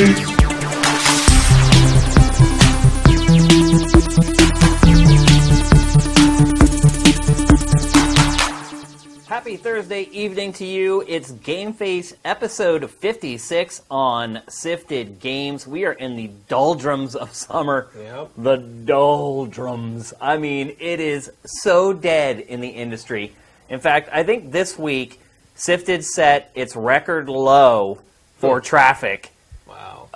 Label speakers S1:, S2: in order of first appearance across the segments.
S1: Happy Thursday evening to you. It's GameFace episode 56 on Sifted Games. We are in the doldrums of summer.
S2: Yep.
S1: The doldrums. I mean, it is so dead in the industry. In fact, I think this week Sifted set its record low for hmm. traffic,
S2: Wow.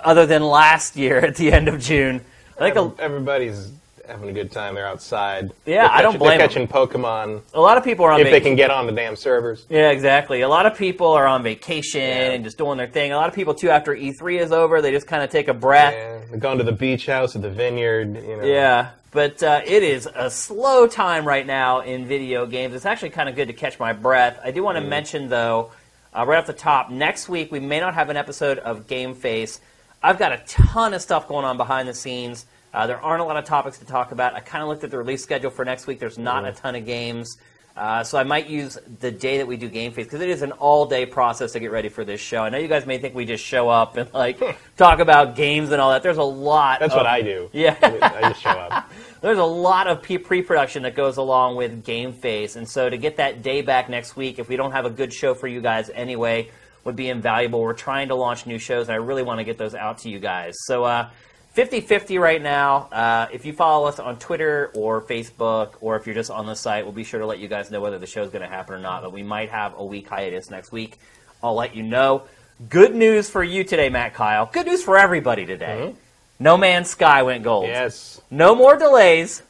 S1: Other than last year at the end of June. I think a,
S2: Everybody's having a good time. They're outside.
S1: Yeah,
S2: They're
S1: I don't
S2: catching-
S1: blame
S2: They're catching Pokemon
S1: a lot of people are on
S2: if they can get on the damn servers.
S1: Yeah, exactly. A lot of people are on vacation
S2: Yeah.
S1: and just doing their thing. A lot of people too, after E3 is over, they just kind of take a breath.
S2: Yeah, they're going to the beach house at the vineyard. You know.
S1: Yeah, but uh, it is a slow time right now in video games. It's actually kind of good to catch my breath. I do want to mention though, uh, right off the top, next week we may not have an episode of GameFace. I've got a ton of stuff going on behind the scenes. Uh, there aren't a lot of topics to talk about. I kind of looked at the release schedule for next week. There's not a ton of games. Uh, so I might use the day that we do GameFace because it is an all-day process to get ready for this show. I know you guys may think we just show up and like talk about games and all that. There's a lot.
S2: That's
S1: of,
S2: what I do.
S1: Yeah.
S2: I just show up.
S1: There's a lot of pre- pre-production that goes along with GameFace, and so to get that day back next week, if we don't have a good show for you guys anyway, would be invaluable. We're trying to launch new shows, and I really want to get those out to you guys. So, uh, 50-50 right now. Uh, if you follow us on Twitter or Facebook, or if you're just on the site, we'll be sure to let you guys know whether the show's going to happen or not. But we might have a week hiatus next week. I'll let you know. Good news for you today, Matt Kyle. Good news for everybody today. No Man's Sky went gold.
S2: Yes,
S1: No more delays.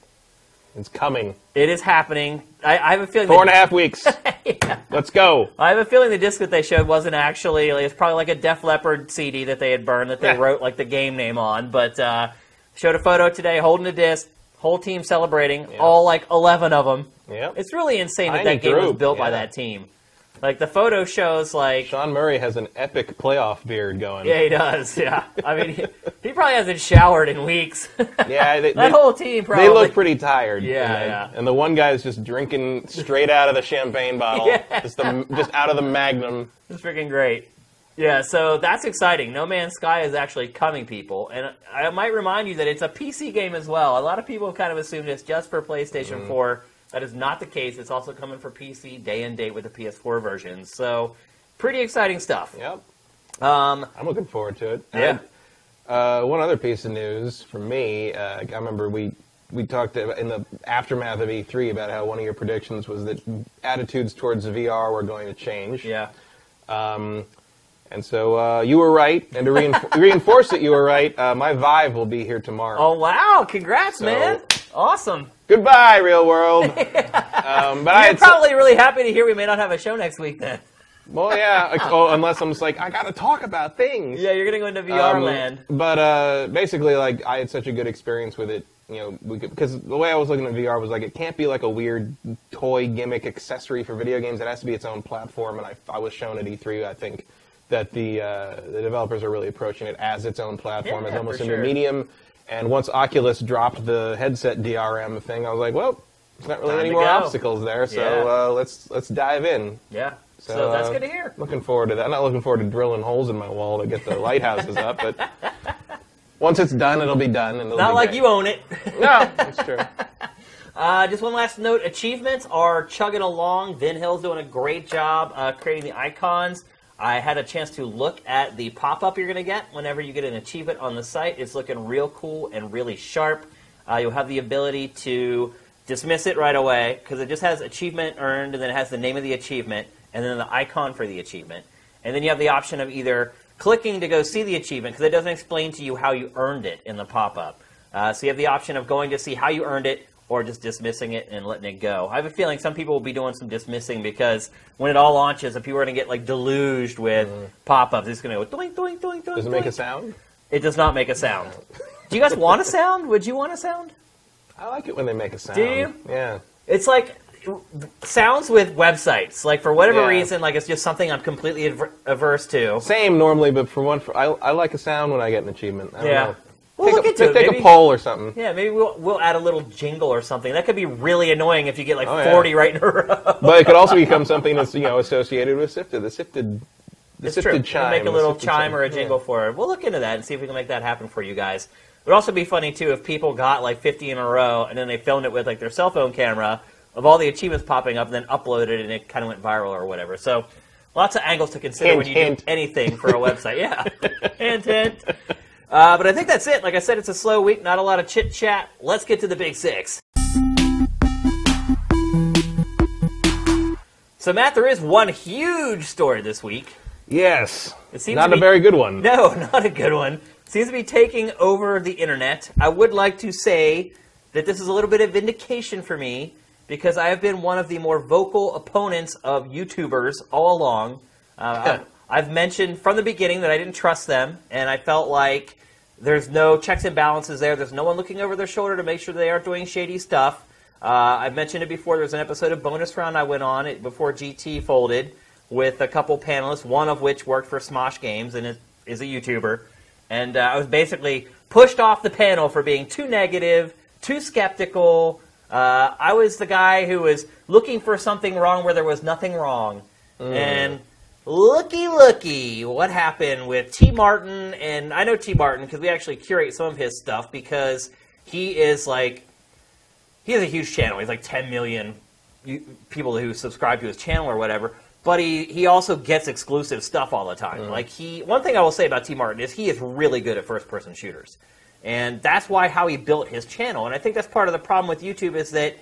S2: It's coming.
S1: It is happening. I, I have a feeling.
S2: Four and a half and
S1: the,
S2: a half weeks. Let's go.
S1: I have a feeling the disc that they showed wasn't actually. Like, it's probably like a Def Leppard CD that they had burned that they
S2: Yeah.
S1: wrote like the game name on. But uh, showed a photo today holding a disc. Whole team celebrating.
S2: Yeah.
S1: All like eleven of them.
S2: Yep.
S1: It's really insane that
S2: Tiny
S1: that game was built by that team. Like the photo shows like.
S2: Sean Murray has an epic playoff beard going.
S1: Yeah, he does. Yeah, I mean, he, he probably hasn't showered in weeks.
S2: Yeah, they,
S1: that
S2: they-
S1: whole team probably.
S2: they look pretty tired.
S1: Yeah,
S2: and,
S1: yeah.
S2: And the one guy is just drinking straight out of the champagne bottle,
S1: Yeah.
S2: just the, just out of the Magnum.
S1: It's freaking great. Yeah, so that's exciting. No Man's Sky is actually coming, people. And I might remind you that it's a PC game as well. A lot of people kind of assumed it's just for PlayStation
S2: Mm-hmm.
S1: 4. That is not the case. It's also coming for PC day and date with the PS4 version. So, pretty exciting stuff.
S2: Yep,
S1: Um,
S2: I'm looking forward to it.
S1: Yeah.
S2: Uh, one other piece of news for me, uh, I remember we we talked in the aftermath of E3 about how one of your predictions was that attitudes towards VR were going to change.
S1: yeah.
S2: Um, and so uh, you were right, and to reinf- reinforce that you were right, uh, my Vive will be here tomorrow.
S1: Oh, wow. Congrats,
S2: So-
S1: man. Awesome.
S2: Goodbye, real world. um, but I
S1: You're
S2: had
S1: probably really happy to hear we may not have a show next week then.
S2: well, yeah. like, oh, unless I'm just like I got to talk about things.
S1: Yeah, you're to go into VR
S2: Um,
S1: land.
S2: But uh, basically, like I had such a good experience with it. You know, we could, because the way I was looking at VR was like it can't be like a weird toy gimmick accessory for video games. It has to be its own platform. And I, I was shown at E3, I think, that the uh, the developers are really approaching it as its own platform,
S1: Yeah,
S2: as almost a
S1: sure.
S2: medium. And once Oculus dropped the headset DRM thing, I was like, well, there's not really
S1: Time
S2: any more
S1: go.
S2: obstacles there. So
S1: Yeah.
S2: uh, let's let's dive in.
S1: Yeah. So,
S2: So,
S1: that's
S2: uh,
S1: good to hear.
S2: Looking forward to that. I'm not looking forward to drilling holes in my wall to get the lighthouses up, but once it's done, it'll be done. And it'll
S1: Not like
S2: great.
S1: you own it.
S2: No, that's true.
S1: Uh, just one last note: achievements are chugging along. Vin Hill's doing a great job uh, creating the icons. I had a chance to look at the pop-up you're going to get whenever you get an achievement on the site. It's looking real cool and really sharp. Uh, you'll have the ability to dismiss it right away because it just has achievement earned, and then it has the name of the achievement, and then the icon for the achievement. And then you have the option of either clicking to go see the achievement because it doesn't explain to you how you earned it in the pop-up. Uh, so you have the option of going to see how you earned it or just dismissing it and letting it go. I have a feeling some people will be doing some dismissing because when it all launches, if people are going to get like deluged with mm-hmm. pop-ups, it's going to go doink, doink, doink, doink.
S2: Does it make a sound?
S1: It does not make a sound. Do you guys want a sound? Would you want a sound?
S2: I like it when they make a sound.
S1: Do you?
S2: Yeah.
S1: It's like sounds with websites. Like for whatever
S2: Yeah.
S1: reason, like it's just something I'm completely adver- averse to.
S2: Same normally, but for one, for, I, I like a sound when I get an achievement. I don't
S1: Yeah.
S2: know.
S1: We'll
S2: take
S1: look
S2: a,
S1: into it.
S2: take
S1: maybe.
S2: a poll or something.
S1: Yeah, maybe we'll we'll add a little jingle or something. That could be really annoying if you get like
S2: Oh, yeah.
S1: 40 right in a row.
S2: But it could also become something that's you know associated with Sifted. The Sifted,
S1: It's
S2: Assisted
S1: true.
S2: chime,
S1: We'll make a little chime
S2: chime.
S1: or a jingle for it. We'll look into that and see if we can make that happen for you guys. It would also be funny too if people got like 50 in a row and then they filmed it with like their cell phone camera of all the achievements popping up and then uploaded it and it kind of went viral or whatever. So lots of angles to consider
S2: Hint,
S1: when you
S2: hint.
S1: do anything for a website. Yeah, hint, hint. Uh, but I think that's it. Like I said, it's a slow week, not a lot of chit chat. Let's get to the big six. So Matt, there is one huge story this week.
S2: Yes.
S1: It seems
S2: Not
S1: to
S2: a very good one.
S1: No, not a good one. Seems to be taking over the internet. I would like to say that this is a little bit of vindication for me because I have been one of the more vocal opponents of YouTubers all along. Uh, I've, mentioned from the beginning that I didn't trust them, and I felt like there's no checks and balances there. There's no one looking over their shoulder to make sure they aren't doing shady stuff. Uh, I've mentioned it before. There's an episode of Bonus Round I went on it before GT folded with a couple panelists, one of which worked for Smosh Games and is, is a YouTuber. And uh, I was basically pushed off the panel for being too negative, too skeptical. Uh, I was the guy who was looking for something wrong where there was nothing wrong. And looky, looky, what happened with T. Martin? And I know T. Martin because we actually curate some of his stuff because he is like he has a huge channel. He's like 10 million people who subscribe to his channel or whatever. But he, he also gets exclusive stuff all the time. Mm-hmm. Like he, one thing I will say about T Martin is he is really good at first person shooters, and that's why how he built his channel. And I think that's part of the problem with YouTube is that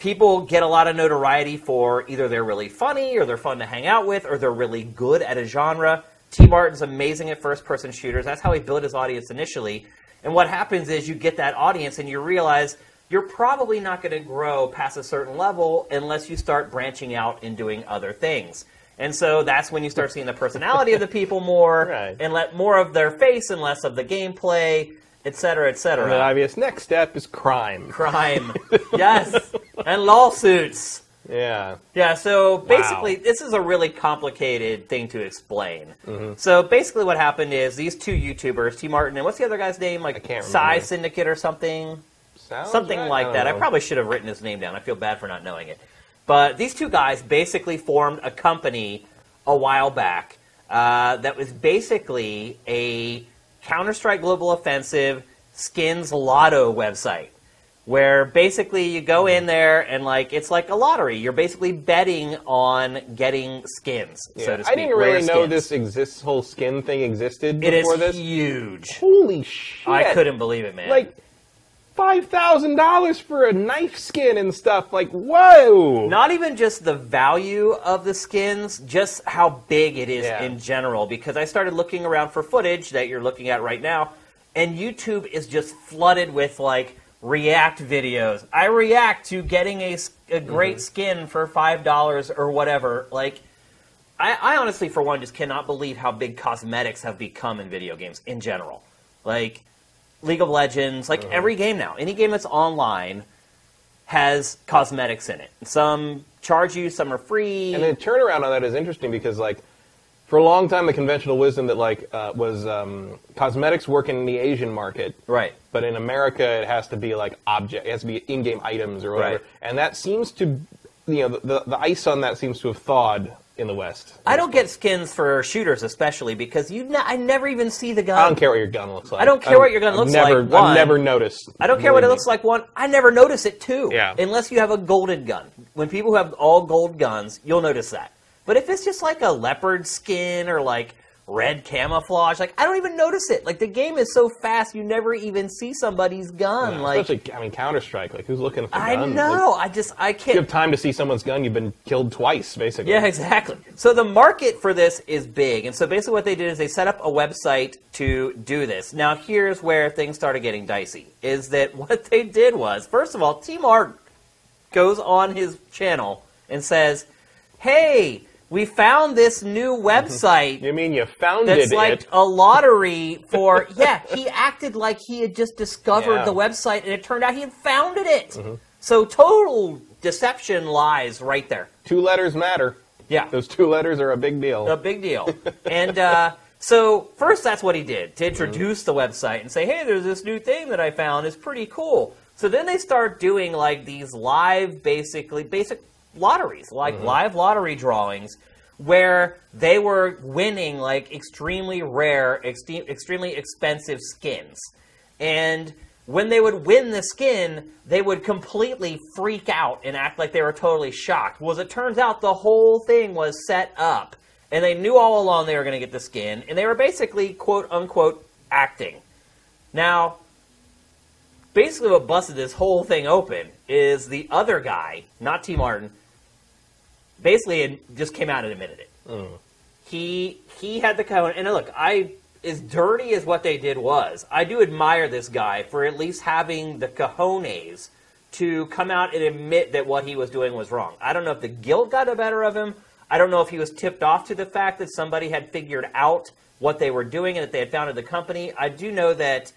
S1: people get a lot of notoriety for either they're really funny or they're fun to hang out with or they're really good at a genre. T. Martin's amazing at first person shooters. That's how he built his audience initially. And what happens is you get that audience and you realize you're probably not going to grow past a certain level unless you start branching out and doing other things. And so that's when you start seeing the personality of the people more
S2: Right.
S1: and let more of their face and less of the gameplay, et cetera, et cetera
S2: And the obvious next step is crime.
S1: crime. yes, and lawsuits.
S2: Yeah.
S1: Yeah, so basically, this is a really complicated thing to explain.
S2: Mm-hmm.
S1: So basically, what happened is these two YouTubers, T. Martin and what's the other guy's name? Like
S2: can't
S1: Psy. Syndicate or something?
S2: Sounds
S1: something
S2: right.
S1: like
S2: don't
S1: that. I probably should have written his name down. I feel bad for not knowing it. But these two guys basically formed a company a while back uh, that was basically a Counter Strike Global Offensive skins lotto website. Where basically you go in there and like it's like a lottery. You're basically betting on getting skins, so
S2: Yeah.
S1: to speak.
S2: I didn't really know this exists. Whole skin thing existed
S1: It is
S2: before this.
S1: It is huge.
S2: Holy shit!
S1: I couldn't believe it, man.
S2: like five thousand dollars for a knife skin and stuff. Like whoa!
S1: Not even just the value of the skins, just how big it is
S2: Yeah.
S1: in general. Because I started looking around for footage that you're looking at right now, and YouTube is just flooded with like react videos. I react to getting a great
S2: Mm-hmm.
S1: skin for five dollars or whatever. Like, I, I honestly, for one, just cannot believe how big cosmetics have become in video games in general. Like League of Legends, like
S2: Mm-hmm.
S1: every game now, any game that's online has cosmetics in it. Some charge you, some are free.
S2: And the turnaround on that is interesting because, like, for a long time, the conventional wisdom that like uh, was um, cosmetics work in the Asian market,
S1: right.
S2: but in America it has to be like object, it has to be in-game items or whatever.
S1: Right.
S2: And that seems to, you know, the, the ice on that seems to have thawed in the West.
S1: I don't get skins for shooters, especially because you. Ne- I never even see the gun.
S2: I don't care what your gun looks like.
S1: I don't care what your gun looks
S2: never,
S1: like, one.
S2: I've never noticed.
S1: I don't care what it looks like. One, I never notice it too.
S2: Yeah.
S1: Unless you have a golden gun. When people have all gold guns, you'll notice that. But if it's just like a leopard skin or like red camouflage, like I don't even notice it. Like the game is so fast, you never even see somebody's gun.
S2: Yeah,
S1: like
S2: especially, I mean, Counter Strike. Like, who's looking for
S1: I
S2: guns?
S1: know.
S2: Like,
S1: I just I
S2: can't. You have time to see someone's gun, you've been killed twice, basically.
S1: Yeah, exactly. So the market for this is big. And so basically what they did is they set up a website to do this. Now here's where things started getting dicey. Is that what they did was, first of all, T Mart goes on his channel and says, Hey, we found this new mm-hmm. website
S2: You mean you founded it.
S1: that's like
S2: it?
S1: a lottery for yeah he acted like he had just discovered
S2: Yeah.
S1: the website and it turned out he had founded it mm-hmm. so total deception lies right there
S2: Two letters matter.
S1: yeah
S2: Those two letters are a big deal.
S1: a big deal. and uh, so first, that's what he did to mm-hmm. introduce the website and say, "Hey, there's this new thing that I found. It's pretty cool." So then they start doing like these live, basically basic lotteries, like mm-hmm. live lottery drawings, where they were winning like extremely rare, extre- extremely expensive skins. And when they would win the skin, they would completely freak out and act like they were totally shocked. Well, as it turns out, the whole thing was set up. And they knew all along they were going to get the skin. And they were basically, quote unquote, acting. Now, basically, what busted this whole thing open is the other guy, not T. Martin, basically it just came out and admitted it. Mm. He he had the cojones. And look, I as dirty as what they did was, I do admire this guy for at least having the cojones to come out and admit that what he was doing was wrong. I don't know if the guilt got the better of him. I don't know if he was tipped off to the fact that somebody had figured out what they were doing and that they had founded the company. I do know that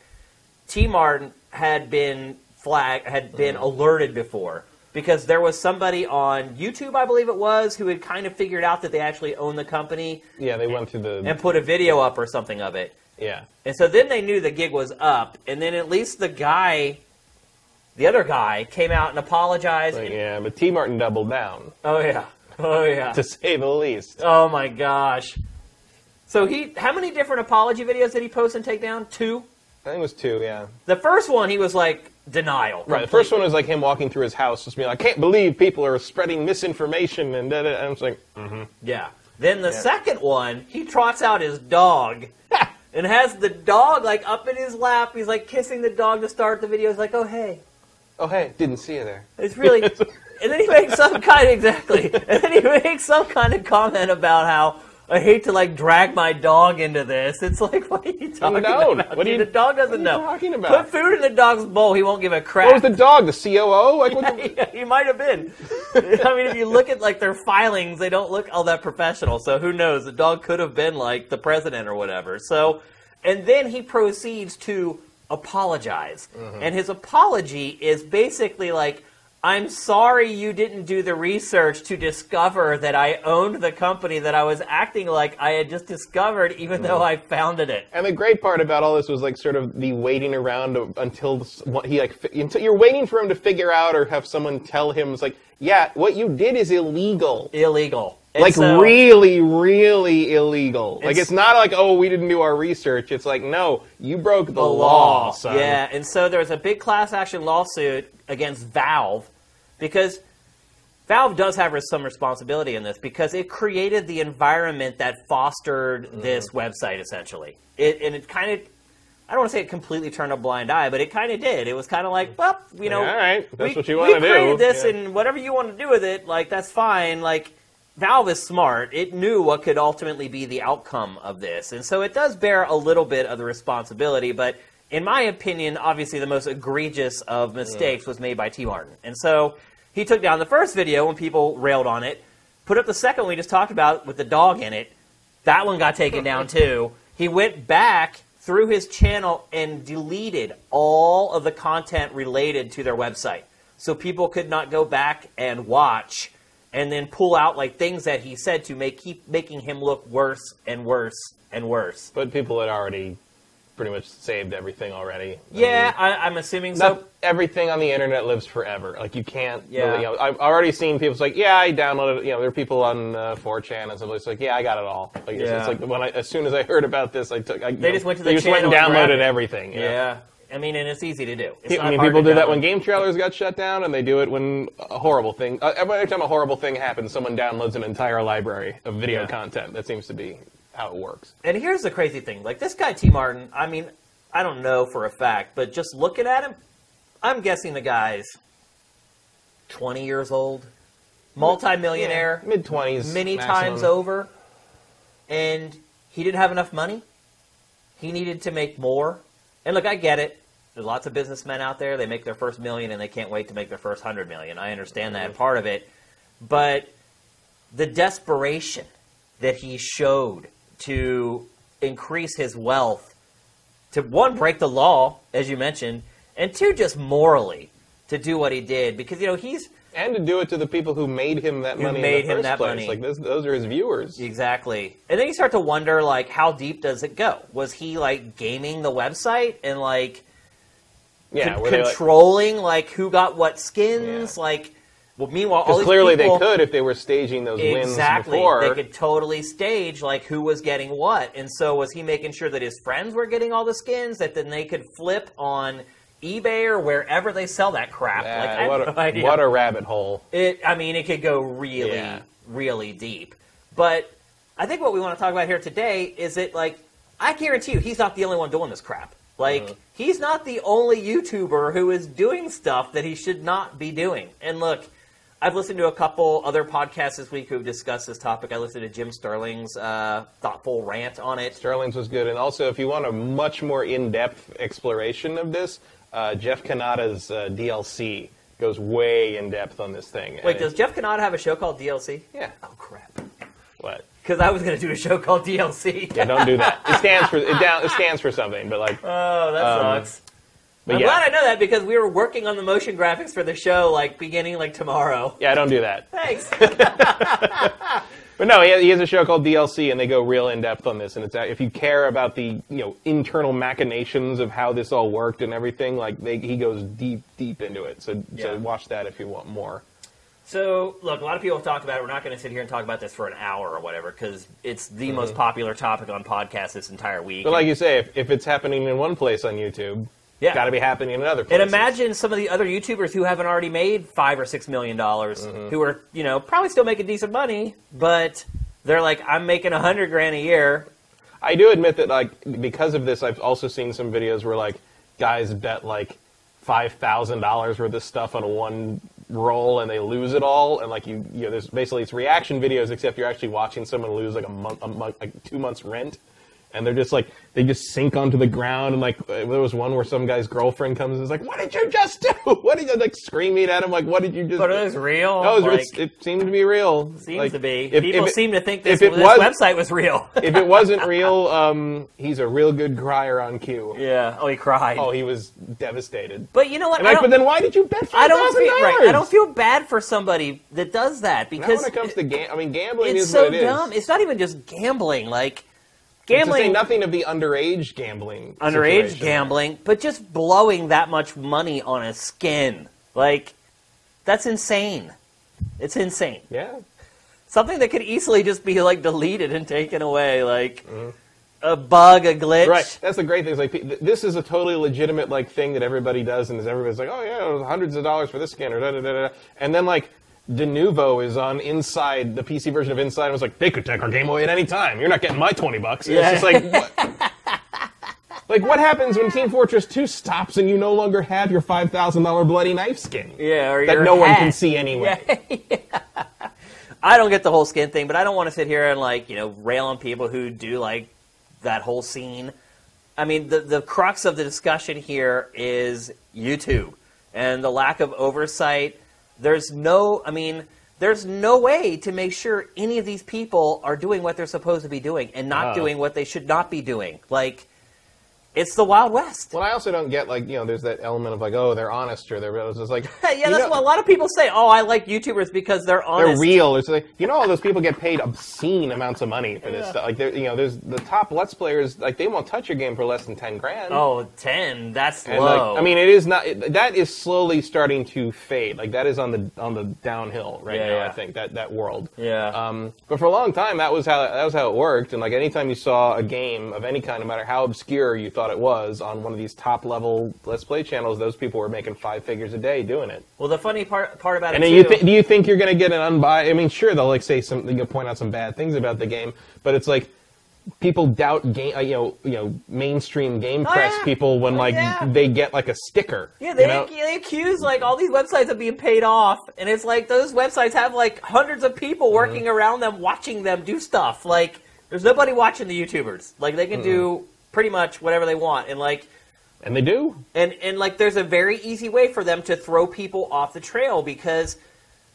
S1: T. Martin had been flagged, had been mm. alerted before because there was somebody on YouTube, I believe it was, who had kind of figured out that they actually own the company
S2: Yeah, they went through the
S1: and put a video up or something of it.
S2: yeah.
S1: And so then they knew the gig was up, and then at least the guy, the other guy, came out and apologized.
S2: But, yeah, but T. Martin doubled down,
S1: Oh yeah, oh yeah.
S2: to say the least.
S1: Oh my gosh. So he, how many different apology videos did he post and take down? Two.
S2: I think it was two, yeah.
S1: The first one he was like denial.
S2: Right. The first one was like him walking through his house, just being like, "I can't believe people are spreading misinformation," and and I was like, mm-hmm.
S1: Yeah. Then the
S2: Yeah.
S1: second one, he trots out his dog and has the dog like up in his lap. He's like kissing the dog to start the video. He's like, "Oh hey,
S2: "Oh hey, didn't see you there."
S1: It's really, and then he makes some kind of exactly, and then he makes some kind of comment about how I hate to like drag my dog into this. It's like, what are you talking
S2: don't.
S1: about?
S2: What are you-
S1: the dog doesn't
S2: what are you
S1: know.
S2: talking about?
S1: Put food in the dog's bowl. He won't give a crap.
S2: What was the dog? The COO? Like what? The,
S1: Yeah, he might have been. I mean, if you look at like their filings, they don't look all that professional. So who knows? The dog could have been like the president or whatever. So, and then he proceeds to apologize, mm-hmm. and his apology is basically like. I'm sorry you didn't do the research to discover that I owned the company that I was acting like I had just discovered, even though mm-hmm. I founded it.
S2: and the great part about all this was like sort of the waiting around until he like until you're waiting for him to figure out or have someone tell him it's like, yeah, what you did is illegal.
S1: Illegal. And
S2: like
S1: so-
S2: really, really illegal. like
S1: It's-
S2: it's not like oh we didn't do our research. It's like no, you broke the,
S1: the
S2: law, son.
S1: Yeah, and so there was a big class action lawsuit against Valve because Valve does have some responsibility in this because it created the environment that fostered
S2: Mm-hmm.
S1: this website essentially. It and it kind of I don't want to say it completely turned a blind eye, but it kind of did. It was kind of like, well, you know,
S2: Yeah, all right, that's
S1: we,
S2: what you wanna do.
S1: created this,
S2: Yeah.
S1: and whatever you want to do with it, like that's fine. Like Valve is smart. It knew what could ultimately be the outcome of this. And so it does bear a little bit of the responsibility, but in my opinion, obviously the most egregious of mistakes was made by T. Martin. And so he took down the first video when people railed on it, put up the second one we just talked about with the dog in it. That one got taken down too. He went back through his channel and deleted all of the content related to their website. So people could not go back and watch and then pull out like things that he said to make keep making him look worse and worse and worse.
S2: But people had already pretty much saved everything already.
S1: Yeah, I, I'm assuming
S2: not
S1: so.
S2: everything on the internet lives forever. Like you can't.
S1: Yeah.
S2: You know, I've already seen people say, like, "Yeah, I downloaded." You know, there are people on uh, 4chan and stuff. It's like, "Yeah, I got it all." Like,
S1: Yeah.
S2: it's like when I, as soon as I heard about this, I took. I,
S1: They
S2: know,
S1: just went to the.
S2: they just went and
S1: and
S2: downloaded
S1: it.
S2: everything.
S1: Yeah. I mean, and it's easy to do. It's
S2: I mean, people do that when game trailers got shut down, and they do it when a horrible thing. Uh, every time a horrible thing happens, someone downloads an entire library of video
S1: Yeah.
S2: content. That seems to be how it works.
S1: And here's the crazy thing: like this guy T. Martin. I mean, I don't know for a fact, but just looking at him, I'm guessing the guy's 20 years old, multi-millionaire,
S2: Mid twenties,
S1: many times over, and he didn't have enough money. He needed to make more. And look, I get it. There's lots of businessmen out there. They make their first million and they can't wait to make their first hundred million. I understand that mm-hmm. part of it, but the desperation that he showed to increase his wealth, to one break the law, as you mentioned, and two just morally to do what he did, because you know he's
S2: and to do it to the people who made him that
S1: Who
S2: money.
S1: made him that
S2: place.
S1: money.
S2: Like this, those are his viewers.
S1: Exactly. And then you start to wonder, like, how deep does it go? Was he like gaming the website and like
S2: yeah,
S1: con-
S2: they, like-
S1: controlling like, who got what skins?
S2: Yeah.
S1: Like, Well, meanwhile, all
S2: clearly
S1: people,
S2: they could if they were staging those
S1: exactly
S2: wins before.
S1: they could totally stage like who was getting what, and so was he making sure that his friends were getting all the skins that then they could flip on eBay or wherever they sell that crap.
S2: Yeah,
S1: like, I have
S2: what,
S1: no
S2: a,
S1: idea.
S2: what a rabbit hole.
S1: It, I mean, it could go really,
S2: Yeah.
S1: really deep. But I think what we want to talk about here today is that, like, I guarantee you, he's not the only one doing this crap. Like,
S2: Uh-huh.
S1: he's not the only YouTuber who is doing stuff that he should not be doing. And look, I've listened to a couple other podcasts this week who've discussed this topic. I listened to Jim Sterling's uh, thoughtful rant on it.
S2: Sterling's was good, and also if you want a much more in-depth exploration of this, uh, Jeff Cannata's uh, DLC goes way in depth on this thing.
S1: Wait,
S2: And
S1: does
S2: it-
S1: Jeff Cannata have a show called DLC?
S2: yeah?
S1: Oh crap!
S2: What?
S1: Because I was going to do a show called DLC.
S2: Yeah, don't do that. It stands for it, down, it stands for something, but like,
S1: Oh, that
S2: Um,
S1: sucks.
S2: But
S1: I'm
S2: yeah,
S1: glad I know that because we were working on the motion graphics for the show like beginning like tomorrow.
S2: yeah, don't do that.
S1: Thanks.
S2: But no, he has, a show called DLC, and they go real in depth on this. And it's if you care about the you know internal machinations of how this all worked and everything, like they, he goes deep, deep into it. So,
S1: Yeah.
S2: so watch that if you want more.
S1: so, look, a lot of people have talked about it. We're not going to sit here and talk about this for an hour or whatever because it's the most popular topic on podcasts this entire week.
S2: Mm-hmm. But like you say, if, if it's happening in one place on YouTube,
S1: Yeah.
S2: got to be happening in another place.
S1: and imagine some of the other YouTubers who haven't already made five or six million dollars,
S2: Mm-hmm.
S1: who are you know probably still making decent money, but they're like, I'm making a hundred grand a year.
S2: I do admit that, like, because of this, I've also seen some videos where like guys bet like five thousand dollars worth of stuff on one roll and they lose it all, and like you, you know, there's basically it's reaction videos, except you're actually watching someone lose like a month, a month, like two months rent. And they're just like they just sink onto the ground, and like there was one where some guy's girlfriend comes and is like, "What did you just do? What did you like screaming at him? Like, what did you just?"
S1: But it was real.
S2: No, it, was,
S1: like,
S2: it seemed to be real.
S1: seems
S2: Like,
S1: to be.
S2: if-
S1: People
S2: if it-
S1: seem to think this,
S2: if it
S1: this
S2: was-
S1: website was real.
S2: if it wasn't real, um, he's a real good crier on cue.
S1: yeah. Oh, he cried.
S2: Oh, he was devastated.
S1: But you know what? I
S2: like, but then why did you bet
S1: I don't feel right. I don't feel bad for somebody that does that
S2: Now
S1: because
S2: when it comes to gam- I mean, gambling
S1: it's
S2: is
S1: so
S2: what it is.
S1: dumb. It's not even just gambling. Like
S2: To say
S1: gambling,
S2: nothing of the underage gambling.
S1: underage
S2: situation.
S1: gambling, but just blowing that much money on a skin, like that's insane. It's insane.
S2: Yeah.
S1: Something that could easily just be like deleted and taken away, like mm-hmm. a bug, a glitch.
S2: Right. That's the great thing. Is like this is a totally legitimate like thing that everybody does, and is everybody's like, oh yeah, it was hundreds of dollars for this skin, or da da da. da. And then like. Denuvo is on Inside, the PC version of Inside, and was like, they could take our game away at any time. You're not getting my 20 bucks. And
S1: Yeah.
S2: It's just like, what? like, what happens when Team Fortress 2 stops and you no longer have your $5,000 bloody knife skin?
S1: Yeah, or
S2: That
S1: your
S2: no one
S1: hat.
S2: can see anyway.
S1: I don't get the whole skin thing, but I don't want to sit here and like you know rail on people who do like that whole scene. I mean, the the crux of the discussion here is YouTube and the lack of oversight. There's no, I mean, there's no way to make sure any of these people are doing what they're supposed to be doing and not
S2: Uh.
S1: doing what they should not be doing. Like, it's the Wild West.
S2: Well, I also don't get like you know, there's that element of like, oh, they're honest or they're. It's just like,
S1: yeah, that's
S2: know,
S1: what a lot of people say. Oh, I like YouTubers because they're honest.
S2: They're real. It's like you know, all those people get paid obscene amounts of money for this stuff. Like, you know, there's the top Let's players. Like, they won't touch your game for less than ten grand.
S1: Oh, 10. That's
S2: And
S1: low.
S2: like, I mean, it is not. It, that is slowly starting to fade. Like that is on the on the downhill right
S1: Yeah,
S2: now.
S1: yeah.
S2: I think that that world.
S1: Yeah.
S2: Um, but for a long time, that was how that was how it worked. And like anytime you saw a game of any kind, no matter how obscure you thought it was, on one of these top level Let's Play channels, those people were making five figures a day doing it.
S1: Well, the funny part part about
S2: And
S1: it
S2: then you th- do you think you're going to get an unbiased? I mean, sure, they'll like say some, they'll point out some bad things about the game, but it's like people doubt game, uh, you know, you know, mainstream game
S1: Oh,
S2: press
S1: yeah.
S2: people when like
S1: yeah.
S2: they get like a sticker.
S1: yeah, they,
S2: you know?
S1: they accuse like all these websites of being paid off, and it's like those websites have like hundreds of people
S2: Mm-hmm.
S1: working around them, watching them do stuff. Like, there's nobody watching the YouTubers. Like, they can do pretty much whatever they want, and like,
S2: and they do.
S1: and and like, there's a very easy way for them to throw people off the trail because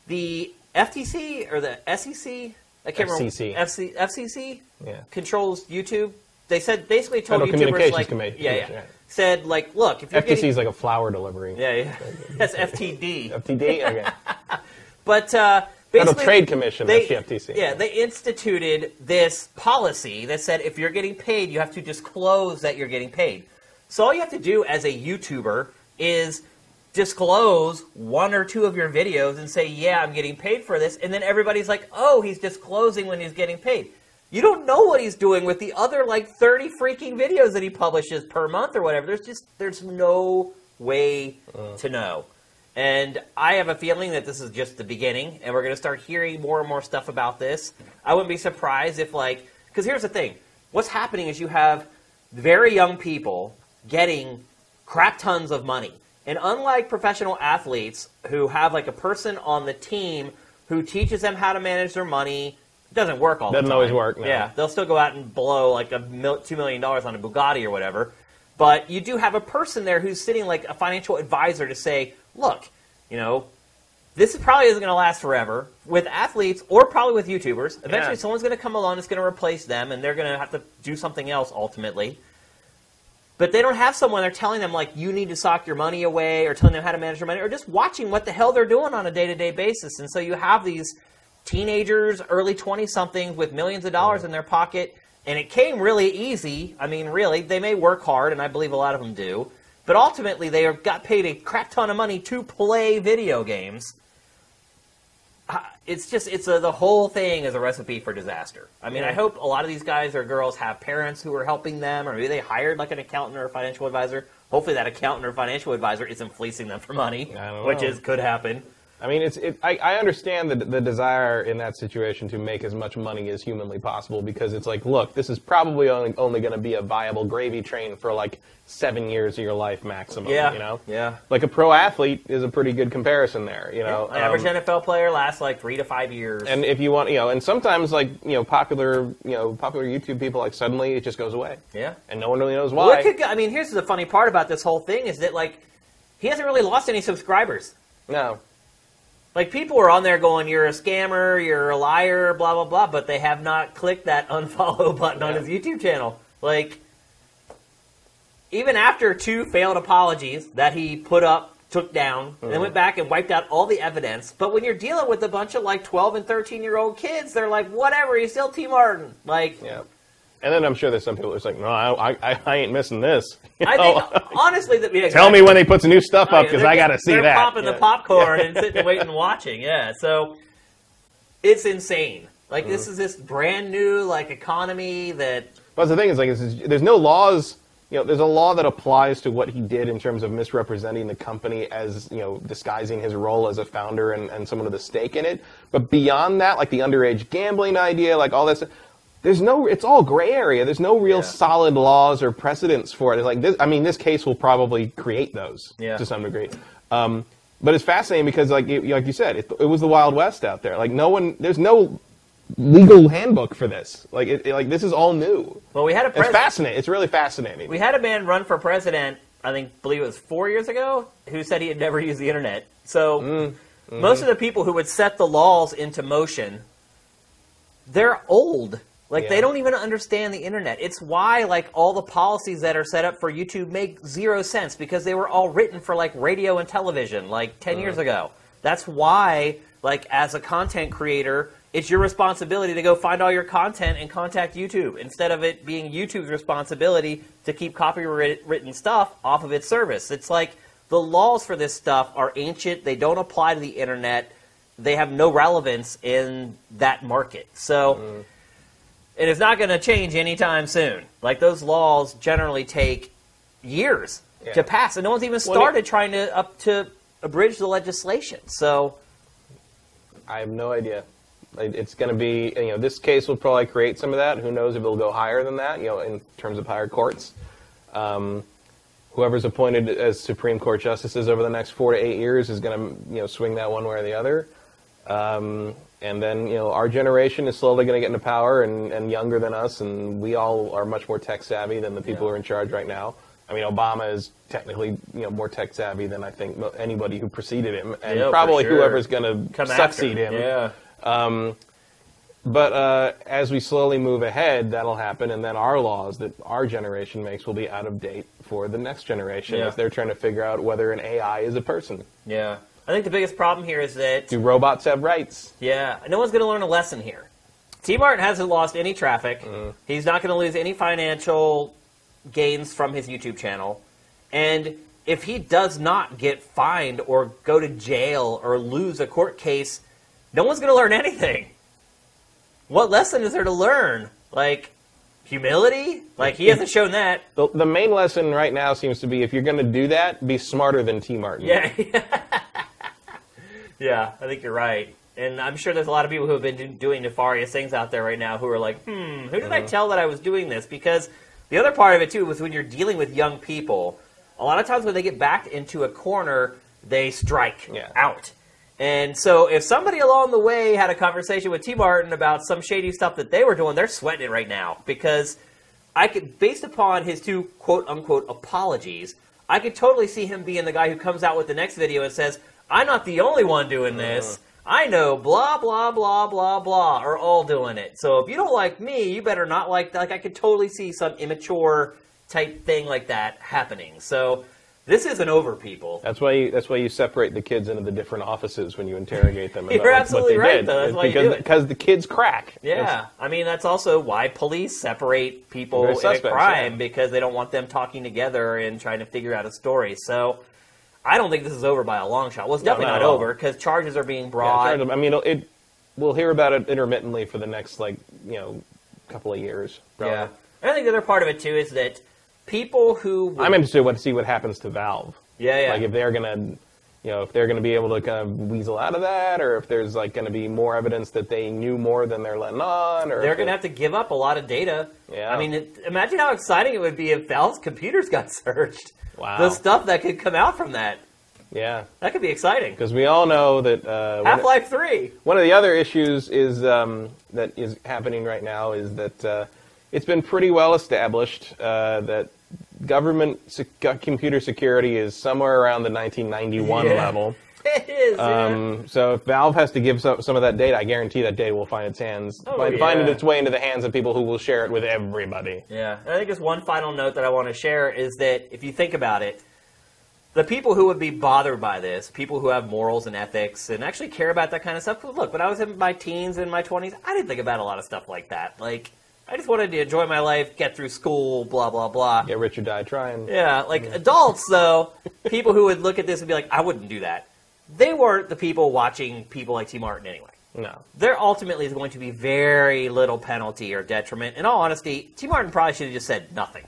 S1: the FTC or the SEC, I can't
S2: FCC.
S1: remember, FC, FCC
S2: Yeah.
S1: controls YouTube. They said basically told
S2: Federal
S1: YouTubers
S2: Communications
S1: like, yeah, yeah,
S2: yeah.
S1: said like, look, if you're
S2: FTC is like a flower delivery.
S1: yeah, yeah, that's FTD.
S2: FTD. Okay.
S1: But uh,
S2: Federal Trade Commission.
S1: they,
S2: the FTC.
S1: Yeah, they instituted this policy that said if you're getting paid, you have to disclose that you're getting paid. So all you have to do as a YouTuber is disclose one or two of your videos and say, "Yeah, I'm getting paid for this," and then everybody's like, "Oh, he's disclosing when he's getting paid." You don't know what he's doing with the other like 30 freaking videos that he publishes per month or whatever. There's just there's no way uh. to know. And I have a feeling that this is just the beginning, and we're going to start hearing more and more stuff about this. I wouldn't be surprised if, like, because here's the thing what's happening is you have very young people getting crap tons of money. And unlike professional athletes who have, like, a person on the team who teaches them how to manage their money, it doesn't work all the
S2: Doesn't
S1: time.
S2: always work, no.
S1: Yeah, they'll still go out and blow like a mil- $2 million on a Bugatti or whatever. But you do have a person there who's sitting like a financial advisor to say, look, you know, this probably isn't going to last forever with athletes or probably with YouTubers. Eventually,
S2: Yeah.
S1: someone's going to come along that's going to replace them, and they're going to have to do something else ultimately. But they don't have someone they're telling them like you need to sock your money away, or telling them how to manage your money, or just watching what the hell they're doing on a day to day basis. And so you have these teenagers, early twenty somethings with millions of dollars in their pocket, and it came really easy. I mean, really, they may work hard, and I believe a lot of them do. But ultimately, they got paid a crap ton of money to play video games. Uh, It's just, it's a, the whole thing is a recipe for disaster. I mean, I hope a lot of these guys or girls have parents who are helping them, or maybe they hired like an accountant or a financial advisor. Hopefully, that accountant or financial advisor isn't fleecing them for money, which
S2: know.
S1: is could happen.
S2: I mean, it's. It, I, I understand the the desire in that situation to make as much money as humanly possible because it's like, look, this is probably only only going to be a viable gravy train for like seven years of your life maximum.
S1: Yeah,
S2: You know.
S1: yeah.
S2: Like a pro athlete is a pretty good comparison there. You know.
S1: An average
S2: Um,
S1: NFL player lasts like three to five years.
S2: and if you want, you know, and sometimes like you know, popular, you know, popular YouTube people, like suddenly it just goes away,
S1: yeah.
S2: and no one really knows why.
S1: it could I mean, here's the funny part about this whole thing is that like he hasn't really lost any subscribers.
S2: no.
S1: Like people are on there going, "You're a scammer, you're a liar, blah blah blah," but they have not clicked that unfollow button on his YouTube channel. Like even after two failed apologies that he put up, took down, and then went back and wiped out all the evidence. But when you're dealing with a bunch of like 12 and 13 year old kids, they're like, "Whatever, he's still T Martin." Like
S2: Yeah. And then I'm sure there's some people who's like, no, I, I, I ain't missing this.
S1: I
S2: know?
S1: think honestly that yeah,
S2: Tell me when they put some new stuff up because
S1: They're-
S2: I got to see
S1: they're
S2: that.
S1: popping the
S2: Yeah.
S1: popcorn and sitting, waiting, and watching. Yeah, so it's insane. Like this
S2: Mm-hmm.
S1: is this brand new like economy that
S2: But the thing is, like, is, there's no laws. You know, there's a law that applies to what he did in terms of misrepresenting the company as, you know, disguising his role as a founder and, and someone with a stake in it. But beyond that, like the underage gambling idea, like all this, there's no. It's all gray area. There's no real
S1: Yeah.
S2: solid laws or precedents for it. It's like this. I mean, this case will probably create those
S1: Yeah.
S2: to some degree. Um, but it's fascinating because, like, you, like you said, it, it was the Wild West out there. Like, no one. There's no legal handbook for this. Like, it, like this is all new.
S1: well we had a
S2: It's
S1: president.
S2: fascinating. It's really fascinating.
S1: We had a man run for president. I think believe it was four years ago who said he had never used the internet. So
S2: Mm, mm-hmm.
S1: most of the people who would set the laws into motion, they're old. Like
S2: Yeah.
S1: they don't even understand the internet. It's why like all the policies that are set up for YouTube make zero sense because they were all written for like radio and television like 10 uh-huh. years ago. That's why like as a content creator, it's your responsibility to go find all your content and contact YouTube instead of it being YouTube's responsibility to keep copywritten stuff off of its service. It's like the laws for this stuff are ancient. They don't apply to the internet. They have no relevance in that market. So uh-huh. And it's not going to change anytime soon. Like those laws generally take years
S2: Yeah.
S1: to pass, and no one's even
S2: Well,
S1: started trying to up to abridge the legislation. So
S2: I have no idea. It's going to be, you know, this case will probably create some of that. Who knows if it'll go higher than that, you know, in terms of higher courts. Um, whoever's appointed as Supreme Court justices over the next four to eight years is going to, you know, swing that one way or the other. Um, and then, you know, our generation is slowly going to get into power and, and younger than us, and we all are much more tech savvy than the people
S1: Yeah.
S2: who are in charge right now. I mean, Obama is technically, you know, more tech savvy than I think anybody who preceded him, and
S1: Yeah,
S2: probably
S1: sure.
S2: whoever's going to succeed him.
S1: Yeah.
S2: But uh, as we slowly move ahead, that'll happen, and then our laws that our generation makes will be out of date for the next generation
S1: Yeah.
S2: as they're trying to figure out whether an AI is a person.
S1: Yeah. I think the biggest problem here is that
S2: Do robots have rights?
S1: Yeah, no one's going to learn a lesson here. T Mart hasn't lost any traffic.
S2: Mm-hmm.
S1: He's not going to lose any financial gains from his YouTube channel. And if he does not get fined or go to jail or lose a court case, no one's going to learn anything. What lesson is there to learn? Like humility? Like he hasn't shown that.
S2: The, the main lesson right now seems to be if you're going to do that, be smarter than T. Martin.
S1: Yeah. yeah, I think you're right. And I'm sure there's a lot of people who have been doing nefarious things out there right now who are like, hmm, who did I tell that I was doing this? Because the other part of it, too, was when you're dealing with young people, a lot of times when they get backed into a corner, they strike
S2: Yeah.
S1: out. And so if somebody along the way had a conversation with T. Martin about some shady stuff that they were doing, they're sweating it right now because I could, based upon his two quote unquote apologies, I could totally see him being the guy who comes out with the next video and says, "I'm not the only one doing uh. this. I know blah blah blah blah blah are all doing it. So if you don't like me, you better not like." Like I could totally see some immature type thing like that happening. So this isn't over, people.
S2: That's why you, that's why you separate the kids into the different offices when you interrogate them.
S1: You're absolutely
S2: what they
S1: right,
S2: did.
S1: though. That's why you
S2: because
S1: do it.
S2: because the kids crack.
S1: Yeah, I mean that's also why police separate people in a crime
S2: yeah.
S1: because they don't want them talking together and trying to figure out a story. So I don't think this is over by a long shot. Well, it's
S2: No,
S1: definitely
S2: not
S1: not, over because charges are being brought.
S2: them. I mean, it. We'll hear about it intermittently for the next like you know couple of years. probably.
S1: yeah, and I think the other part of it too is that people who
S2: I'm interested to see what happens to Valve.
S1: yeah yeah
S2: Like if they're gonna, you know, if they're gonna be able to kind of weasel out of that, or if there's like gonna be more evidence that they knew more than they're letting on, or
S1: they're going to
S2: it-
S1: have to give up a lot of data.
S2: Yeah.
S1: I mean, it, imagine how exciting it would be if Valve's computers got searched.
S2: Wow.
S1: The stuff that could come out from that.
S2: yeah,
S1: That could be exciting.
S2: because we all know that uh,
S1: Half Life 3.
S2: One of the other issues is um, that is happening right now is that uh, it's been pretty well established uh, that government sec- computer security is somewhere around the 1991
S1: Yeah.
S2: level.
S1: It is. yeah.
S2: Um, so if Valve has to give some, some of that data, I guarantee that data will find its hands,
S1: Oh,
S2: find, find its way into the hands of people who will share it with everybody.
S1: Yeah, and I think just one final note that I want to share is that if you think about it, the people who would be bothered by this, people who have morals and ethics and actually care about that kind of stuff. Look, when I was in my teens and my twenties, I didn't think about a lot of stuff like that. Like, I just wanted to enjoy my life, get through school, blah blah blah.
S2: Get rich or die trying.
S1: Yeah, like adults though, people who would look at this and be like, I wouldn't do that. They weren't the people watching people like T. Martin anyway
S2: No.
S1: there ultimately is going to be very little penalty or detriment. In all honesty, T. Martin probably should have just said nothing.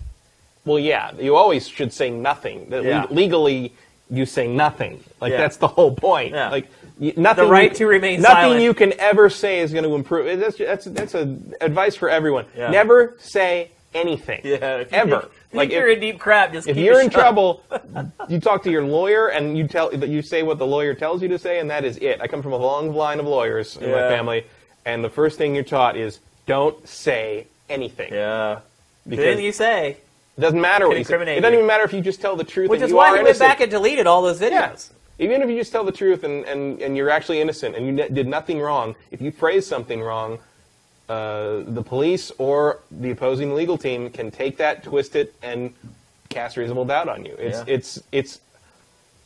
S2: Well, yeah, you always should say nothing.
S1: Yeah.
S2: le- legally, you say nothing. Like
S1: Yeah.
S2: that's the whole point.
S1: Yeah.
S2: Like nothing.
S1: The right
S2: you-
S1: to remain
S2: Nothing
S1: silent.
S2: you can ever say is going to improve. That's that's that's a advice for everyone.
S1: Yeah.
S2: Never say anything.
S1: you
S2: Ever. Like
S1: think you're in deep crap, just
S2: if you're in trouble, you talk to your lawyer and you tell you say what the lawyer tells you to say, and that is it. I come from a long line of lawyers in my family, and the first thing you're taught is don't say anything.
S1: Yeah.
S2: Because
S1: Anything you say,
S2: it doesn't matter what you say. It doesn't even matter if you just tell the truth.
S1: which is why he went back and deleted all those videos.
S2: Yeah. Even if you just tell the truth and, and, and you're actually innocent and you did nothing wrong, if you phrase something wrong, uh, the police or the opposing legal team can take that, twist it, and cast reasonable doubt on you. It's
S1: Yeah.
S2: it's it's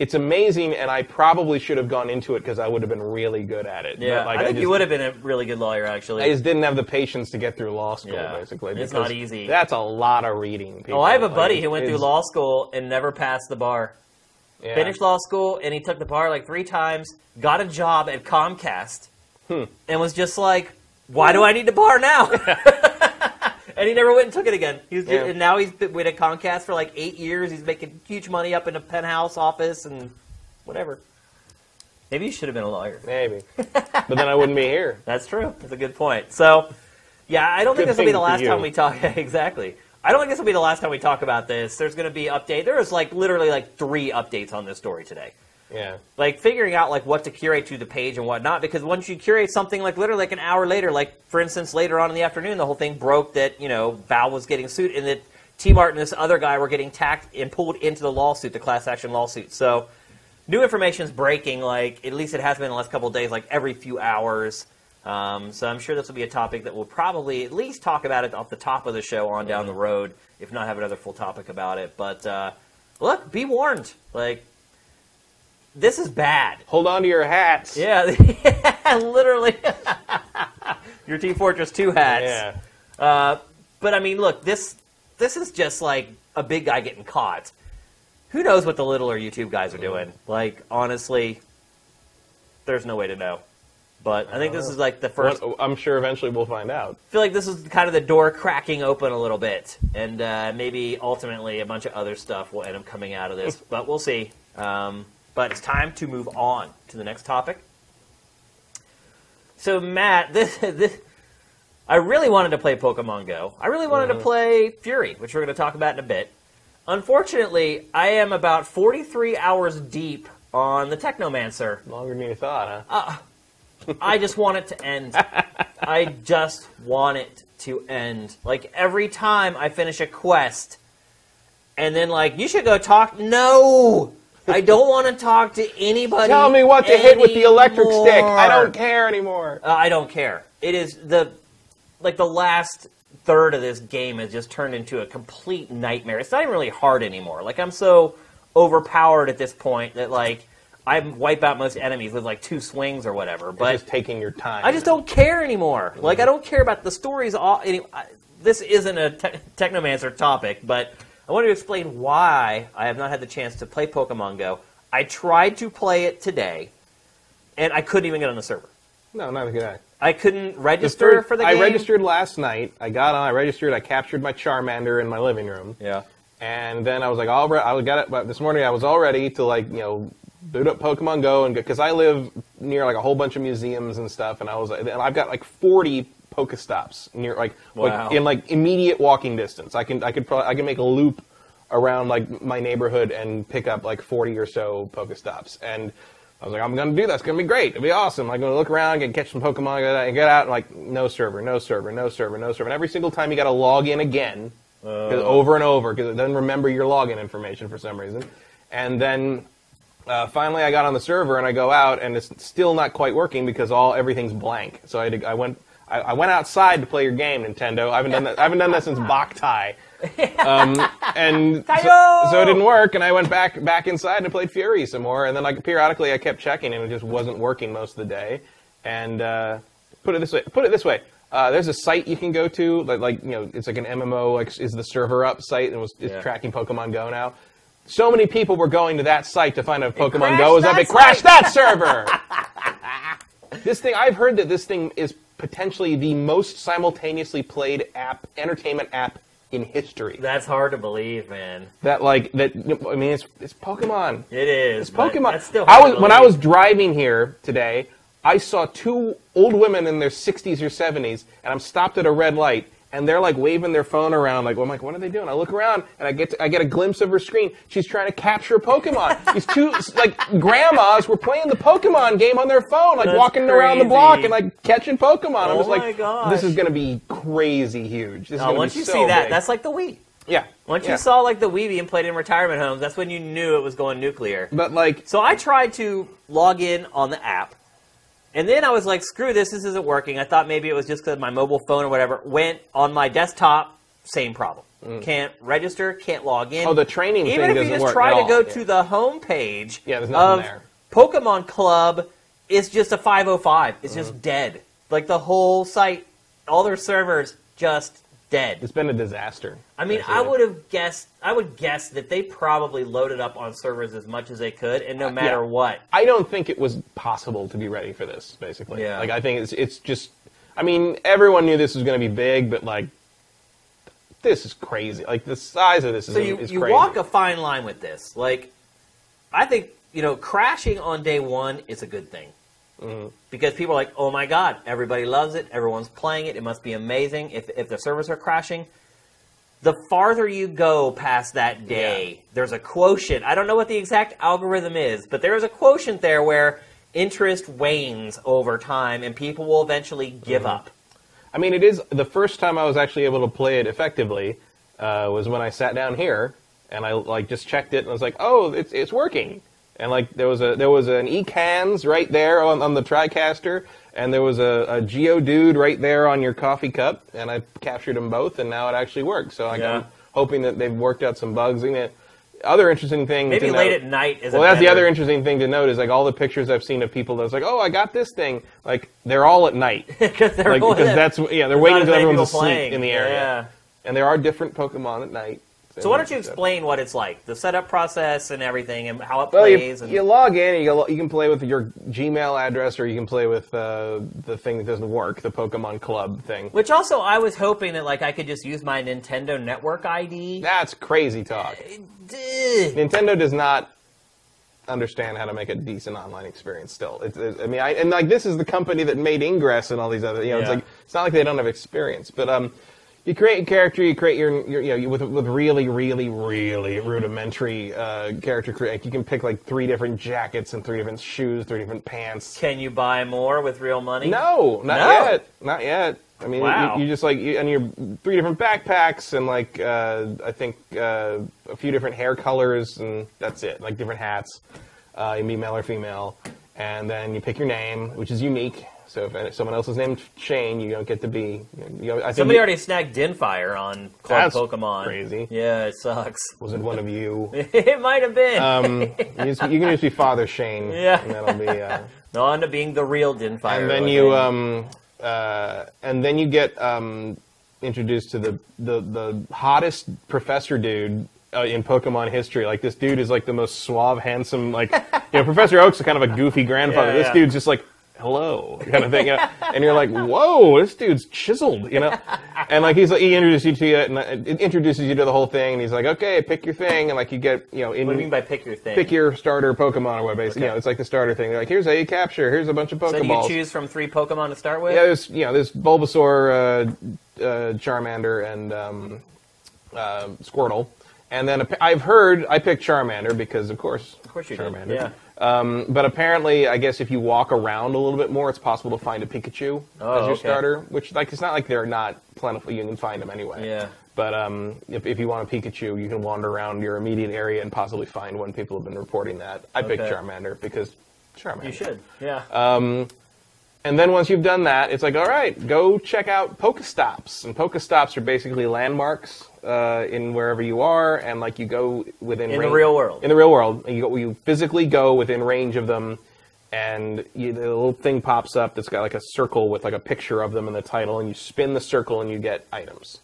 S2: it's amazing, and I probably should have gone into it because I would have been really good at it.
S1: Yeah,
S2: like,
S1: I think
S2: just,
S1: you would have been a really good lawyer, actually.
S2: I just didn't have the patience to get through law school,
S1: Yeah.
S2: basically.
S1: It's not easy.
S2: That's a lot of reading. People.
S1: oh, I have a
S2: Like,
S1: buddy who went through law school and never passed the bar.
S2: yeah.
S1: Finished law school and he took the bar like three times, got a job at Comcast,
S2: Hmm.
S1: and was just like, why do I need the bar now? and he never went and took it again. He was
S2: Yeah.
S1: and now he's been with at Comcast for like eight years. He's making huge money up in a penthouse office and whatever. Maybe you should have been a lawyer.
S2: Maybe, but then I wouldn't be here.
S1: That's true. That's a good point. So, yeah, I don't think
S2: Good
S1: this will be the
S2: for
S1: last
S2: you.
S1: time we talk. exactly. I don't think this will be the last time we talk about this. There's going to be update. There is like literally like three updates on this story today.
S2: Yeah.
S1: Like figuring out like what to curate to the page and whatnot. Because once you curate something, like literally like an hour later, like for instance, later on in the afternoon, the whole thing broke that you know Valve was getting sued and that T Mart and this other guy were getting tacked and pulled into the lawsuit, the class action lawsuit. So new information is breaking. Like at least it has been the last couple of days, like every few hours. Um, so I'm sure this will be a topic that we'll probably at least talk about it off the top of the show on down the road, if not have another full topic about it. But uh, look, be warned. Like this is bad.
S2: Hold on to your hats.
S1: Yeah, literally. Your Team Fortress 2 hats.
S2: Yeah.
S1: Uh, but I mean, look, this this is just like a big guy getting caught who knows what the littler YouTube guys are doing? Like, honestly, there's no way to know. But I think this is like the first.
S2: Well, I'm sure eventually we'll find out.
S1: I feel like this is kind of the door cracking open a little bit, and uh, maybe ultimately a bunch of other stuff will end up coming out of this. but we'll see. Um, but it's time to move on to the next topic. So Matt, this, this I really wanted to play Pokemon Go. I really wanted to mm-hmm. play Furi, which we're going to talk about in a bit. Unfortunately, I am about 43 hours deep on the Technomancer.
S2: Longer than you thought, huh?
S1: Uh, I just want it to end. I just want it to end. Like every time I finish a quest, and then like you should go talk. No, I don't want to talk to anybody.
S2: Tell me what to hit with the electric stick. I don't care anymore.
S1: Uh, I don't care. It is the like the last third of this game has just turned into a complete nightmare. It's not even really hard anymore. Like I'm so overpowered at this point that like I wipe out most enemies with like two swings or whatever.
S2: But
S1: But
S2: just taking your time.
S1: I just don't care anymore. Like I don't care about the stories. All any, I, this isn't a te- Technomancer topic, but I want to explain why I have not had the chance to play Pokemon Go. I tried to play it today, and I couldn't even get on the server.
S2: No, not good. eye.
S1: I couldn't
S2: The
S1: register
S2: first-
S1: for the game.
S2: I registered last night. I got on. I registered. I captured my Charmander in my living room,
S1: Yeah.
S2: and then I was like, all right. I got it. But this morning I was all ready to like you know boot up Pokemon Go and because I live near like a whole bunch of museums and stuff, and I was like, and I've got like forty Pokestops near like
S1: Wow.
S2: like in like immediate walking distance. I can I could probably I can make a loop around like my neighborhood and pick up like forty or so Pokestops and. I was like, I'm going to do that. It's going to be great. It'll be awesome. I'm going to look around and catch some Pokemon and get out and like, no server, no server, no server, no server. And every single time you got to log in again, 'cause over and over, because it doesn't remember your login information for some reason. And then uh, finally I got on the server and I go out and it's still not quite working because all everything's blank. So I, I went I, I went outside to play your game, Nintendo. I haven't done that. I haven't done that since Boktai. Um, and so, so it didn't work, and I went back back inside and played Furi some more. And then like periodically I kept checking, and it just wasn't working most of the day. And uh, put it this way, put it this way. Uh, there's a site you can go to, like, like you know, it's like an MMO, like is the server up site, and was it's
S1: Yeah.
S2: tracking Pokemon Go now. So many people were going to that site to find out if Pokemon
S1: crashed
S2: Go was up. It crashed
S1: site.
S2: that server. this thing, I've heard that this thing is potentially the most simultaneously played app, entertainment app in history.
S1: That's hard to believe, man.
S2: That like that. I mean, it's it's Pokemon.
S1: It is.
S2: It's Pokemon.
S1: That's still
S2: I was when I was driving here today. I saw two old women in their 60s or 70s, and I'm stopped at a red light, and they're like waving their phone around. Like, well, I'm like, what are they doing? I look around, and I get to, I get a glimpse of her screen. She's trying to capture a Pokemon. These two like grandmas were playing the Pokemon game on their phone, like
S1: That's
S2: walking around the block and like catching Pokemon. I'm
S1: Oh
S2: just
S1: my
S2: like,
S1: gosh.
S2: this is going to be crazy huge. This is
S1: Oh,
S2: gonna
S1: once you
S2: so
S1: see that,
S2: big.
S1: that's like the Wii.
S2: yeah.
S1: Once
S2: yeah.
S1: you saw like the Wii being played in retirement homes, that's when you knew it was going nuclear.
S2: but like,
S1: So I tried to log in on the app, and then I was like, "Screw this! This isn't working." I thought maybe it was just because my mobile phone or whatever went on my desktop. Same problem. Can't register. Can't log in.
S2: Mm. oh, the training
S1: Even
S2: thing
S1: if you just try to
S2: all.
S1: go
S2: Yeah.
S1: to the home page
S2: Yeah, there's nothing
S1: of
S2: there.
S1: Pokemon Club, it's just a 505. It's
S2: Mm-hmm.
S1: just dead. Like the whole site, all their servers just dead.
S2: It's been a disaster.
S1: I mean, I would have guessed. I would guess that they probably loaded up on servers as much as they could, and no matter
S2: yeah.
S1: what,
S2: I don't think it was possible to be ready for this. Basically,
S1: Yeah.
S2: Like I think it's it's just. I mean, everyone knew this was going to be big, but like, this is crazy. Like the size of this is,
S1: So you,
S2: is
S1: you
S2: crazy.
S1: walk a fine line with this. Like, I think you know, crashing on day one is a good thing
S2: Mm-hmm.
S1: because people are like, "Oh my god, everybody loves it. Everyone's playing it. It must be amazing." If if the servers are crashing, the farther you go past that day, there's a quotient. I don't know what the exact algorithm is, but there is a quotient there where interest wanes over time, and people will eventually give
S2: Mm-hmm.
S1: up.
S2: I mean, it is the first time I was actually able to play it effectively uh, was when I sat down here and I like just checked it and I was like, oh, it's it's working. And like there was a there was an Ekans right there on, on the TriCaster, and there was a, a Geodude right there on your coffee cup, and I captured them both, and now it actually works. So like,
S1: Yeah.
S2: I'm hoping that they've worked out some bugs. in it. other interesting thing,
S1: Maybe late
S2: note-
S1: at night is.
S2: well, that's the other interesting thing to note is like all the pictures I've seen of people that's like, oh, I got this thing. Like they're all at night.
S1: because they're
S2: like that's yeah they're waiting until everyone's asleep
S1: playing.
S2: in the area.
S1: Yeah.
S2: And there are different Pokemon at night,
S1: So why don't you explain what it's like, the setup process and everything, and how it
S2: Well,
S1: plays?
S2: you,
S1: and
S2: you log in. You, go- you can play with your Gmail address, or you can play with uh, the thing that doesn't work, the Pokemon Club thing.
S1: which also, I was hoping that like I could just use my Nintendo Network ID.
S2: That's crazy talk. Nintendo does not understand how to make a decent online experience. Still, it's, it's, I mean, I, and like this is the company that made Ingress and all these other. You know, it's
S1: Yeah.
S2: like it's not like they don't have experience, but um. You create a character. You create your, your you know, with with really, really, really rudimentary uh, character create. You can pick like three different jackets and three different shoes, three different pants.
S1: Can you buy more with real money?
S2: No, not
S1: No.
S2: yet. Not yet. I mean,
S1: Wow.
S2: you, you just like you, and your three different backpacks and like uh, I think uh, a few different hair colors and that's it. Like different hats. Uh, you can be male or female, and then you pick your name, which is unique. So if someone else is named Shane, you don't get to be. You know, I
S1: Somebody
S2: you-
S1: already snagged Dinfire on Club
S2: That's
S1: Pokemon.
S2: crazy.
S1: Yeah, it sucks.
S2: was it one of you?
S1: it might have been.
S2: Um, you, just, you can just be Father Shane.
S1: Yeah.
S2: and that'll be. Uh,
S1: no, on to being the real Dinfire.
S2: and then you um uh and then you get um introduced to the the the hottest professor dude uh, in Pokemon history. Like this dude is like the most suave, handsome. Like you know, Professor Oak's kind of a goofy grandfather.
S1: Yeah,
S2: this
S1: yeah.
S2: dude's just like hello kind of thing. You and you're like, whoa, this dude's chiseled. You know, and like he's like he introduces you to it and uh, it introduces you to the whole thing. And he's like, okay, pick your thing, and like you get you know in
S1: What do you mean by pick your thing?
S2: pick your starter Pokemon or what basically. You know, it's like the starter thing. They're like, here's how you capture. Here's a bunch of
S1: Pokemon. so you choose from three Pokemon to start with?
S2: Yeah, there's you know there's Bulbasaur, uh, uh, Charmander, and um, uh, Squirtle, and then I've heard I picked Charmander because of course,
S1: Of course you
S2: Charmander.
S1: did. Yeah.
S2: Um, but apparently, I guess if you walk around a little bit more, it's possible to find a Pikachu
S1: Oh,
S2: as your
S1: okay.
S2: starter. Which like it's not like they're not plentiful. You can find them anyway.
S1: Yeah.
S2: But um, if, if you want a Pikachu, you can wander around your immediate area and possibly find one. People have been reporting that. I picked Charmander because Charmander.
S1: You should. Yeah.
S2: Uh, And then once you've done that, it's like, all right, go check out Pokestops. And Pokestops are basically landmarks uh, in wherever you are, and like you go within
S1: In the real world.
S2: In the real world, you go, you physically go within range of them, and you, the little thing pops up that's got like a circle with like a picture of them in the title, and you spin the circle and you get items.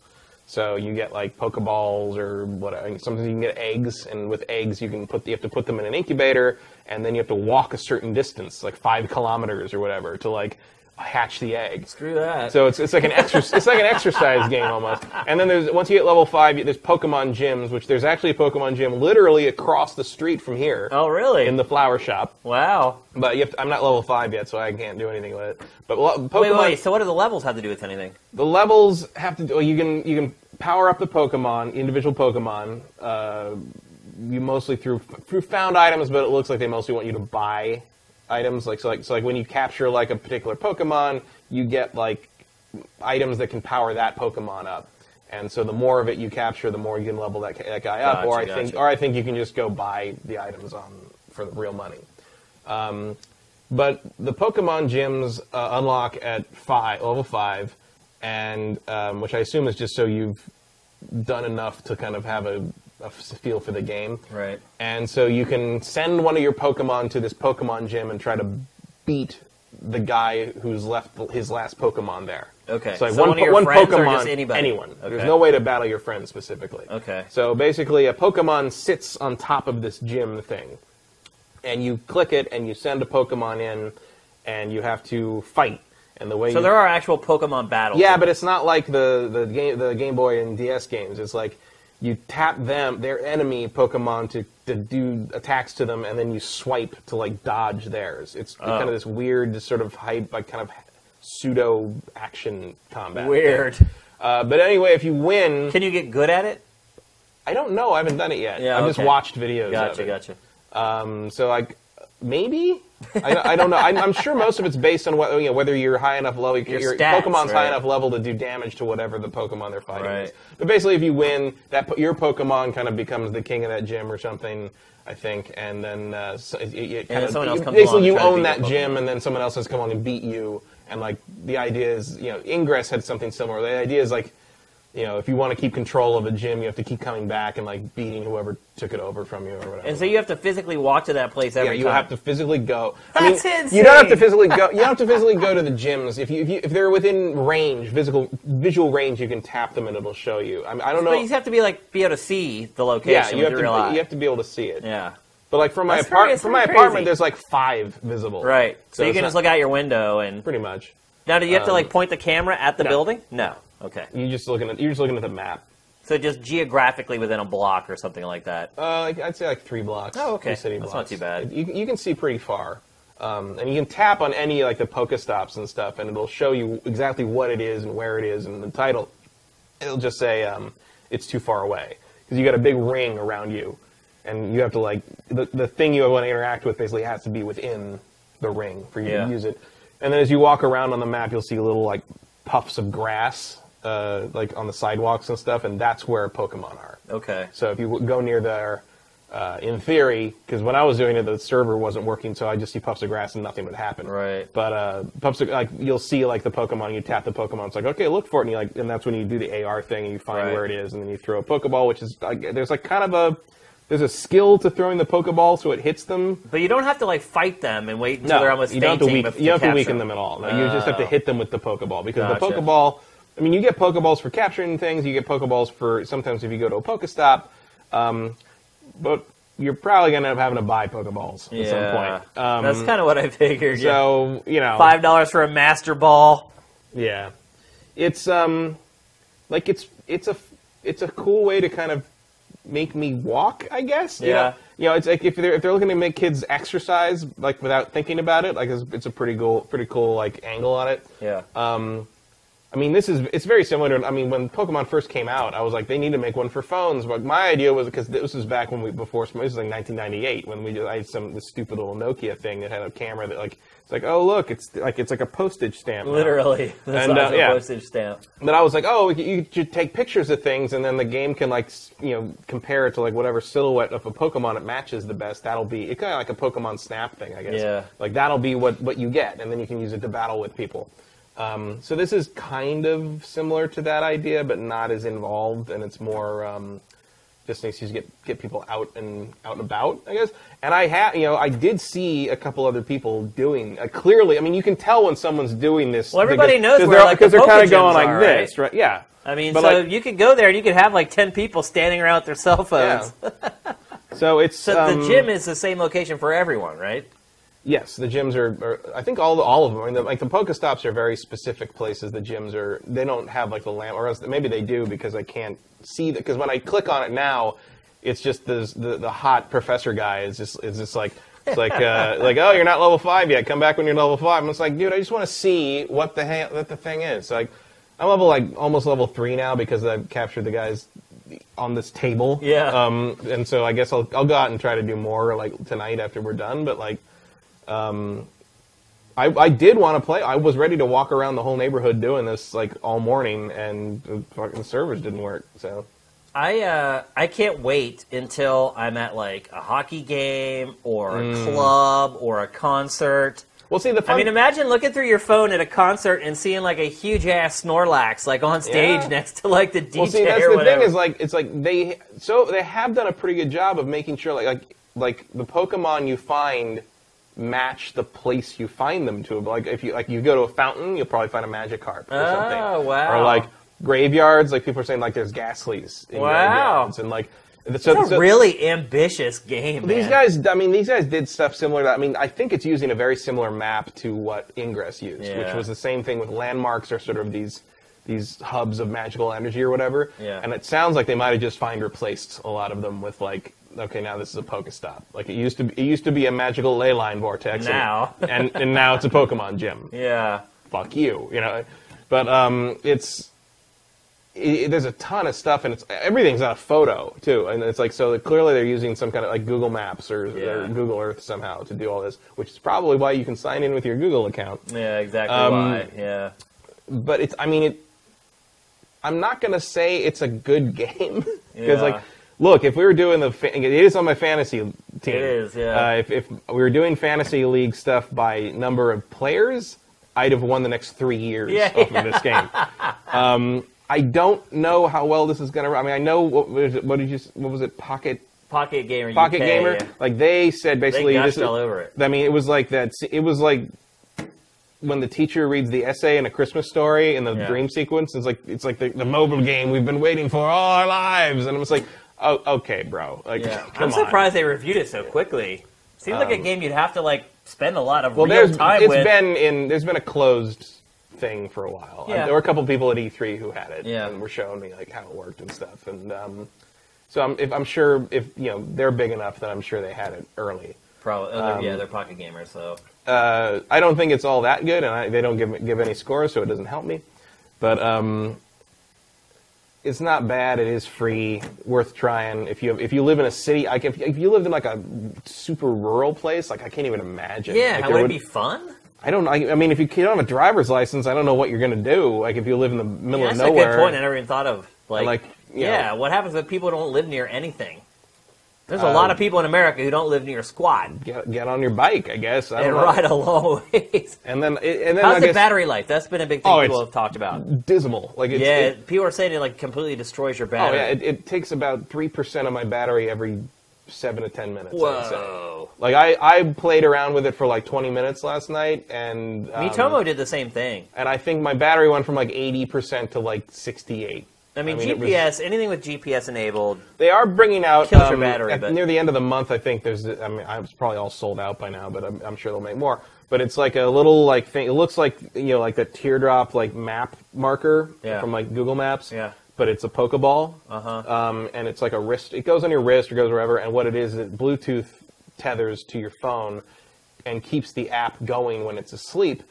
S2: So you get like Pokeballs or whatever. Sometimes you can get eggs, and with eggs you can put you have to put them in an incubator, and then you have to walk a certain distance, like five kilometers or whatever, to like hatch the egg.
S1: Screw that.
S2: So it's, it's like an exercise. it's like an exercise game almost. And then there's once you get level five, there's Pokemon gyms, which there's actually a Pokemon gym literally across the street from here
S1: oh, really?
S2: in the flower shop.
S1: wow.
S2: But you have to, I'm not level five yet, so I can't do anything with it. But lo- Pokemon,
S1: Wait, wait. So what do the levels have to do with anything?
S2: the levels have to do. well, You can you can power up the Pokemon, individual Pokemon. Uh, you mostly through through found items, but it looks like they mostly want you to buy items. Like so, like so, like when you capture like a particular Pokemon, you get like items that can power that Pokemon up. And so the more of it you capture, the more you can level that, that guy up.
S1: Gotcha,
S2: or I think, or I think you can just go buy the items on for the real money. Um, but the Pokemon gyms uh, unlock at five, level five, and um, which I assume is just so you've done enough to kind of have a, a feel for the game.
S1: Right.
S2: And so you can send one of your Pokemon to this Pokemon gym and try to beat the guy who's left his last Pokemon there.
S1: Okay.
S2: So like
S1: So
S2: one,
S1: one of your
S2: po- one Pokemon,
S1: just anybody?
S2: anyone.
S1: Okay.
S2: There's no way to battle your friends specifically.
S1: Okay.
S2: So basically, a Pokemon sits on top of this gym thing, and you click it, and you send a Pokemon in, and you have to fight. And the way
S1: So
S2: you,
S1: there are actual Pokemon battles.
S2: yeah, but it's not like the the game the Game Boy and DS games. It's like you tap them their enemy Pokemon to, to do attacks to them, and then you swipe to like dodge theirs. It's
S1: Oh.
S2: kind of this weird sort of hype, like kind of pseudo action combat.
S1: weird.
S2: Uh, but anyway, if you win,
S1: Can you get good at it?
S2: I don't know. I haven't done it yet.
S1: Yeah,
S2: I've just watched videos. of
S1: Gotcha,
S2: it.
S1: gotcha.
S2: Um, so like maybe I, I don't know. I'm, I'm sure most of it's based on whether you know whether you're high enough level, your,
S1: Your stats,
S2: Pokemon's high enough level to do damage to whatever the Pokemon they're fighting
S1: Right.
S2: is. But basically, if you win, that your Pokemon kind of becomes the king of that gym or something. I think, and then uh, so it, it, kind
S1: then
S2: of,
S1: someone else
S2: you- basically you
S1: and
S2: own that gym, and then someone else has come along and beat you. And like the idea is, you know, Ingress had something similar. The idea is like you know, if you want to keep control of a gym, you have to keep coming back and like beating whoever took it over from you or whatever.
S1: And so you have to physically walk to that place every
S2: yeah,
S1: every
S2: you
S1: time.
S2: have to physically go.
S1: That's
S2: I mean, you don't have to physically go. You don't have to physically go to the gyms if you if, you, if they're within range, physical visual range. You can tap them and it'll show you. I, mean, I don't know.
S1: But you have to be like be able to see the location
S2: yeah, you have to.
S1: real eye.
S2: You have to be able to see it.
S1: yeah.
S2: But like from my
S1: That's
S2: apart-
S1: pretty-
S2: from my
S1: pretty
S2: apartment, there's like five visible.
S1: Right. So, you can
S2: not-
S1: just look out your window and
S2: pretty much.
S1: now do you have to
S2: um,
S1: like point the camera at the
S2: no.
S1: building? No. Okay.
S2: You just looking at you're just looking at the map.
S1: So just geographically within a block or something like that.
S2: Uh, like, I'd say like three blocks.
S1: Oh, okay.
S2: Three city
S1: That's
S2: blocks.
S1: not too bad.
S2: You, can- you can see pretty far. Um, and you can tap on any like the Pokestops and stuff, and it'll show you exactly what it is and where it is, and the title. It'll just say um, it's too far away because you got a big ring around you, and you have to like the the thing you want to interact with basically has to be within the ring for you
S1: Yeah.
S2: to use it. And then as you walk around on the map, you'll see little like puffs of grass, uh, like on the sidewalks and stuff, and that's where Pokemon are.
S1: Okay.
S2: So if you w- go near there, uh, in theory, because when I was doing it, the server wasn't working, so I just see puffs of grass and nothing would happen.
S1: Right.
S2: But uh, puffs of like you'll see like the Pokemon, you tap the Pokemon, it's like okay, look for it, and you like, and that's when you do the AR thing and you find
S1: Right.
S2: where it is, and then you throw a Pokeball, which is like, there's like kind of a there's a skill to throwing the Pokeball so it hits them.
S1: But you don't have to like fight them and wait until
S2: No,
S1: they're almost
S2: you don't have to weaken. You don't have to weaken them at all. No, you just have to
S1: Oh.
S2: hit them with the Pokeball because
S1: Gotcha.
S2: the Pokeball. I mean, you get Pokeballs for capturing things. You get Pokeballs for sometimes if you go to a Pokestop, um, but you're probably gonna end up having to buy Pokeballs at
S1: Yeah.
S2: some point. Um,
S1: That's kind of what I figured. yeah.
S2: so you know
S1: Five dollars for a master ball.
S2: Yeah, it's um, like it's it's a it's a cool way to kind of make me walk, I guess. You
S1: Yeah.
S2: know, you know, it's like if they're if they're looking to make kids exercise like without thinking about it, like it's, it's a pretty cool pretty cool like angle on it.
S1: Yeah.
S2: Um, I mean, this is it's very similar to. I mean, when Pokemon first came out, I was like, they need to make one for phones. But my idea was because this was back when we before this was like 1998 when we I had some this stupid little Nokia thing that had a camera that like it's like oh look it's like it's like a postage stamp. now.
S1: Literally, the
S2: And,
S1: size
S2: uh, yeah.
S1: postage stamp.
S2: But I was like, oh, you should take pictures of things, and then the game can like you know compare it to like whatever silhouette of a Pokemon it matches the best. That'll be it kind of like a Pokemon Snap thing, I guess.
S1: Yeah.
S2: Like that'll be what what you get, and then you can use it to battle with people. Um, so this is kind of similar to that idea, but not as involved, and it's more um, just an excuse to get get people out and out and about, I guess. And I have, you know, I did see a couple other people doing uh, clearly. I mean, you can tell when someone's doing this.
S1: Well, everybody
S2: because-
S1: knows
S2: because they're,
S1: like,
S2: because
S1: the
S2: they're kind of going like
S1: are,
S2: this, right? Yeah.
S1: I mean,
S2: But,
S1: so
S2: like-
S1: you could go there and you could have like ten people standing around with their cell
S2: Yeah.
S1: phones.
S2: So it's
S1: So
S2: um,
S1: the gym is the same location for everyone, right?
S2: Yes, the gyms are. are I think all all of them. I mean, the, like the Pokestops are very specific places. The gyms are. They don't have like the lamp, or else maybe they do because I can't see that. Because when I click on it now, it's just the the, the hot professor guy is just is just like. It's like, uh, like, oh, you're not level five yet. Come back when you're level five. And it's like, dude, I just want to see what the hell what the thing is. So, Like, I'm level like almost level three now because I've captured the guys on this table.
S1: Yeah.
S2: Um, and so I guess I'll I'll go out and try to do more like tonight after we're done. But like, um, I I did want to play. I was ready to walk around the whole neighborhood doing this like all morning, and the fucking servers didn't work. So
S1: I uh, I can't wait until I'm at like a hockey game or a
S2: Mm.
S1: club or a concert.
S2: well, see the fun.
S1: I mean, imagine looking through your phone at a concert and seeing like a huge ass Snorlax like on stage
S2: Yeah.
S1: next to like the DJ
S2: well, see that's the
S1: whatever.
S2: thing is like it's like they so they have done a pretty good job of making sure like like like the Pokemon you find match the place you find them to. Like if you like you go to a fountain, you'll probably find a Magikarp or
S1: Oh,
S2: something.
S1: wow.
S2: Or like graveyards, like people are saying like there's Gastlys in
S1: Wow.
S2: graveyards, and like so,
S1: it's a
S2: so-
S1: really ambitious game.
S2: These
S1: man.
S2: guys, I mean, these guys did stuff similar to. I mean, I think it's using a very similar map to what Ingress used, which was the same thing with landmarks or sort of these these hubs of magical energy or whatever.
S1: Yeah.
S2: And it sounds like they might have just find replaced a lot of them with like, okay, now this is a Pokestop. Like it used to. Be, it used to be a magical ley line vortex. and-
S1: Now.
S2: and and now it's a Pokemon gym.
S1: Yeah.
S2: Fuck you, you know. But um, it's. It, there's a ton of stuff, and it's everything's on a photo too, and it's like so. Clearly, they're using some kind of like Google Maps or,
S1: Yeah.
S2: or Google Earth somehow to do all this, which is probably why you can sign in with your Google account.
S1: Yeah, exactly
S2: Um,
S1: why. Yeah.
S2: But it's, I mean, it. I'm not gonna say it's a good game because,
S1: Yeah.
S2: like, look, if we were doing the, fa- it is on my fantasy team.
S1: It is, yeah.
S2: Uh, if if we were doing fantasy league stuff by number of players, I'd have won the next three years
S1: Yeah,
S2: off of this game. Um, I don't know how well this is gonna. I mean, I know what was it? What did you? What was it? Pocket
S1: Pocket Gamer
S2: Pocket
S1: UK,
S2: Gamer.
S1: yeah.
S2: Like they said, basically,
S1: They
S2: this
S1: gushed
S2: is.
S1: over it.
S2: I mean, it was like that. It was like when the teacher reads the essay in a Christmas story in the
S1: Yeah.
S2: dream sequence. It's like it's like the, the mobile game we've been waiting for all our lives, and it was like, oh, okay, bro. Like,
S1: Yeah.
S2: come
S1: I'm
S2: on.
S1: surprised they reviewed it so quickly. Seems like a
S2: Um,
S1: game you'd have to like spend a lot of
S2: Well,
S1: real
S2: there's
S1: time
S2: it's
S1: with.
S2: been in there's been a closed thing for a while.
S1: Yeah.
S2: There were a couple people at E3 who had it
S1: Yeah.
S2: and were showing me like how it worked and stuff. And um, so I'm if, I'm sure if you know they're big enough that I'm sure they had it early.
S1: Probably, oh, they're-
S2: um,
S1: yeah, they're Pocket Gamers, so
S2: Uh, I don't think it's all that good, and I, they don't give give any scores, so it doesn't help me. But um, it's not bad. It is free, worth trying. If you if you live in a city, like if, if you lived in like a super rural place, like I can't even imagine.
S1: yeah.
S2: like,
S1: how would it be fun?
S2: I don't. I, I mean, if you don't have a driver's license, I don't know what you're going to do. Like if you live in the middle
S1: Yeah,
S2: of
S1: that's a
S2: nowhere.
S1: good point. I never even thought of like,
S2: Like,
S1: yeah.
S2: know-
S1: what happens if people don't live near anything? There's a
S2: Um,
S1: lot of people in America who don't live near squat
S2: Get, get on your bike, I guess. I
S1: and
S2: know.
S1: ride a long ways.
S2: And then, and then
S1: How's
S2: I
S1: the
S2: guess
S1: battery life? That's been a big thing
S2: Oh,
S1: people have talked about.
S2: dismal. Like it's,
S1: yeah,
S2: it-
S1: people are saying it like completely destroys your battery.
S2: oh yeah, it, it takes about three percent of my battery every seven to ten minutes. I.
S1: Whoa.
S2: Like I, I played around with it for like 20 minutes last night, and um,
S1: Miitomo did the same thing.
S2: and I think my battery went from like 80 percent to like 68.
S1: I mean,
S2: I mean, it was-
S1: GPS, anything with GPS enabled.
S2: They are bringing out
S1: Kills your
S2: um,
S1: battery,
S2: at-
S1: but-
S2: near the end of the month. I think there's. I mean, it's probably all sold out by now, but I'm, I'm sure they'll make more. But it's like a little like thing. It looks like you know like a teardrop like map marker
S1: Yeah.
S2: from like Google Maps.
S1: Yeah.
S2: But it's a Pokeball.
S1: Uh huh.
S2: Um, and it's like a wrist. It goes on your wrist or goes wherever. And what it is, it Bluetooth tethers to your phone and keeps the app going when it's asleep,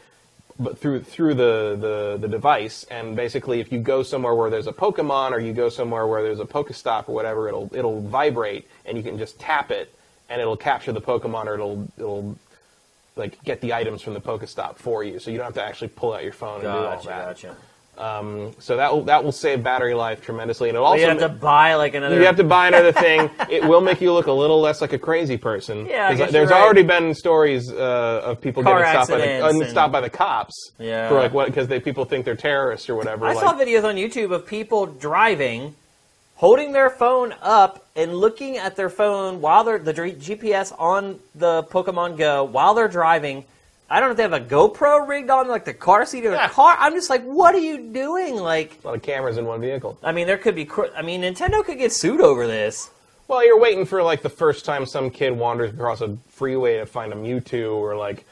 S2: but through through the, the the device. And basically, if you go somewhere where there's a Pokemon or you go somewhere where there's a Pokestop or whatever, it'll it'll vibrate and you can just tap it and it'll capture the Pokemon or it'll it'll like get the items from the Pokestop for you, so you don't have to actually pull out your phone and do all that.
S1: gotcha.
S2: So that will that will save battery life tremendously, and it also
S1: you have to buy like another.
S2: you have to buy another thing. It will make you look a little less like a crazy person.
S1: Yeah, I
S2: 'Cause
S1: guess
S2: there's
S1: right.
S2: already been stories uh, of people
S1: Car
S2: getting stopped by the
S1: and-
S2: stopped by the cops
S1: Yeah.
S2: for like what because they people think they're terrorists or whatever.
S1: I
S2: like,
S1: saw videos on YouTube of people driving, holding their phone up and looking at their phone while they're the GPS on the Pokemon Go while they're driving. I don't know if they have a GoPro rigged on like the car seat of the
S2: Yeah.
S1: car. I'm just like, what are you doing? Like,
S2: a lot of cameras in one vehicle.
S1: I mean, there could be. cr- I mean, Nintendo could get sued over this.
S2: Well, you're waiting for like the first time some kid wanders across a freeway to find a Mewtwo or like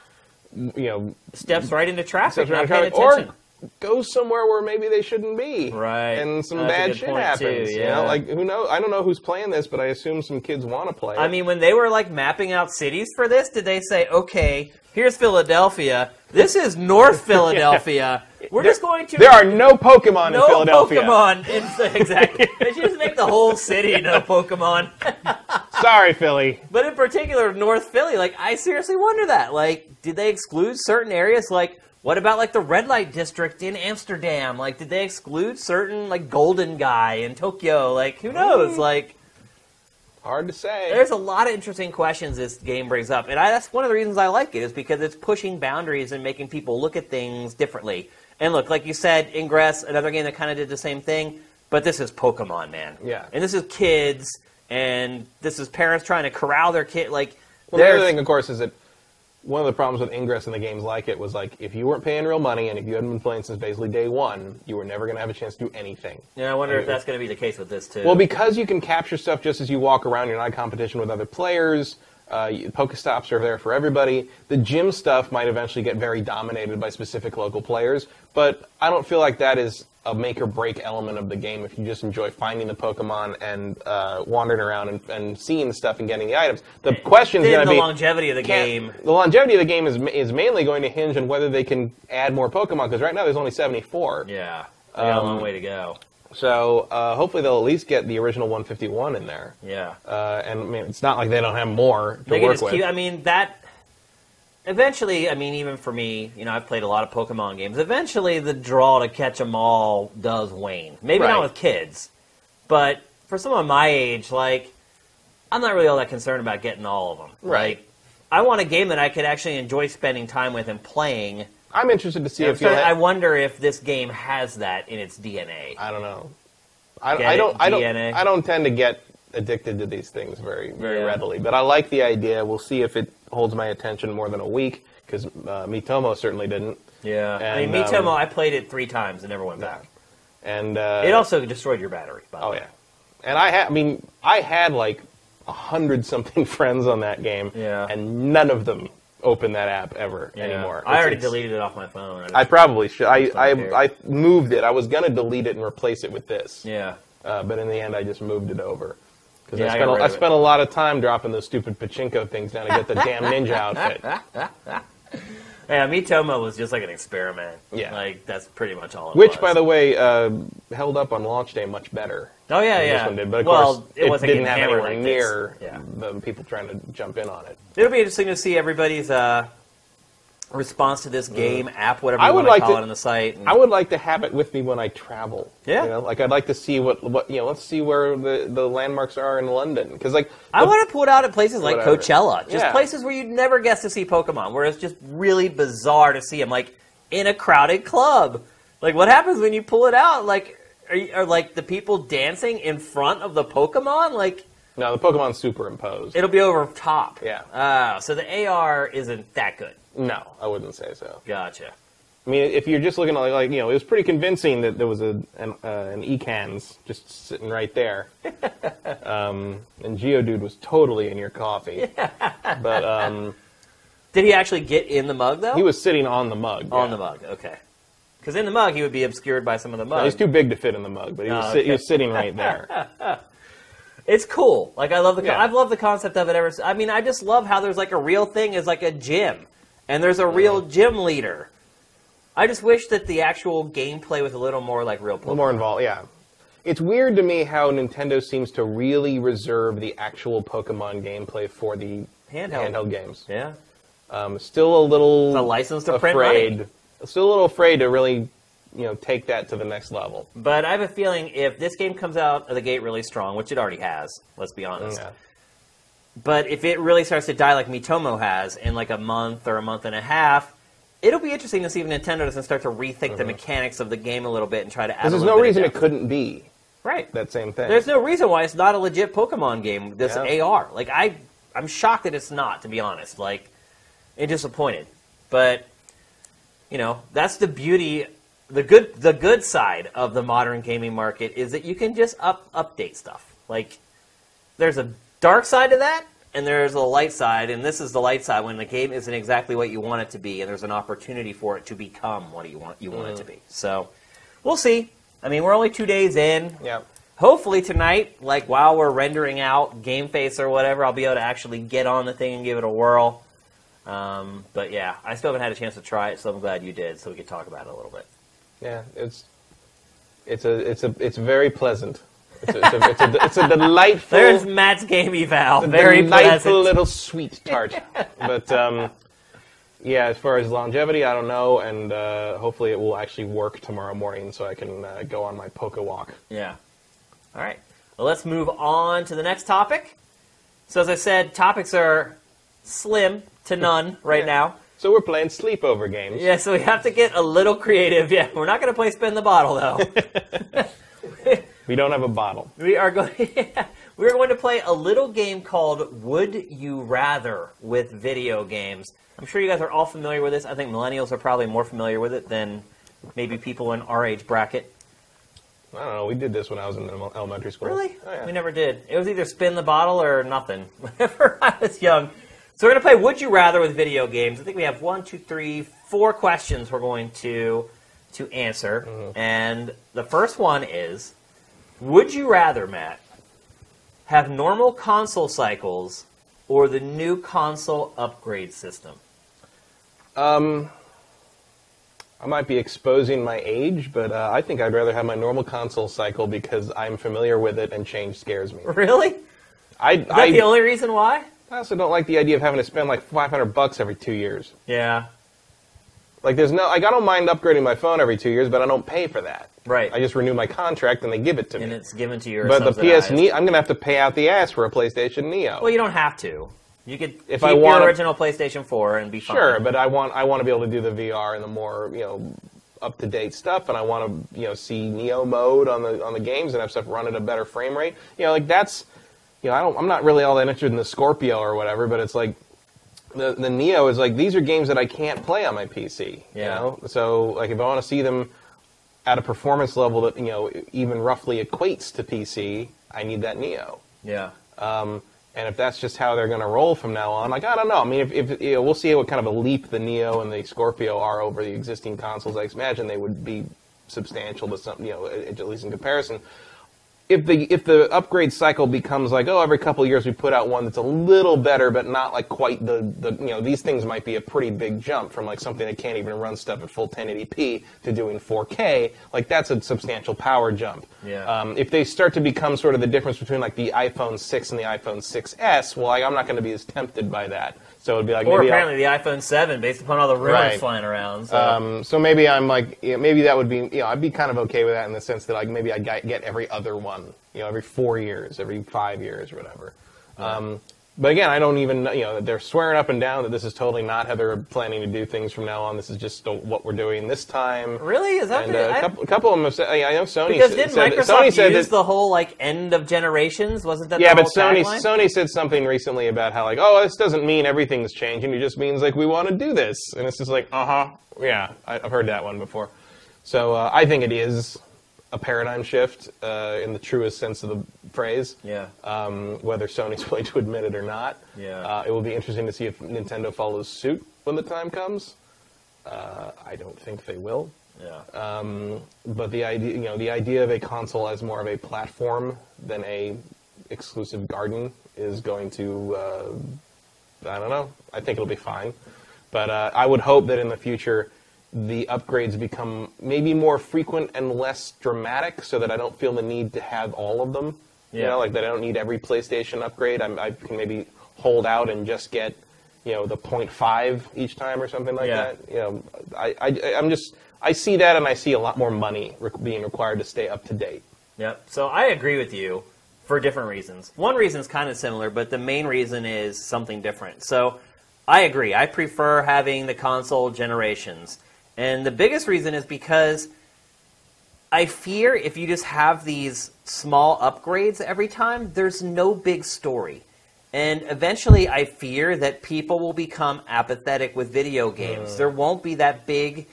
S2: you know
S1: Steps right into traffic, not paying
S2: attention. or goes somewhere where maybe they shouldn't be.
S1: Right.
S2: And some
S1: That's
S2: bad shit happens.
S1: too,
S2: You
S1: yeah.
S2: know, like who knows? I don't know who's playing this, but I assume some kids want to play it.
S1: I mean, when they were like mapping out cities for this, did they say, okay, here's Philadelphia, this is North Philadelphia. We're
S2: There-
S1: just going to
S2: there are no Pokemon
S1: no
S2: in Philadelphia.
S1: Pokemon. In, exactly. they should just make the whole city no Pokemon.
S2: Sorry, Philly.
S1: but in particular, North Philly, like I seriously wonder that. Like, did they exclude certain areas? Like, what about like the red light district in Amsterdam? Like, did they exclude certain like Golden Gai in Tokyo? Like, who knows? Like.
S2: Hard to say.
S1: There's a lot of interesting questions this game brings up, and I, that's one of the reasons I like it is because it's pushing boundaries and making people look at things differently. And look, like you said, Ingress, another game that kind of did the same thing, but this is Pokemon, man.
S2: Yeah.
S1: And this is kids, and this is parents trying to corral their kid. Like,
S2: Well, the other thing, of course, is that one of the problems with Ingress and the games like it was like if you weren't paying real money and if you hadn't been playing since basically day one, you were never going to have a chance to do anything.
S1: yeah, I wonder if
S2: Anyway.
S1: that's going to be the case with this too.
S2: Well, because you can capture stuff just as you walk around, you're not in competition with other players. Uh, Pokestops are there for everybody. The gym stuff might eventually get very dominated by specific local players, but I don't feel like that is a make or break element of the game. If you just enjoy finding the Pokemon and uh, wandering around and, and seeing the stuff and getting the items, the question is going to be the
S1: longevity of the game.
S2: The longevity of the game is is mainly going to hinge on whether they can add more Pokemon because right now there's only 74.
S1: Yeah, they got a long
S2: Um,
S1: way to go.
S2: So uh, hopefully they'll at least get the original 151 in there.
S1: Yeah.
S2: Uh, and I mean, it's not like they don't have more to
S1: they
S2: work with.
S1: keep. I mean that. Eventually, I mean, even for me, you know, I've played a lot of Pokemon games. Eventually, the draw to catch them all does wane. Maybe
S2: Right.
S1: not with kids, but for someone my age, like, I'm not really all that concerned about getting all of them.
S2: Right.
S1: Like, I want a game that I could actually enjoy spending time with and playing
S2: I'm interested to see
S1: I'm
S2: if you'll.
S1: I wonder if this game has that in its DNA.
S2: I don't know. I, I don't. I don't.
S1: DNA?
S2: I don't tend to get addicted to these things very, very
S1: Yeah.
S2: readily. But I like the idea. We'll see if it holds my attention more than a week because uh, Miitomo certainly didn't.
S1: Yeah, I mean, Miitomo,
S2: um,
S1: I played it three times and never went back.
S2: And uh,
S1: It also destroyed your battery. By
S2: Oh
S1: way.
S2: yeah, and I had. I mean, I had like a hundred something friends on that game.
S1: Yeah.
S2: And none of them open that app ever
S1: Yeah.
S2: anymore.
S1: I already deleted it off my phone. just-
S2: I probably should. I,
S1: don't
S2: I. I moved it. I was gonna delete it and replace it with this.
S1: yeah.
S2: Uh, but in the end, I just moved it over because
S1: Yeah, I
S2: I spent, a,
S1: rid
S2: I
S1: of it.
S2: spent a lot of time dropping those stupid pachinko things down to get the damn ninja outfit.
S1: Yeah, Miitomo was just like an experiment.
S2: Yeah.
S1: Like, that's pretty much all it
S2: Which,
S1: was.
S2: by the way, uh, held up on launch day much better.
S1: Oh, yeah, yeah.
S2: This one did, but of
S1: well,
S2: course,
S1: it wasn't
S2: didn't have anywhere
S1: like
S2: near
S1: Yeah.
S2: the people trying to jump in on it.
S1: It'll be interesting to see everybody's uh, response to this game, app, whatever you
S2: I would
S1: want
S2: like
S1: to call
S2: to-
S1: it on the site. and-
S2: I would like to have it with me when I travel.
S1: Yeah.
S2: you know? like I'd like to see what what you know. Let's see where the, the landmarks are in London because like
S1: I
S2: the-
S1: want to put out at places like
S2: Whatever.
S1: Coachella, just
S2: Yeah.
S1: places where you'd never guess to see Pokemon, where it's just really bizarre to see them, like in a crowded club. Like, what happens when you pull it out? Like, are, you, are like the people dancing in front of the Pokemon? Like,
S2: no the Pokemon's superimposed.
S1: it'll be over top.
S2: Yeah.
S1: Ah, so the AR isn't that good.
S2: No, I wouldn't say so.
S1: Gotcha.
S2: I mean, if you're just looking at like, like you know, it was pretty convincing that there was a an, uh, an Ekans just sitting right there, um, and Geodude was totally in your coffee. But um,
S1: Did he actually get in the mug though?
S2: he was sitting on the mug.
S1: on
S2: yeah.
S1: the mug. Okay. Because in the mug, he would be obscured by some of the
S2: No,
S1: mug.
S2: he's too big to fit in the mug, but he was,
S1: Oh,
S2: sit- he
S1: okay.
S2: was sitting right there.
S1: It's cool. Like I love the.
S2: Yeah.
S1: I've loved the concept of it ever. s- I mean, I just love how there's like a real thing is like a gym, and there's a real gym leader. I just wish that the actual gameplay was a little more like real. Pokemon.
S2: a little more involved, yeah. It's weird to me how Nintendo seems to really reserve the actual Pokemon gameplay for the
S1: Handheld.
S2: handheld games.
S1: Yeah.
S2: Um, still a little
S1: The license to print
S2: afraid. Still a little afraid to really, you know, take that to the next level.
S1: But I have a feeling if this game comes out of the gate really strong, which it already has, let's be honest.
S2: Yeah.
S1: But if it really starts to die like Miitomo has in like a month or a month and a half, it'll be interesting to see if Nintendo doesn't start to rethink the uh-huh. mechanics of the game a little bit and try to add.
S2: There's no reason it couldn't be
S1: Right.
S2: that same thing.
S1: There's no reason why it's not a legit Pokemon game. This
S2: Yeah.
S1: AR, like I, I'm shocked that it's not. To be honest, like, and disappointed. But you know, that's the beauty. The good, the good side of the modern gaming market is that you can just up update stuff. Like, there's a dark side to that, and there's a light side, and this is the light side when the game isn't exactly what you want it to be, and there's an opportunity for it to become what you want you want it to be. So, we'll see. I mean, we're only two days in
S2: yeah.
S1: hopefully tonight, like while we're rendering out GameFace or whatever, I'll be able to actually get on the thing and give it a whirl. Um, but yeah, I still haven't had a chance to try it, so I'm glad you did, so we could talk about it a little bit.
S2: Yeah, it's it's a it's a it's very pleasant. It's a, it's a, it's a, it's a delightful,
S1: There's Matt's game eval, very
S2: delightful
S1: pleasant.
S2: little sweet tart. but um, yeah, as far as longevity, I don't know, and uh, hopefully it will actually work tomorrow morning, so I can uh, go on my poke walk.
S1: Yeah. All right. Well, let's move on to the next topic. So as I said, topics are slim to none right
S2: Yeah.
S1: now.
S2: So we're playing sleepover games.
S1: Yeah, so we have to get a little creative. Yeah, we're not going to play spin the bottle though.
S2: We don't have a bottle.
S1: We are going. we're going to play a little game called Would You Rather with video games. I'm sure you guys are all familiar with this. I think millennials are probably more familiar with it than maybe people in our age bracket.
S2: I don't know. We did this when I was in elementary school.
S1: Really?
S2: Oh, yeah.
S1: We never did. It was either spin the bottle or nothing. Whenever I was young. So we're going to play Would You Rather with video games. I think we have one, two, three, four questions we're going to to answer.
S2: Mm-hmm.
S1: And the first one is Would you rather, Matt, have normal console cycles or the new console upgrade system?
S2: Um, I might be exposing my age, but uh, I think I'd rather have my normal console cycle because I'm familiar with it and change scares me.
S1: Really? Is that
S2: I,
S1: the only reason why?
S2: I also don't like the idea of having to spend like 500 bucks every two years.
S1: Yeah.
S2: Like, there's no, like, I don't mind upgrading my phone every two years, but I don't pay for that.
S1: Right.
S2: I just renew my contract and they give it to me.
S1: and it's given to your
S2: But the PS Neo, I'm gonna have to pay out the ass for a PlayStation Neo.
S1: Well, you don't have to. You could
S2: If
S1: keep
S2: I wanna-
S1: original PlayStation 4 and be fine.
S2: Sure, but I want I want to be able to do the VR and the more you know up to date stuff, and I want to you know see Neo mode on the on the games and have stuff run at a better frame rate. You know, like that's you know I don't I'm not really all that interested in the Scorpio or whatever, but it's like the the Neo is like these are games that I can't play on my PC. You know, so like if I want to see them at a performance level that you know even roughly equates to PC, I need that Neo.
S1: Yeah.
S2: Um, and if that's just how they're going to roll from now on, like I don't know. I mean, if, if you know, we'll see what kind of a leap the Neo and the Scorpio are over the existing consoles. I imagine they would be substantial to some, you know, at at least in comparison. If the if the upgrade cycle becomes like, oh, every couple of years we put out one that's a little better, but not like quite the the you know these things might be a pretty big jump from like something that can't even run stuff at full 1080p to doing 4K. Like that's a substantial power jump.
S1: Yeah.
S2: Um, if they start to become sort of the difference between like the iPhone 6 and the iPhone 6s, well, like, I'm not going to be as tempted by that. So it'd be like
S1: Or
S2: maybe I'll-
S1: apparently the iPhone 7, based upon all the rumors
S2: Right.
S1: flying around. So.
S2: um, so maybe I'm like, you know, maybe that would be, you know, I'd be kind of okay with that in the sense that like maybe I get get every other one, you know, every four years, every five years, or whatever. Um, but again, I don't even, you know, they're swearing up and down that this is totally not how they're planning to do things from now on. This is just what we're doing this time.
S1: really? Is that
S2: And
S1: the,
S2: uh,
S1: I-
S2: a couple, a couple of them have said, I know Sony
S1: Because didn't
S2: said-
S1: Microsoft
S2: Sony said
S1: use
S2: that,
S1: the whole like end of generations? Wasn't that
S2: yeah,
S1: the
S2: but
S1: whole
S2: Sony
S1: tagline?
S2: Sony said something recently about how like, oh, this doesn't mean everything's changing. It just means like we want to do this, and it's just like, uh huh, yeah, I, I've heard that one before. So uh, I think it is a paradigm shift uh, in the truest sense of the phrase.
S1: Yeah.
S2: Um, whether Sony's willing to admit it or not.
S1: Yeah.
S2: Uh, it will be interesting to see if Nintendo follows suit when the time comes. Uh, I don't think they will.
S1: yeah.
S2: Um, but the idea, you know, the idea of a console as more of a platform than a exclusive garden is going to, uh, I don't know. I think it'll be fine. But uh, I would hope that in the future, the upgrades become maybe more frequent and less dramatic, so that I don't feel the need to have all of them. You
S1: Yeah.
S2: know, like that I don't need every PlayStation upgrade. I'm, I can maybe hold out and just get, you know, the 0.5 each time or something like
S1: Yeah.
S2: that. You know, I, I, I'm just, I see that and I see a lot more money re- being required to stay up to date.
S1: Yep. So I agree with you for different reasons. One reason is kind of similar, but the main reason is something different. So I agree. I prefer having the console generations. And the biggest reason is because I fear if you just have these small upgrades every time, there's no big story. And eventually, I fear that people will become apathetic with video games. Uh. There won't be that big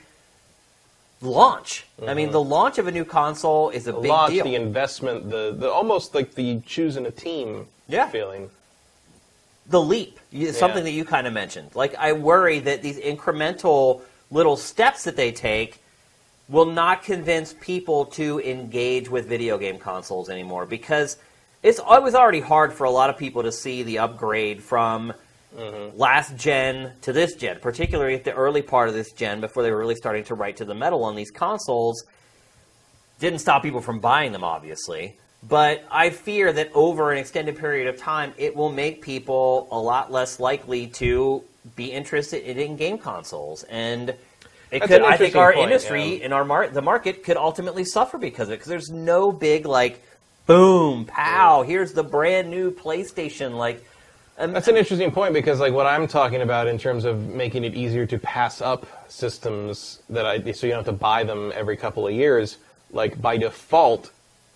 S1: launch. I mean, the uh-huh. launch of a new console is a
S2: The
S1: big
S2: launch,
S1: deal.
S2: the investment, the, the almost like the choosing a team
S1: Yeah.
S2: feeling.
S1: the leap, something
S2: Yeah.
S1: that you kind of mentioned. Like, I worry that these incremental little steps that they take will not convince people to engage with video game consoles anymore because it's it was already hard for a lot of people to see the upgrade from mm-hmm. last gen to this gen, particularly at the early part of this gen before they were really starting to write to the metal on these consoles. Didn't stop people from buying them, obviously. But I fear that over an extended period of time, it will make people a lot less likely to be interested in, game consoles. And it
S2: That's
S1: could, I think our
S2: point,
S1: industry
S2: yeah.
S1: and our mar- the market could ultimately suffer because of it. Because there's no big, like, boom, pow, here's the brand new PlayStation. Like, um,
S2: That's an interesting point because, like, what I'm talking about in terms of making it easier to pass up systems that I so you don't have to buy them every couple of years. Like by default,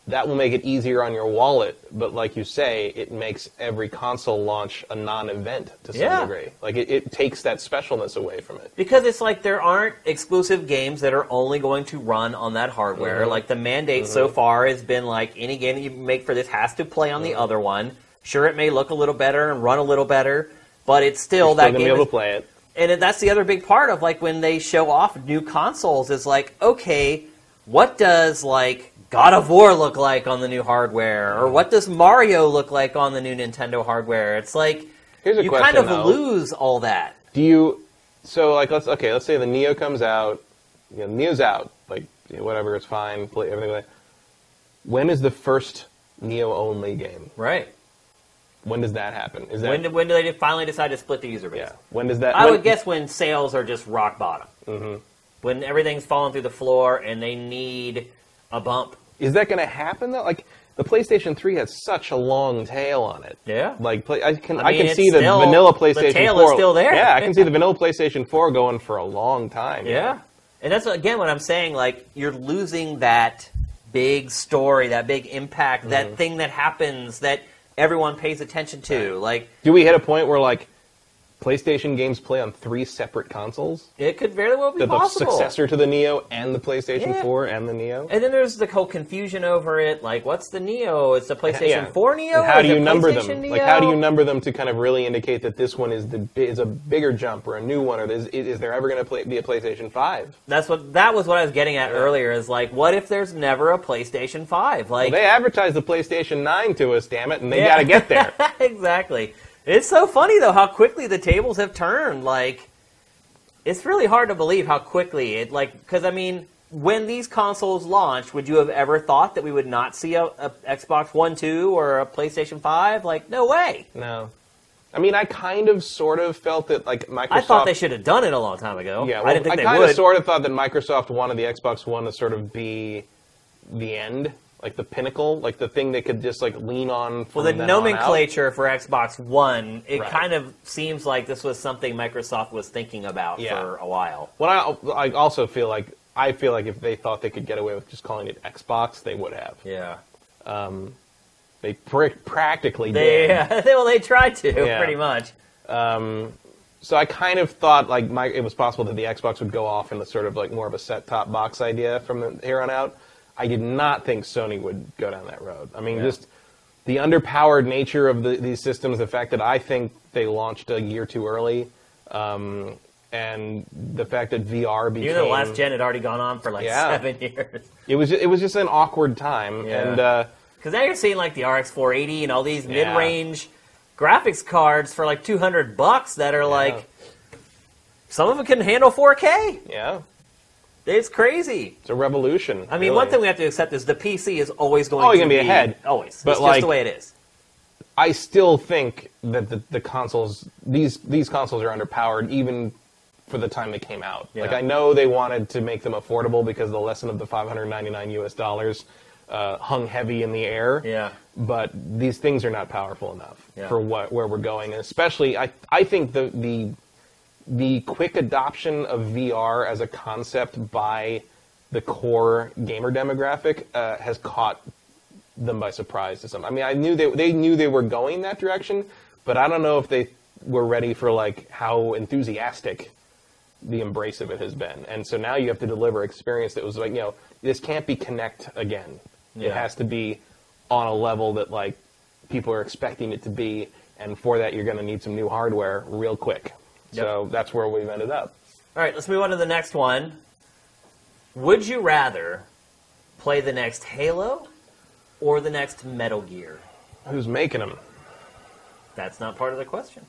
S2: that will make it easier on your wallet. But like you say, it makes every console launch a non-event to some
S1: Yeah.
S2: degree. Like it, it takes that specialness away from it.
S1: Because it's like there aren't exclusive games that are only going to run on that hardware.
S2: Mm-hmm.
S1: Like the mandate so far has been like any game that you make for this has to play on the
S2: Mm-hmm.
S1: other one. Sure, it may look a little better and run a little better, but it's still that
S2: still gonna
S1: game.
S2: be able
S1: is-
S2: to play it.
S1: and that's the other big part of like when they show off new consoles is like, okay, what does like God of War look like on the new hardware, or what does Mario look like on the new Nintendo hardware? It's like you
S2: question,
S1: kind of
S2: though.
S1: lose all that.
S2: Do you? So like let's okay. Let's say the Neo comes out. You know, Neo's out. Like you know, whatever, it's fine. Play everything. Like when is the first Neo only game?
S1: Right.
S2: When does that happen? Is that
S1: When do, when do they finally decide to split the user base?
S2: yeah? When does that?
S1: I
S2: when-
S1: would guess when sales are just rock bottom. Mm-hmm. When everything's falling through the floor and they need a bump.
S2: Is that going to happen though? Like the PlayStation 3 has such a long tail on it.
S1: Yeah.
S2: Like play, I can
S1: I
S2: I, can see the
S1: still-
S2: vanilla
S1: the
S2: PlayStation
S1: tail
S2: 4.
S1: is still there.
S2: Yeah, I can see the vanilla PlayStation 4 going for a long time.
S1: Yeah. And that's again what I'm saying. Like you're losing that big story, that big impact,
S2: Mm-hmm.
S1: that thing that happens that everyone pays attention to. Like
S2: Do we hit a point where like PlayStation games play on three separate consoles?
S1: it could very well be
S2: The, the
S1: possible.
S2: successor to the Neo and the PlayStation
S1: Yeah.
S2: 4 and the Neo?
S1: And then there's the whole confusion over it. Like, what's the Neo? It's the PlayStation
S2: Yeah.
S1: 4 Neo.
S2: And how do you number them?
S1: Neo?
S2: Like, how do you number them to kind of really indicate that this one is the is a bigger jump or a new one, or is, is there ever going to be a PlayStation Five?
S1: That's what that was what I was getting at earlier. Is like, what if there's never a PlayStation 5? Like,
S2: They advertised the PlayStation Nine to us, damn it, and they
S1: Yeah.
S2: got to get there.
S1: exactly. It's so funny though how quickly the tables have turned. Like, it's really hard to believe how quickly it like because I mean, when these consoles launched, would you have ever thought that we would not see a, a Xbox One, Two, or a PlayStation Five? Like, no way.
S2: no, I mean, I kind of, sort of felt that like Microsoft.
S1: I thought they should have done it a long time ago.
S2: Yeah,
S1: I didn't think they would.
S2: I kind of, sort of thought that Microsoft wanted the Xbox One to sort of be the end, like the pinnacle, like the thing they could just like lean on.
S1: Well, the
S2: then on out.
S1: nomenclature for Xbox One, it
S2: Right.
S1: kind of seems like this was something Microsoft was thinking about
S2: Yeah.
S1: for a while.
S2: Well, I, I also feel like I feel like if they thought they could get away with just calling it Xbox, they would have.
S1: Yeah.
S2: Um, they pr- practically
S1: They,
S2: did.
S1: Yeah, well, they tried to,
S2: Yeah.
S1: pretty much.
S2: Um, so I kind of thought like my, it was possible that the Xbox would go off in the sort of like more of a set-top box idea from the, here on out. I did not think Sony would go down that road. I mean,
S1: Yeah.
S2: just the underpowered nature of the, these systems, the fact that I think they launched a year too early, um, and the fact that VR became
S1: Even though the last gen had already gone on for like
S2: Yeah.
S1: seven years.
S2: it was it was just an awkward time,
S1: Yeah.
S2: and uh,
S1: Because now you're seeing like the RX 480 and all these
S2: Yeah.
S1: mid-range graphics cards for like 200 bucks that are like some of them can handle 4K.
S2: yeah,
S1: It's crazy.
S2: it's a revolution.
S1: I mean,
S2: really.
S1: one thing we have to accept is the PC is always going
S2: Always
S1: to
S2: gonna be ahead.
S1: Always.
S2: But,
S1: it's just the way it is.
S2: I still think that the, the consoles these these consoles are underpowered even for the time they came out.
S1: Yeah.
S2: Like I know they wanted to make them affordable because the lesson of the 599 US dollars uh, hung heavy in the air.
S1: Yeah.
S2: But these things are not powerful enough
S1: Yeah.
S2: for what where we're going, and especially I I think the the the quick adoption of VR as a concept by the core gamer demographic uh, has caught them by surprise to some. I mean, I knew they they knew they were going that direction, but I don't know if they were ready for like how enthusiastic the embrace of it has been. And so now you have to deliver experience that was like, you know, this can't be Kinect again. It has to be on a level that like people are expecting it to be, and for that you're going to need some new hardware real quick.
S1: Yep.
S2: So that's where we've ended up.
S1: All right, let's move on to the next one. Would you rather play the next Halo or the next Metal Gear?
S2: Who's making them?
S1: That's not part of the question.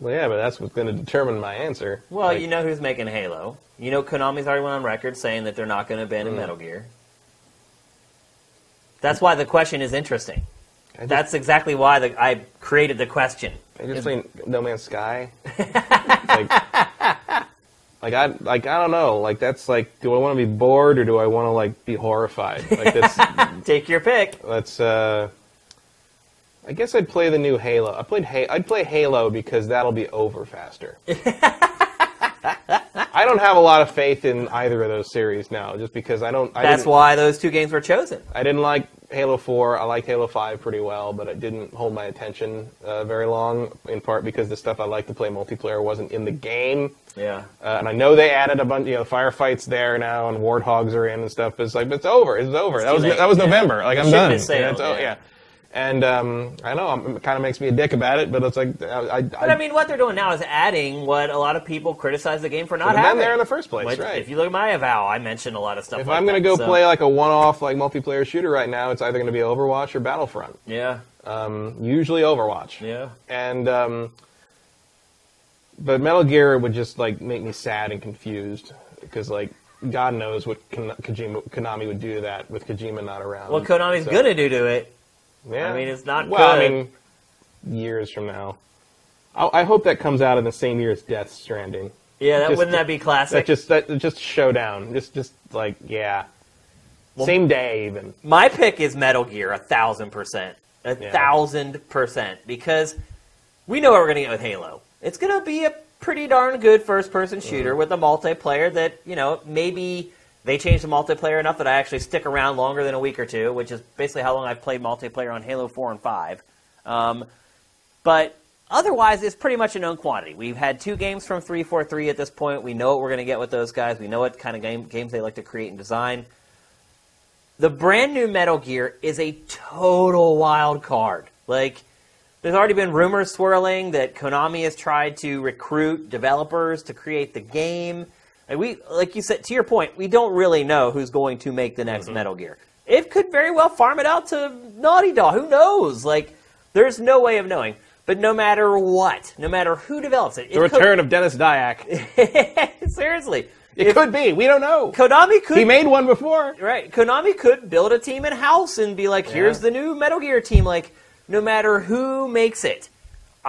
S2: Well, yeah, but that's what's going to determine my answer.
S1: Well,
S2: Like,
S1: you know who's making Halo. You know Konami's already went on record saying that they're not going to abandon
S2: Mm.
S1: Metal Gear. That's why the question is interesting.
S2: Just,
S1: That's exactly why the, I created the question.
S2: I just think No Man's Sky. like, like I like I don't know. Like that's like, do I want to be bored or do I want to like be horrified? Like that's
S1: Take your pick.
S2: that's. uh I guess I'd play the new Halo. I played ha- I'd play Halo because that'll be over faster. I don't have a lot of faith in either of those series now, just because I don't. I
S1: That's why those two games were chosen.
S2: I didn't like Halo 4. I liked Halo 5 pretty well, but it didn't hold my attention uh, very long, in part because the stuff I like to play multiplayer wasn't in the game.
S1: Yeah.
S2: Uh, and I know they added a bunch, you know, firefights there now, and warthogs are in and stuff. But it's like, but it's over. It's over. that was
S1: late,
S2: that was
S1: yeah.
S2: November. Like I'm done.
S1: sailed,
S2: Yeah, it's-
S1: yeah.
S2: yeah. And um, I know it kind of makes me a dick about it, but it's like I, I,
S1: But I mean, what they're doing now is adding what a lot of people criticize the game for not
S2: Should've been
S1: having.
S2: there in the first place,
S1: Which,
S2: right.
S1: If you look at my avow, I mentioned a lot of stuff.
S2: if
S1: like
S2: I'm gonna go
S1: so-
S2: play like a one-off like multiplayer shooter right now, it's either gonna be Overwatch or Battlefront.
S1: yeah,
S2: Um, usually Overwatch.
S1: yeah,
S2: and um, but Metal Gear would just like make me sad and confused because like God knows what Kon- Kojima, Konami would do to that with Kojima not around.
S1: what Konami's
S2: So,
S1: gonna do to it?
S2: Yeah.
S1: I mean, it's not
S2: well.
S1: good.
S2: I mean, years from now, I, I hope that comes out in the same year as Death Stranding.
S1: Yeah, that
S2: Just-
S1: wouldn't that be
S2: That
S1: classic?
S2: just that just showdown, just just like yeah, Same day, even.
S1: My pick is Metal Gear, a thousand percent, a
S2: Yeah.
S1: thousand percent, because we know what we're gonna get with Halo. It's gonna be a pretty darn good first-person shooter mm-hmm. with a multiplayer that you know maybe they changed the multiplayer enough that I actually stick around longer than a week or two, which is basically how long I've played multiplayer on Halo Four and Five. Um, but otherwise, it's pretty much a known quantity. We've had two games from 343 at this point. We know what we're going to get with those guys. We know what kind of game, games they like to create and design. The brand new Metal Gear is a total wild card. Like, there's already been rumors swirling that Konami has tried to recruit developers to create the game. Like we, like you said, to your point, we don't really know who's going to make the next mm-hmm. Metal Gear. It could very well farm it out to Naughty Dog. Who knows? Like, there's no way of knowing. But no matter what, no matter who develops it,
S2: The return of Denis Dyack.
S1: seriously,
S2: It
S1: if
S2: could be. We don't know.
S1: Konami could
S2: He made one before.
S1: Right. Konami could build a team in house and be like, here's
S2: Yeah.
S1: the new Metal Gear team. Like, no matter who makes it,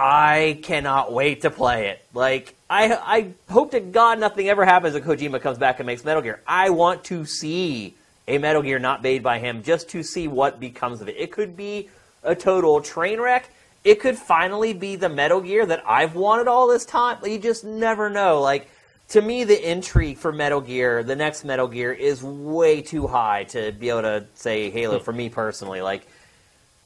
S1: I cannot wait to play it. Like, I, I hope to God nothing ever happens when Kojima comes back and makes Metal Gear. I want to see a Metal Gear not made by him just to see what becomes of it. It could be a total train wreck. It could finally be the Metal Gear that I've wanted all this time. But you just never know. Like, to me, the intrigue for Metal Gear, the next Metal Gear, is way too high to be able to say Halo hmm. for me personally. Like,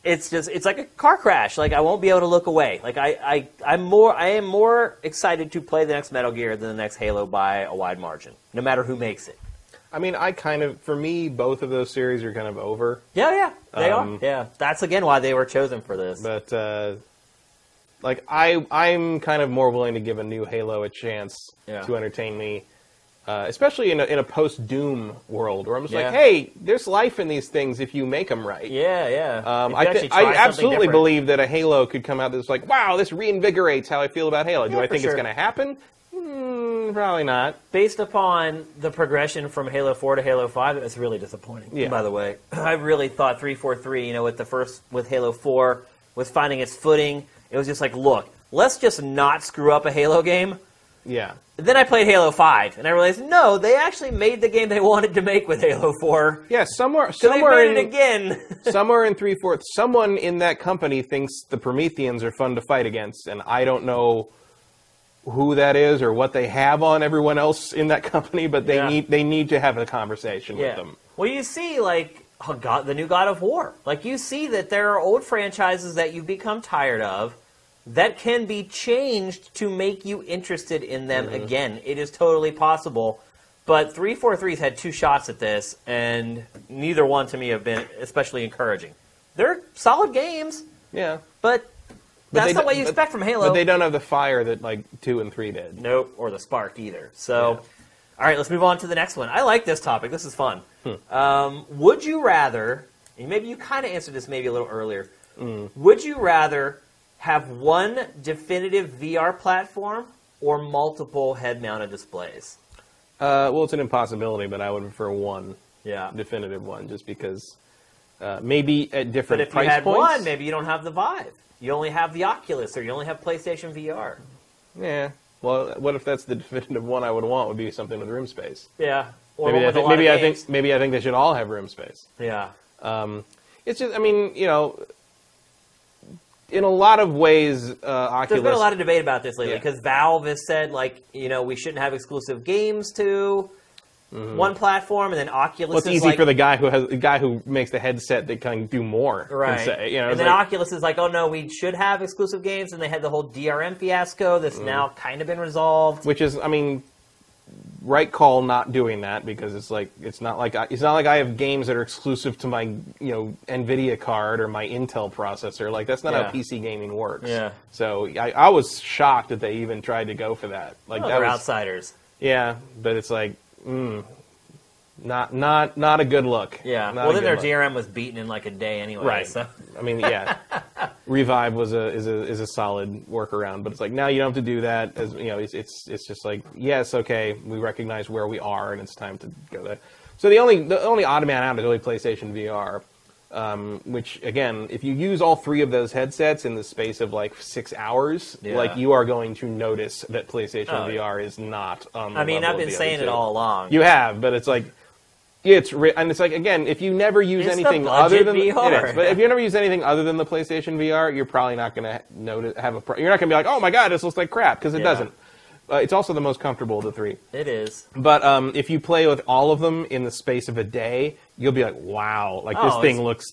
S1: it's just it's like a car crash. Like I won't be able to look away. Like I, I I'm more I am more excited to play the next Metal Gear than the next Halo by a wide margin, no matter who makes it.
S2: I mean, I kind of, for me, both of those series are kind of over.
S1: Yeah, yeah, they
S2: Um,
S1: are. Yeah, that's again why they were chosen for this.
S2: But uh, like, I, I'm kind of more willing to give a new Halo a chance
S1: Yeah.
S2: to entertain me, uh, especially in a, in a post Doom world where I'm just
S1: Yeah.
S2: like, hey, there's life in these things if you make them right.
S1: yeah, yeah.
S2: Um, I,
S1: you
S2: thi-
S1: actually try
S2: I absolutely
S1: different.
S2: believe that a Halo could come out that's like, wow, this reinvigorates how I feel about Halo. Do I think
S1: sure.
S2: it's going to happen? Hmm, probably not.
S1: based upon the progression from Halo 4 to Halo 5, it's really disappointing.
S2: Yeah.
S1: By the way, I really thought 343, you know, with the first with Halo 4 was finding its footing. It was just like, look, let's just not screw up a Halo game.
S2: Yeah.
S1: Then I played Halo 5, and I realized, no, they actually made the game they wanted to make with Halo 4.
S2: Yeah, somewhere, somewhere
S1: made
S2: in,
S1: it again.
S2: somewhere in three fourths, someone in that company thinks the Prometheans are fun to fight against, and I don't know who that is or what they have on everyone else in that company, but they
S1: Yeah.
S2: need they need to have a conversation with them.
S1: Well, you see, like, God, the new God of War. Like, you see that there are old franchises that you've become tired of that can be changed to make you interested in them
S2: Mm-hmm.
S1: again. It is totally possible. But 343's had two shots at this, and neither one to me have been especially encouraging. They're solid games,
S2: Yeah,
S1: but
S2: But
S1: that's not what you
S2: but-
S1: expect from Halo.
S2: but they don't have the fire that like two and three did.
S1: Nope, or the spark either. So,
S2: Yeah.
S1: all right, let's move on to the next one. I like this topic. This is fun.
S2: Hmm.
S1: Um, would you rather? And maybe you kind of answered this maybe a little earlier.
S2: Hmm.
S1: Would you rather have one definitive VR platform or multiple head-mounted displays?
S2: Uh, well, it's an impossibility, but I would prefer one
S1: Yeah.
S2: definitive one, just because uh, maybe at different But
S1: if you had
S2: points.
S1: one, maybe you don't have the Vive. You only have the Oculus, or you only have PlayStation VR.
S2: Yeah. Well, what if that's the definitive one I would want? Would be something with room space.
S1: Yeah. Or
S2: Maybe, I think, maybe I think maybe I think they should all have room space.
S1: Yeah.
S2: It's just, I mean, you know, in a lot of ways, uh, Oculus.
S1: There's been a lot of debate about this lately
S2: Yeah.
S1: because Valve has said like you know we shouldn't have exclusive games to one platform, and then Oculus
S2: Mm-hmm. well, it's
S1: is
S2: easy
S1: like,
S2: for the guy who has the guy who makes the headset that can do more.
S1: right.
S2: say, you know,
S1: and then
S2: like-
S1: Oculus is like, oh no, we should have exclusive games, and they had the whole DRM fiasco that's
S2: Mm.
S1: now kind of been resolved.
S2: which is, I mean, right call not doing that because it's like it's not like I, it's not like I have games that are exclusive to my you know Nvidia card or my Intel processor. Like that's not
S1: Yeah.
S2: how PC gaming works.
S1: Yeah.
S2: So I, I was shocked that they even tried to go for that. Like
S1: Oh,
S2: that was
S1: outsiders.
S2: yeah, but it's like mm, not not not a good look.
S1: Yeah.
S2: Not
S1: well, then their
S2: look.
S1: DRM was beaten in like a day anyway.
S2: Right.
S1: So.
S2: I mean, yeah. Revive was a is a is a solid workaround, but it's like now you don't have to do that. As you know, it's it's it's just like yes, okay, we recognize where we are, and it's time to go there. So the only the only odd man out is really PlayStation VR, um, which again, if you use all three of those headsets in the space of like six hours,
S1: Yeah.
S2: like you are going to notice that PlayStation
S1: Oh.
S2: VR is not. On the
S1: I mean, I've been saying it all along.
S2: You have, but it's like it's ri- and it's like again, if you never use
S1: It's the
S2: anything other
S1: budget
S2: than
S1: VR.
S2: it is, but if you never use anything other than the PlayStation VR, you're probably not going to notice have a. Pro- you're not going to be like, oh my god, this looks like crap because it
S1: Yeah.
S2: doesn't. Uh, it's also the most comfortable of the three.
S1: It is.
S2: But um, if you play with all of them in the space of a day, you'll be like, wow, like this
S1: Oh,
S2: thing
S1: it's-
S2: looks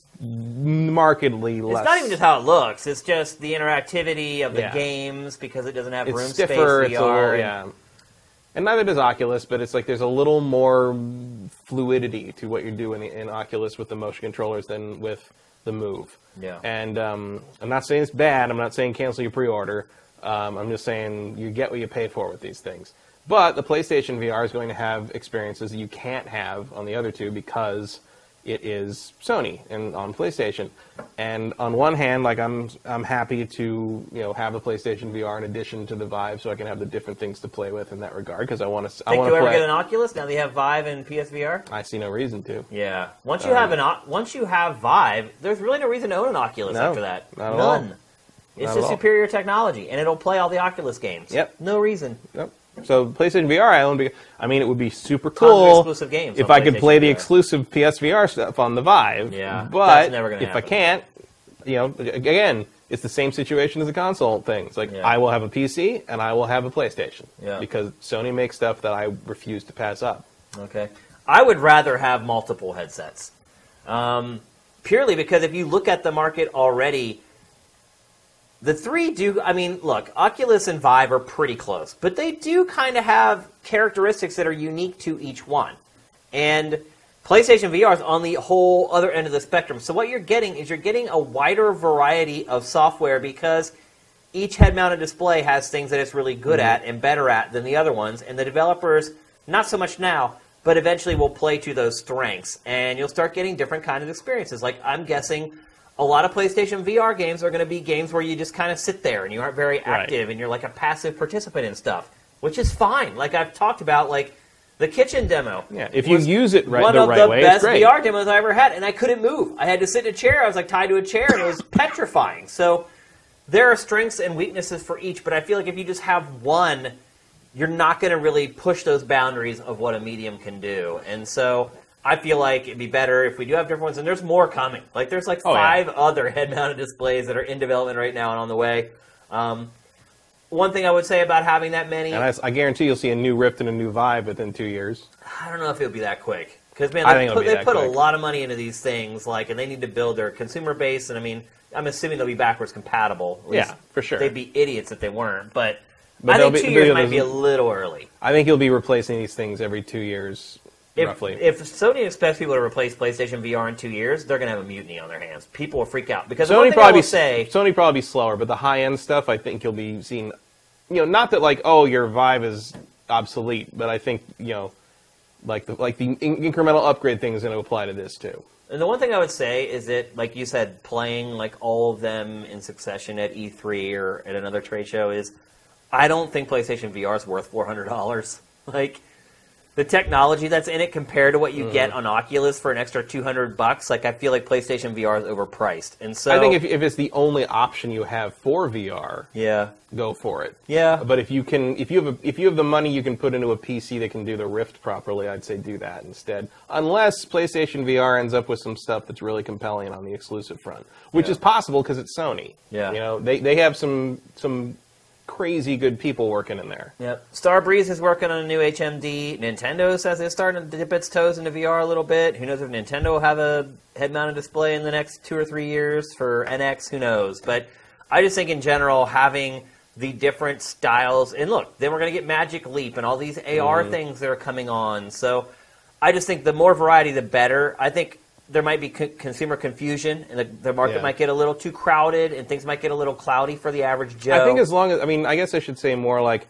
S2: markedly less.
S1: It's not even just how it looks. It's just the interactivity of the
S2: Yeah.
S1: games because it doesn't have
S2: it's
S1: room
S2: stiffer.
S1: space
S2: It's a
S1: VR.
S2: little,
S1: and-
S2: yeah. And neither does Oculus, but it's like there's a little more fluidity to what you're doing in Oculus with the motion controllers than with the Move.
S1: Yeah.
S2: And um, I'm not saying it's bad. I'm not saying cancel your pre-order. Um, I'm just saying you get what you pay for with these things. But the PlayStation VR is going to have experiences that you can't have on the other two because it is Sony and on PlayStation. And on one hand, like I'm, I'm happy to you know have a PlayStation VR in addition to the Vive, so I can have the different things to play with in that regard. Because I want to, I
S1: Think
S2: want
S1: you ever get an Oculus now They have Vive and PSVR?
S2: I see no reason to.
S1: Yeah. Once you
S2: Um,
S1: have an once you have Vive, there's really no reason to own an Oculus
S2: No,
S1: after that.
S2: not at all.
S1: None. It's
S2: Not
S1: just superior technology, and it'll play all the Oculus games.
S2: Yep.
S1: No reason.
S2: Yep. So PlayStation VR, I own. be- I mean, it would be super cool
S1: exclusive games
S2: if I could play the
S1: VR.
S2: exclusive PSVR stuff on the Vive.
S1: Yeah,
S2: but
S1: that's never gonna
S2: if I can't, you know, again, it's the same situation as the console thing. It's like
S1: Yeah.
S2: I will have a PC and I will have a PlayStation
S1: Yeah.
S2: because Sony makes stuff that I refuse to pass up.
S1: Okay. I would rather have multiple headsets. Um, purely because if you look at the market already, the three do. I mean, look, Oculus and Vive are pretty close, but they do kind of have characteristics that are unique to each one. And PlayStation VR is on the whole other end of the spectrum. So what you're getting is you're getting a wider variety of software because each head-mounted display has things that it's really good mm-hmm. at and better at than the other ones, and the developers not so much now, but eventually will play to those strengths, and you'll start getting different kinds of experiences. Like I'm guessing, a lot of PlayStation VR games are going to be games where you just kind of sit there and you aren't very active, and you're like a passive participant in stuff, which is fine. Like I've talked about, like the kitchen demo.
S2: Yeah, if you use it right
S1: one
S2: the
S1: of
S2: right
S1: the
S2: way,
S1: best. VR demos I ever had, and I couldn't move. I had to sit in a chair. I was like tied to a chair, and it was petrifying. So there are strengths and weaknesses for each, but I feel like if you just have one, you're not going to really push those boundaries of what a medium can do. And so I feel like it'd be better if we do have different ones, and there's more coming. Like there's like
S2: Oh, yeah.
S1: five other head-mounted displays that are in development right now and on the way. Um, one thing I would say about having that many,
S2: And I, I guarantee you'll see a new Rift and a new Vive within two years.
S1: I don't know if it'll be that quick because man, they put,
S2: be
S1: they put a lot of money into these things, like, and they need to build their consumer base. And I mean, I'm assuming they'll be backwards compatible. At
S2: Yeah, for sure.
S1: They'd be idiots if they weren't. But,
S2: But
S1: I think
S2: be-
S1: two years might be a little early.
S2: I think you'll be replacing these things every two years,
S1: If,
S2: roughly.
S1: if Sony expects people to replace PlayStation VR in two years, they're going to have a mutiny on their hands. People will freak out because
S2: Sony probably
S1: say,
S2: Sony probably be slower, but the high end stuff, I think you'll be seeing. You know, not that like oh your Vive is obsolete, but I think you know, like the like the in- incremental upgrade thing is going to apply to this too.
S1: And the one thing I would say is that, like you said, playing like all of them in succession at E3 or at another trade show is, I don't think PlayStation VR is worth four hundred dollars. Like the technology that's in it compared to what you
S2: Mm-hmm.
S1: get on Oculus for an extra two hundred bucks. Like I feel like PlayStation VR is overpriced, and so
S2: I think if if it's the only option you have for VR,
S1: yeah,
S2: go for it.
S1: yeah,
S2: But if you can, if you have a, if you have the money you can put into a PC that can do the Rift properly, I'd say do that instead. Unless PlayStation VR ends up with some stuff that's really compelling on the exclusive front, which
S1: Yeah.
S2: is possible because it's Sony.
S1: Yeah.
S2: you know they they have some some crazy good people working in there.
S1: Yep. Starbreeze is working on a new HMD. Nintendo says it's starting to dip its toes into VR a little bit. Who knows if Nintendo will have a head-mounted display in the next two or three years for NX? Who knows? But I just think in general having the different styles and look, then we're going to get Magic Leap and all these AR mm-hmm. things that are coming on. So I just think the more variety, the better. I think there might be co- consumer confusion and the, the market
S2: Yeah.
S1: might get a little too crowded and things might get a little cloudy for the average Joe.
S2: I think as long as I mean, I guess I should say more like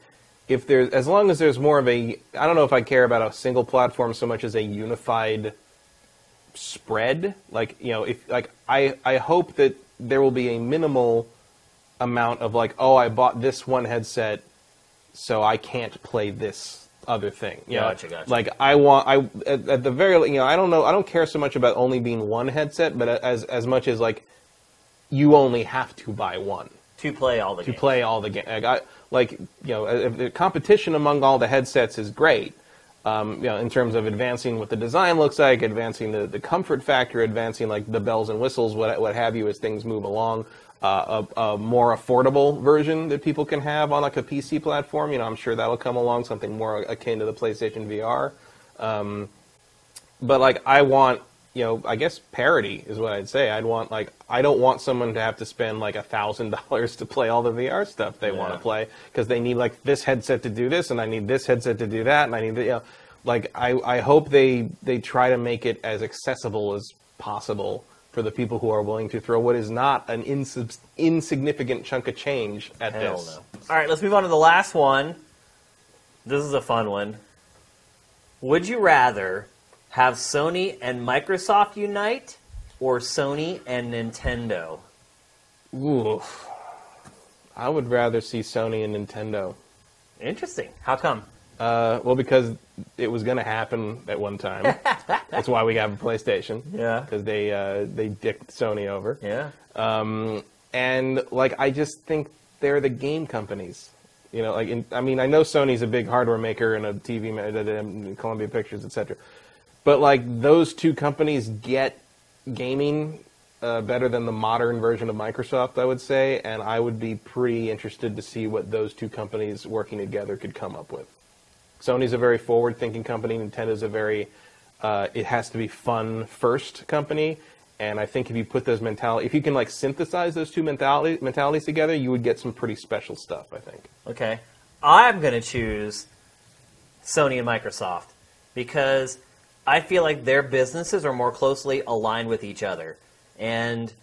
S2: if there's as long as there's more of a I don't know if I care about a single platform so much as a unified spread. Like you know, if like I I hope that there will be a minimal amount of like oh I bought this one headset so I can't play this other thing. You know?
S1: Gotcha, gotcha.
S2: Like I want I at, at the very you know I don't know I don't care so much about only being one headset, but as as much as like you only have to buy one
S1: to play all the
S2: to
S1: games.
S2: play all the games. Like, like you know, if the competition among all the headsets is great, um, you know, in terms of advancing what the design looks like, advancing the, the comfort factor, advancing like the bells and whistles, what what have you, as things move along. Uh, a, a more affordable version that people can have on like a PC platform. You know, I'm sure that'll come along, something more akin to the PlayStation VR. Um, but like, I want, you know, I guess parity is what I'd say. I'd want like, I don't want someone to have to spend like a thousand dollars to play all the VR stuff they want to play because they need like this headset to do this, and I need this headset to do that, and I need the, you know, like I, I hope they they try to make it as accessible as possible for the people who are willing to throw what is not an insub- insignificant chunk of change at
S1: Hell
S2: this.
S1: no. All right, let's move on to the last one. This is a fun one. Would you rather have Sony and Microsoft unite or Sony and Nintendo?
S2: Oof. I would rather see Sony and Nintendo.
S1: Interesting. How come?
S2: Uh, well, because it was going to happen at one time. That's why we have a PlayStation.
S1: Yeah.
S2: Because they uh, they dicked Sony over.
S1: Yeah.
S2: Um, and like I just think they're the game companies. You know, like in, I mean, I know Sony's a big hardware maker and a TV, ma- Columbia Pictures, etc. But like those two companies get gaming uh, better than the modern version of Microsoft, I would say, and I would be pretty interested to see what those two companies working together could come up with. Sony's a very forward-thinking company. Nintendo's a very uh, it has to be fun first company. And I think if you put those mentality, if you can like synthesize those two mentality, mentalities together, you would get some pretty special stuff. I think.
S1: Okay. I'm going to choose Sony and Microsoft because I feel like their businesses are more closely aligned with each other. And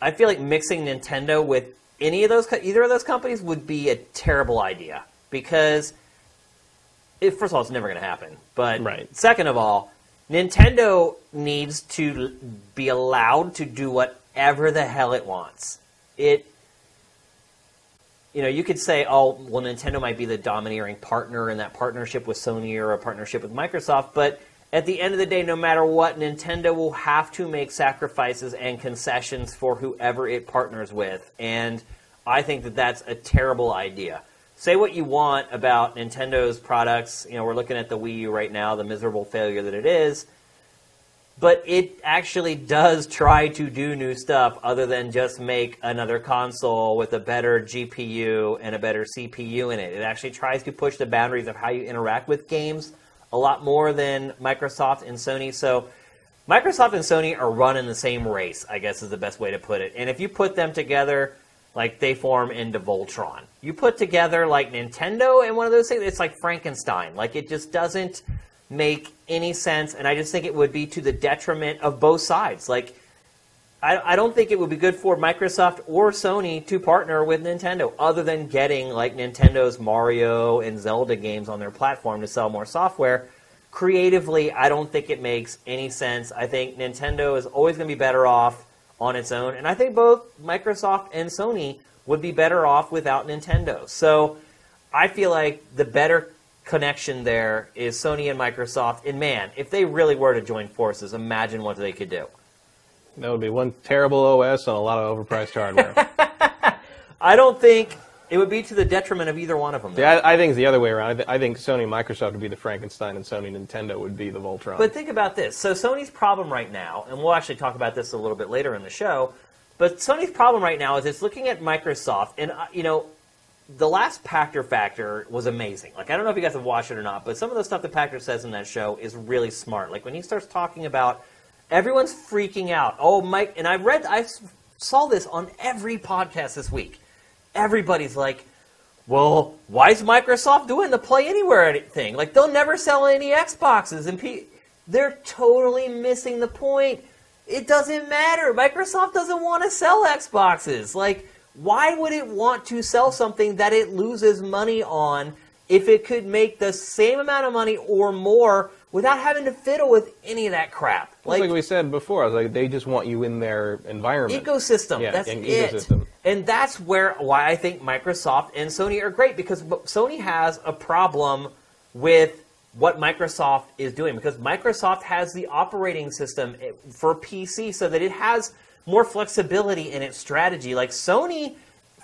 S1: I feel like mixing Nintendo with any of those, either of those companies would be a terrible idea because, it, first of all, it's never going to happen. But
S2: Right.
S1: second of all, Nintendo needs to be allowed to do whatever the hell it wants. It you know, you could say, oh, well, Nintendo might be the domineering partner in that partnership with Sony or a partnership with Microsoft, but at the end of the day, no matter what, Nintendo will have to make sacrifices and concessions for whoever it partners with. And I think that that's a terrible idea. Say what you want about Nintendo's products. You know, we're looking at the Wii U right now, the miserable failure that it is but it actually does try to do new stuff other than just make another console with a better GPU and a better CPU in it. It actually tries to push the boundaries of how you interact with games a lot more than Microsoft and Sony. So Microsoft and Sony are running the same race, I guess is the best way to put it. And if you put them together, like they form into Voltron. You put together like Nintendo and one of those things, it's like Frankenstein. Like it just doesn't make any sense, and I just think it would be to the detriment of both sides. Like, I, I don't think it would be good for Microsoft or Sony to partner with Nintendo, other than getting like Nintendo's Mario and Zelda games on their platform to sell more software. Creatively, I don't think it makes any sense. I think Nintendo is always going to be better off on its own, and I think both Microsoft and Sony would be better off without Nintendo. So, I feel like the better connection there is Sony and Microsoft. And man, if they really were to join forces, imagine what they could do.
S2: That would be one terrible OS on a lot of overpriced hardware.
S1: I don't think it would be to the detriment of either one of them. though.
S2: yeah, I, I think it's the other way around. I, th- I think Sony and Microsoft would be the Frankenstein, and Sony Nintendo would be the Voltron.
S1: But think about this. So Sony's problem right now, and we'll actually talk about this a little bit later in the show. But Sony's problem right now is it's looking at Microsoft, and uh, you know, the last Pachter Factor was amazing. Like I don't know if you guys have watched it or not, but some of the stuff that Pachter says in that show is really smart. Like when he starts talking about everyone's freaking out. Oh, Mike, and I read, I saw this on every podcast this week. Everybody's like, well, why is Microsoft doing the Play Anywhere thing? Like, they'll never sell any Xboxes, and pe- they're totally missing the point. It doesn't matter. Microsoft doesn't want to sell Xboxes. Like, why would it want to sell something that it loses money on if it could make the same amount of money or more without having to fiddle with any of that crap?
S2: Just like, we said before, I was like, they just want you in their environment.
S1: ecosystem.
S2: Yeah,
S1: that's
S2: an
S1: it. And that's where why I think Microsoft and Sony are great because Sony has a problem with what Microsoft is doing because Microsoft has the operating system eh, for PC so that it has more flexibility in its strategy. Like Sony,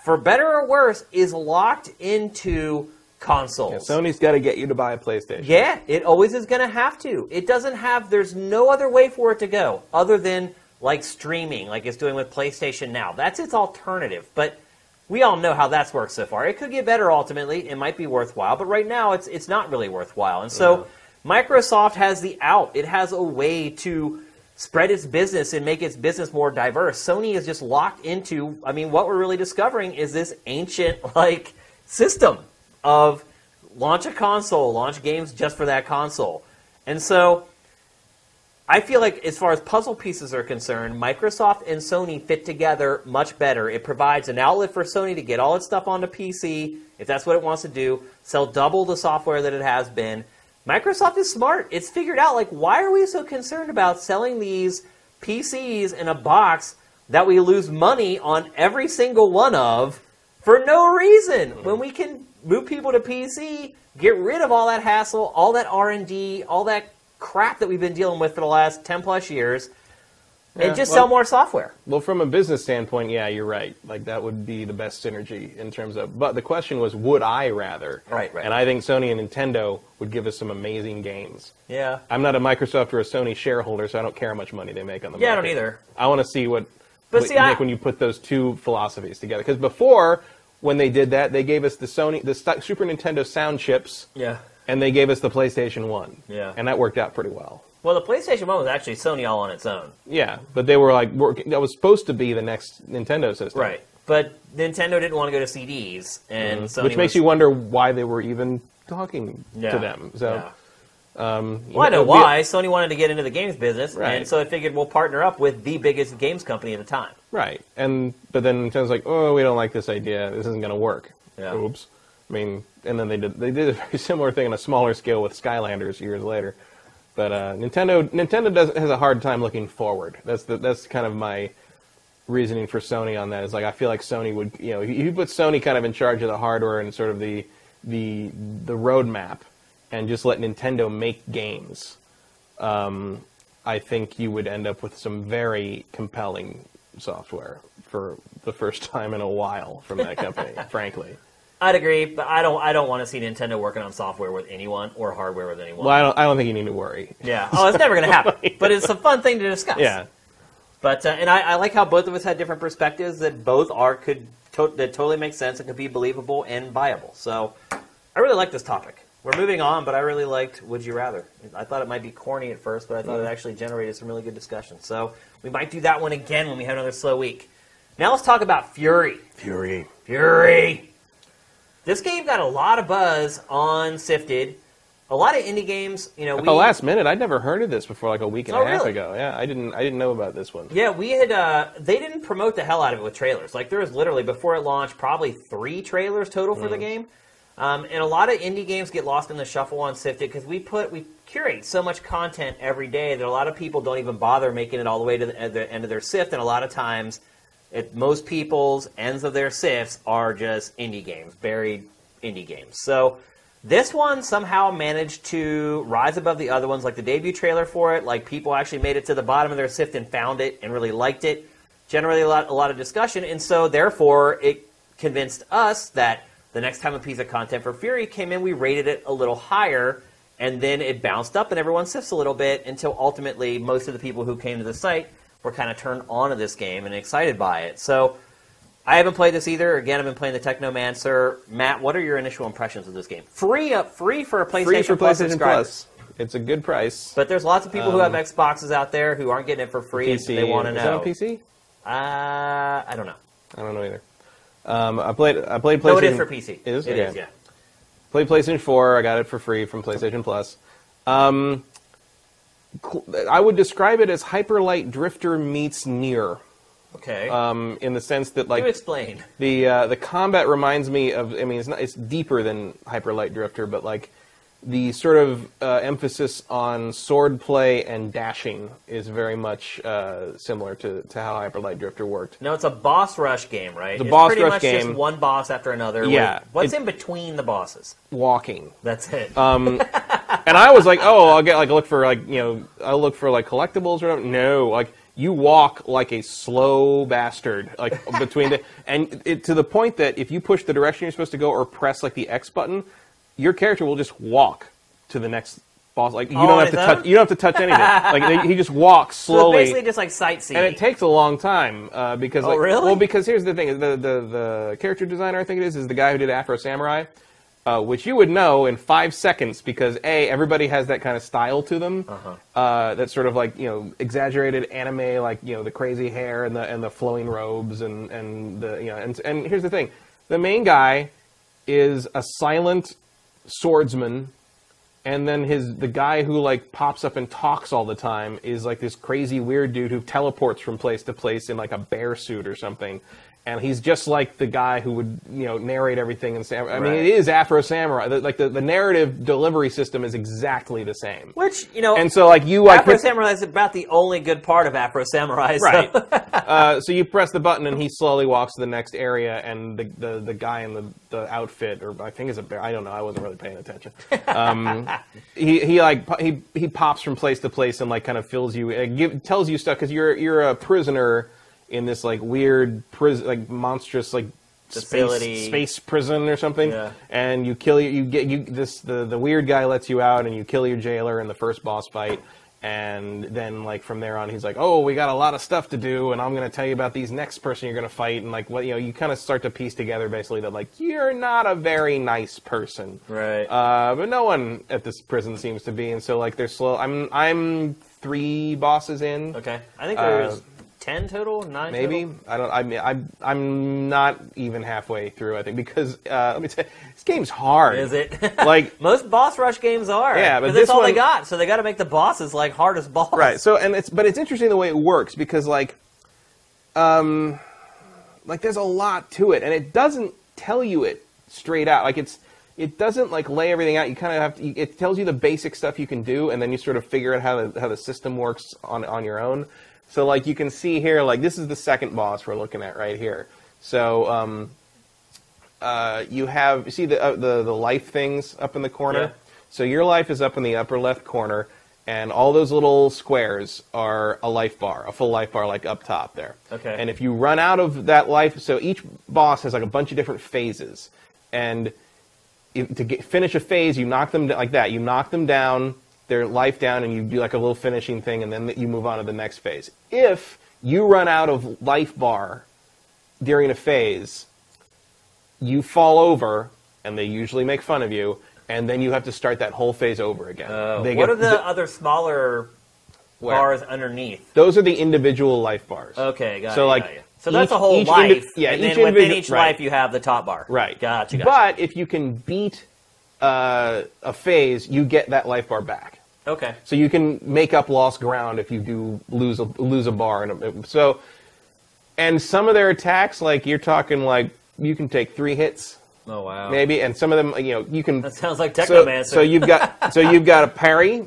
S1: for better or worse, is locked into consoles.
S2: Sony's got to get you to buy a PlayStation.
S1: Yeah, it always is going to have to. It doesn't have, there's no other way for it to go other than like streaming, like it's doing with PlayStation Now. That's its alternative. But we all know how that's worked so far. It could get better ultimately. It might be worthwhile, but right now it's it's not really worthwhile. And so Microsoft has the out. It has a way to spread its business and make its business more diverse. Sony is just locked into I mean what we're really discovering is this ancient like system of launch a console, launch games just for that console. And so I feel like, as far as puzzle pieces are concerned, Microsoft and Sony fit together much better. It provides an outlet for Sony to get all its stuff onto PC, if that's what it wants to do, sell double the software that it has been. Microsoft is smart. It's figured out, like, why are we so concerned about selling these PCs in a box that we lose money on every single one of for no reason when we can move people to PC, get rid of all that hassle, all that R&D, all that crap that we've been dealing with for the last 10 plus years
S2: Yeah,
S1: and just
S2: well-
S1: sell more software.
S2: Well, from a business standpoint, yeah, you're right. Like that would be the best synergy in terms of. But the question was, would I rather?
S1: Right, right.
S2: And I think Sony and Nintendo would give us some amazing games.
S1: Yeah.
S2: I'm not a Microsoft or a Sony shareholder, so I don't care how much money they make on the
S1: Yeah, I don't either.
S2: I want to see what.
S1: But
S2: what
S1: see,
S2: you
S1: I-
S2: when you put those two philosophies together, because before when they did that, they gave us the Sony, the Super Nintendo sound chips,
S1: Yeah.
S2: And they gave us the PlayStation One.
S1: Yeah.
S2: And that worked out pretty well.
S1: Well, the PlayStation 1 was actually Sony all on its own.
S2: Yeah, but they were like work, that was supposed to be the next Nintendo system.
S1: Right. But Nintendo didn't want to go to CDs, and
S2: Mm-hmm. Which makes
S1: was-
S2: you wonder why they were even talking
S1: Yeah.
S2: to them. So,
S1: Yeah.
S2: um,
S1: Well, I know
S2: it'll be-
S1: why. Sony wanted to get into the games business,
S2: Right.
S1: and so I figured we'll partner up with the biggest games company at the time.
S2: Right, and but then Nintendo's like, oh, we don't like this idea. This isn't going to work.
S1: Yeah.
S2: Oops. I mean, and then they did they did a very similar thing on a smaller scale with Skylanders years later. But uh, Nintendo Nintendo does has a hard time looking forward. That's the that's kind of my reasoning for Sony on that. Is like I feel like Sony would you know you put Sony kind of in charge of the hardware and sort of the the the roadmap, and just let Nintendo make games. Um, I think you would end up with some very compelling software for the first time in a while from that company. frankly,
S1: I'd agree, but I don't. I don't want to see Nintendo working on software with anyone or hardware with anyone.
S2: well, I don't I don't think you need to worry.
S1: Yeah. Oh, it's never going to happen. But it's a fun thing to discuss.
S2: Yeah.
S1: But uh, and I, I like how both of us had different perspectives that both are could to, that totally make sense and could be believable and viable. So I really like this topic. We're moving on, but I really liked Would You Rather. I thought it might be corny at first, but I thought it actually generated some really good discussion. So we might do that one again when we have another slow week. Now let's talk about Furi.
S2: Furi.
S1: Furi. This game got a lot of buzz on Sifted. A lot of indie games, you know,
S2: At
S1: we
S2: the last minute, I'd never heard of this before, like a week and
S1: Oh,
S2: a half
S1: really?
S2: ago. Yeah, I didn't I didn't know about this one.
S1: Yeah, we had. Uh, they didn't promote the hell out of it with trailers. Like there was literally before it launched, probably three trailers total for the game. Um, and a lot of indie games get lost in the shuffle on Sifted because we put we curate so much content every day that a lot of people don't even bother making it all the way to the, the end of their sift. And a lot of times, it, most people's ends of their sifts are just indie games, buried indie games. So this one somehow managed to rise above the other ones, like the debut trailer for it. Like people actually made it to the bottom of their sift and found it and really liked it. Generally, a lot, a lot of discussion, and so therefore it convinced us that the next time a piece of content for Furi came in, we rated it a little higher, and then it bounced up, and everyone sifts a little bit until ultimately most of the people who came to the site were kind of turned on to this game and excited by it. So I haven't played this either. Again, I've been playing the Technomancer. Matt, what are your initial impressions of this game? Free up, free for a PlayStation,
S2: Free for
S1: Plus
S2: PlayStation. Plus. It's a good price.
S1: But there's lots of people who have
S2: Um,
S1: Xboxes out there who aren't getting it for free, and they want to know.
S2: Is that on PC?
S1: Uh, I don't know.
S2: I don't know either. Um, I played. I played PlayStation.
S1: No, it is for PC.
S2: It is.
S1: It
S2: Okay.
S1: is, yeah.
S2: Played PlayStation 4. I got it for free from PlayStation Plus. Um, I would describe it as Hyper Light Drifter meets Nier,
S1: Okay.
S2: um, in the sense that
S1: you
S2: like
S1: explain.
S2: the uh, the combat reminds me of. I mean, it's not. It's deeper than Hyper Light Drifter, but like the sort of uh, emphasis on swordplay and dashing is very much uh, similar to, to how Hyper Light Drifter worked.
S1: No, it's a boss rush game, right?
S2: The
S1: it's
S2: boss
S1: pretty
S2: rush
S1: much
S2: game.
S1: just one boss after another.
S2: Yeah,
S1: with- What's in between the bosses?
S2: Walking.
S1: That's it.
S2: Um, and I was like, oh, I'll get like look for like you know I'll look for like collectibles or. No, like you walk like a slow bastard, like between the and it, to the point that if you push the direction you're supposed to go or press like the X button, your character will just walk to the next boss. Like you
S1: Oh,
S2: don't have to touch. You don't have to touch anything. like they, he just walks slowly.
S1: So basically just like sightseeing.
S2: and it takes a long time uh, because
S1: Oh,
S2: like,
S1: really?
S2: well because here's the thing the, the the character designer I think it is is the guy who did Afro Samurai, uh, which you would know in five seconds because a everybody has that kind of style to them
S1: Uh-huh.
S2: uh, that's sort of like you know exaggerated anime like you know the crazy hair and the and the flowing robes and and the you know and and here's the thing the main guy is a silent swordsman and then his the guy who like pops up and talks all the time is like this crazy weird dude who teleports from place to place in like a bear suit or something and he's just like the guy who would you know narrate everything in sam i mean
S1: Right.
S2: it is afro samurai The- like the, the narrative delivery system is exactly the same
S1: Which you know,
S2: and so like you
S1: Afro
S2: hit-
S1: Samurai is about the only good part of Afro Samurai. so-
S2: Right. uh, so you press the button and he slowly walks to the next area, and the the, the guy in the, the outfit, or I think is a bear. I don't know. I wasn't really paying attention. Um, he he like he he pops from place to place and like kind of fills you, uh, give, tells you stuff because you're you're a prisoner in this like weird prison, like monstrous like.
S1: Facility.
S2: Space, space prison or something,
S1: Yeah.
S2: and you kill you, you get you this the the weird guy lets you out and you kill your jailer in the first boss fight, and then like from there on he's like oh we got a lot of stuff to do and i'm going to tell you about these next person you're going to fight and like what you know you kind of start to piece together basically that like you're not a very nice person
S1: Right.
S2: uh, but no one at this prison seems to be and so like they're slow i'm i'm three bosses in
S1: okay. I think
S2: uh,
S1: there's ten total, nine.
S2: maybe
S1: total?
S2: i don't i mean i'm i'm not even halfway through i think because uh, let me tell you this game's hard
S1: Is it?
S2: like
S1: Most boss rush games are.
S2: Yeah, but
S1: that's all they got. So they got to make the bosses like hardest boss.
S2: Right. So and it's but it's interesting the way it works because like um like there's a lot to it and it doesn't tell you it straight out. Like it's it doesn't like lay everything out. You kind of have to, it tells you the basic stuff you can do and then you sort of figure out how the how the system works on on your own. So like you can see here like this is the second boss we're looking at right here. So um uh, you have you see the, uh, the the life things up in the corner.
S1: Yeah.
S2: So your life is up in the upper left corner, and all those little squares are a life bar, a full life bar, like up top there.
S1: Okay.
S2: And if you run out of that life, so each boss has like a bunch of different phases, and if, to get, finish a phase, you knock them like that. You knock them down, their life down, and you do like a little finishing thing, and then you move on to the next phase. If you run out of life bar during a phase, you fall over, and they usually make fun of you, and then you have to start that whole phase over again.
S1: Uh, what
S2: get-
S1: are the other smaller
S2: where?
S1: bars underneath?
S2: Those are the individual life bars.
S1: Okay, got
S2: So,
S1: it,
S2: like,
S1: got. So that's
S2: each-
S1: a whole
S2: each indi-
S1: life.
S2: yeah,
S1: and
S2: each
S1: then within each
S2: right.
S1: life you have the top bar.
S2: Right.
S1: Gotcha. gotcha.
S2: But if you can beat uh, a phase, you get that life bar back.
S1: Okay.
S2: So you can make up lost ground if you do lose a lose a bar. And so, and some of their attacks, like you're talking, like you can take three hits
S1: Oh wow.
S2: maybe, and some of them, you know, you can.
S1: That sounds like
S2: so,
S1: Technomancer.
S2: so you've got so you've got a parry,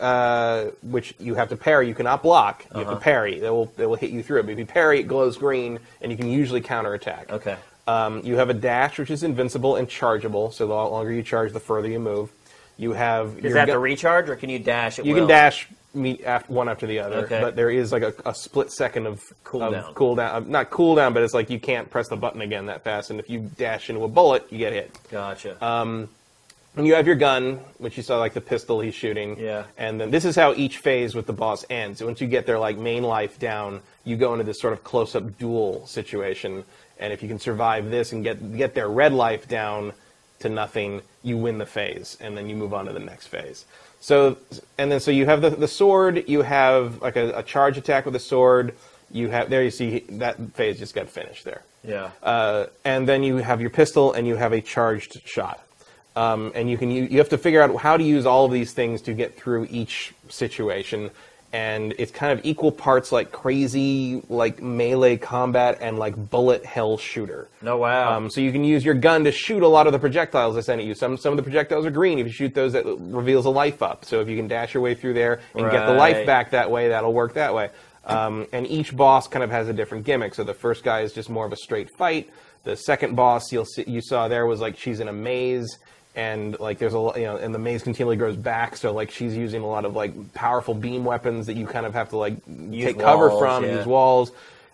S2: uh, which you have to parry. You cannot block. You have
S1: Uh-huh.
S2: to parry. They will they will hit you through it. But if you parry, it glows green, and you can usually counterattack.
S1: Okay.
S2: Um, you have a dash, which is invincible and chargeable. So the longer you charge, the further you move. You have
S1: Is
S2: your
S1: that
S2: gu-
S1: the recharge, or can you dash? At
S2: you
S1: will?
S2: can dash me after, one after the other,
S1: Okay.
S2: but there is like a, a split second of
S1: Cooldown.
S2: Of cooldown, uh, not cooldown, but it's like you can't press the button again that fast. And if you dash into a bullet, you get hit.
S1: Gotcha.
S2: Um, And you have your gun, which you saw like the pistol he's shooting.
S1: Yeah.
S2: And then this is how each phase with the boss ends. Once you get their like main life down, you go into this sort of close-up duel situation. And if you can survive this and get get their red life down to nothing, you win the phase, and then you move on to the next phase. So and then so you have the the sword. You have like a, a charge attack with a sword. You have there. You see that phase just got finished there.
S1: yeah.
S2: Uh, and then you have your pistol and you have a charged shot. Um, and you can you, you have to figure out how to use all of these things to get through each situation. And it's kind of equal parts like crazy like melee combat and like bullet hell shooter.
S1: no wow.
S2: Um, so you can use your gun to shoot a lot of the projectiles they send at you. Some some of the projectiles are green. If you shoot those, that reveals a life up. So if you can dash your way through there and get the life back that way, that'll work that way. Um, and each boss kind of has a different gimmick. So the first guy is just more of a straight fight. The second boss you'll see, you saw there was like she's in a maze. And like there's a lo- you know, and the maze continually grows back, so like she's using a lot of like powerful beam weapons that you kind of have to like
S1: Use
S2: take cover from,
S1: yeah.
S2: use walls,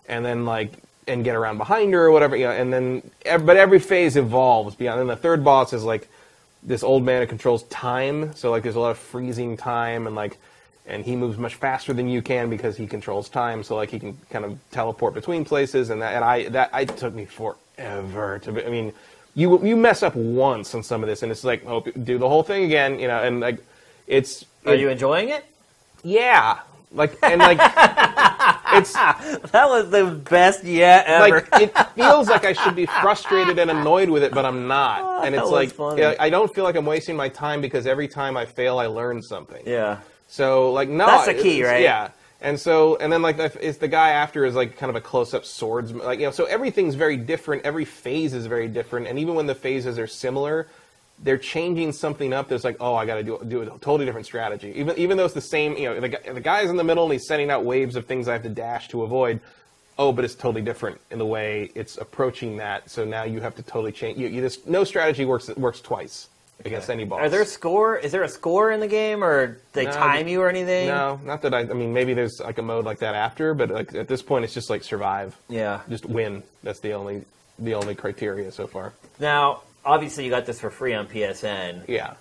S2: and then like and get around behind her or whatever. You know, and then but every phase evolves beyond. And the third boss is like this old man who controls time. So like there's a lot of freezing time and like and he moves much faster than you can because he controls time. So like he can kind of teleport between places and that and I that I took me forever to. be- I mean, you you mess up once on some of this and it's like oh do the whole thing again, you know, and like it's
S1: Are
S2: it-
S1: you enjoying it?
S2: yeah like and like it's
S1: That was the best yet ever.
S2: like it feels like I should be frustrated and annoyed with it, but I'm not.
S1: Oh,
S2: and it's like I don't feel like I'm wasting my time because every time I fail, I learn something.
S1: yeah.
S2: So like no,
S1: That's the key, right?
S2: Yeah. And so, and then like if, if the guy after is like kind of a close-up swords, like you know, so everything's very different. Every phase is very different, and even when the phases are similar, they're changing something up. There's like, oh, I got to do do a totally different strategy. Even even though it's the same, you know, the the guy's in the middle and he's sending out waves of things I have to dash to avoid. Oh, but it's totally different in the way it's approaching that. So now you have to totally change. You, you just no strategy works works twice against any boss.
S1: Are there score? Is there a score in the game, or they
S2: No,
S1: time you or anything?
S2: No, not that I. I mean, maybe there's like a mode like that after, but like at this point, it's just like survive,
S1: Yeah.
S2: just win. That's the only the only criteria so far.
S1: Now, obviously, you got this for free on PSN.
S2: Yeah.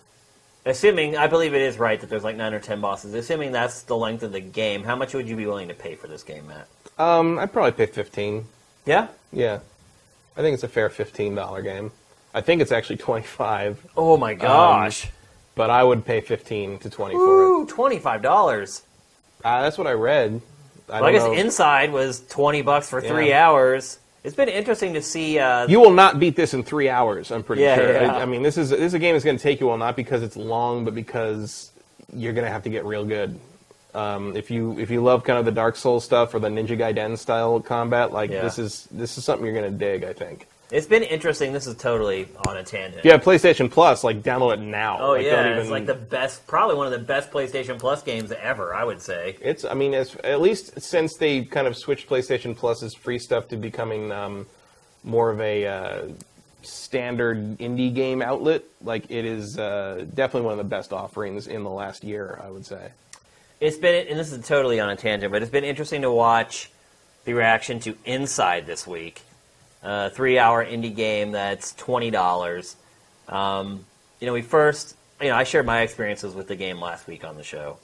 S1: Assuming, I believe it is right that there's like nine or ten bosses. Assuming that's the length of the game, how much would you be willing to pay for this game, Matt?
S2: Um, I'd probably pay fifteen.
S1: Yeah.
S2: Yeah, I think it's a fair fifteen dollar game. I think it's actually 25.
S1: Oh my gosh.
S2: but I would pay fifteen to twenty for it.
S1: Ooh, twenty-five dollars.
S2: Uh, that's what I read. I
S1: Well, I guess
S2: know.
S1: Inside was twenty bucks for three hours. It's been interesting to see. Uh,
S2: You will not beat this in three hours. I'm pretty
S1: Yeah,
S2: sure.
S1: yeah.
S2: I, I mean, this is this is a game that's going to take you a while, not because it's long, but because you're going to have to get real good. Um, if you if you love kind of the Dark Souls stuff or the Ninja Gaiden style combat, like
S1: Yeah.
S2: this is this is something you're going to dig. I think.
S1: It's been interesting. This is totally on a tangent.
S2: Yeah, PlayStation Plus, like download it now.
S1: Oh
S2: Like,
S1: yeah,
S2: don't
S1: it's like the best, probably one of the best PlayStation Plus games ever. I would say.
S2: It's. I mean, it's, at least since they kind of switched PlayStation Plus's free stuff to becoming um, more of a uh, standard indie game outlet, like it is uh, definitely one of the best offerings in the last year. I would say.
S1: It's been, and this is totally on a tangent, but it's been interesting to watch the reaction to Inside this week. A three-hour indie game that's twenty dollars. Um, you know, we first, you know, I shared my experiences with the game last week on the show,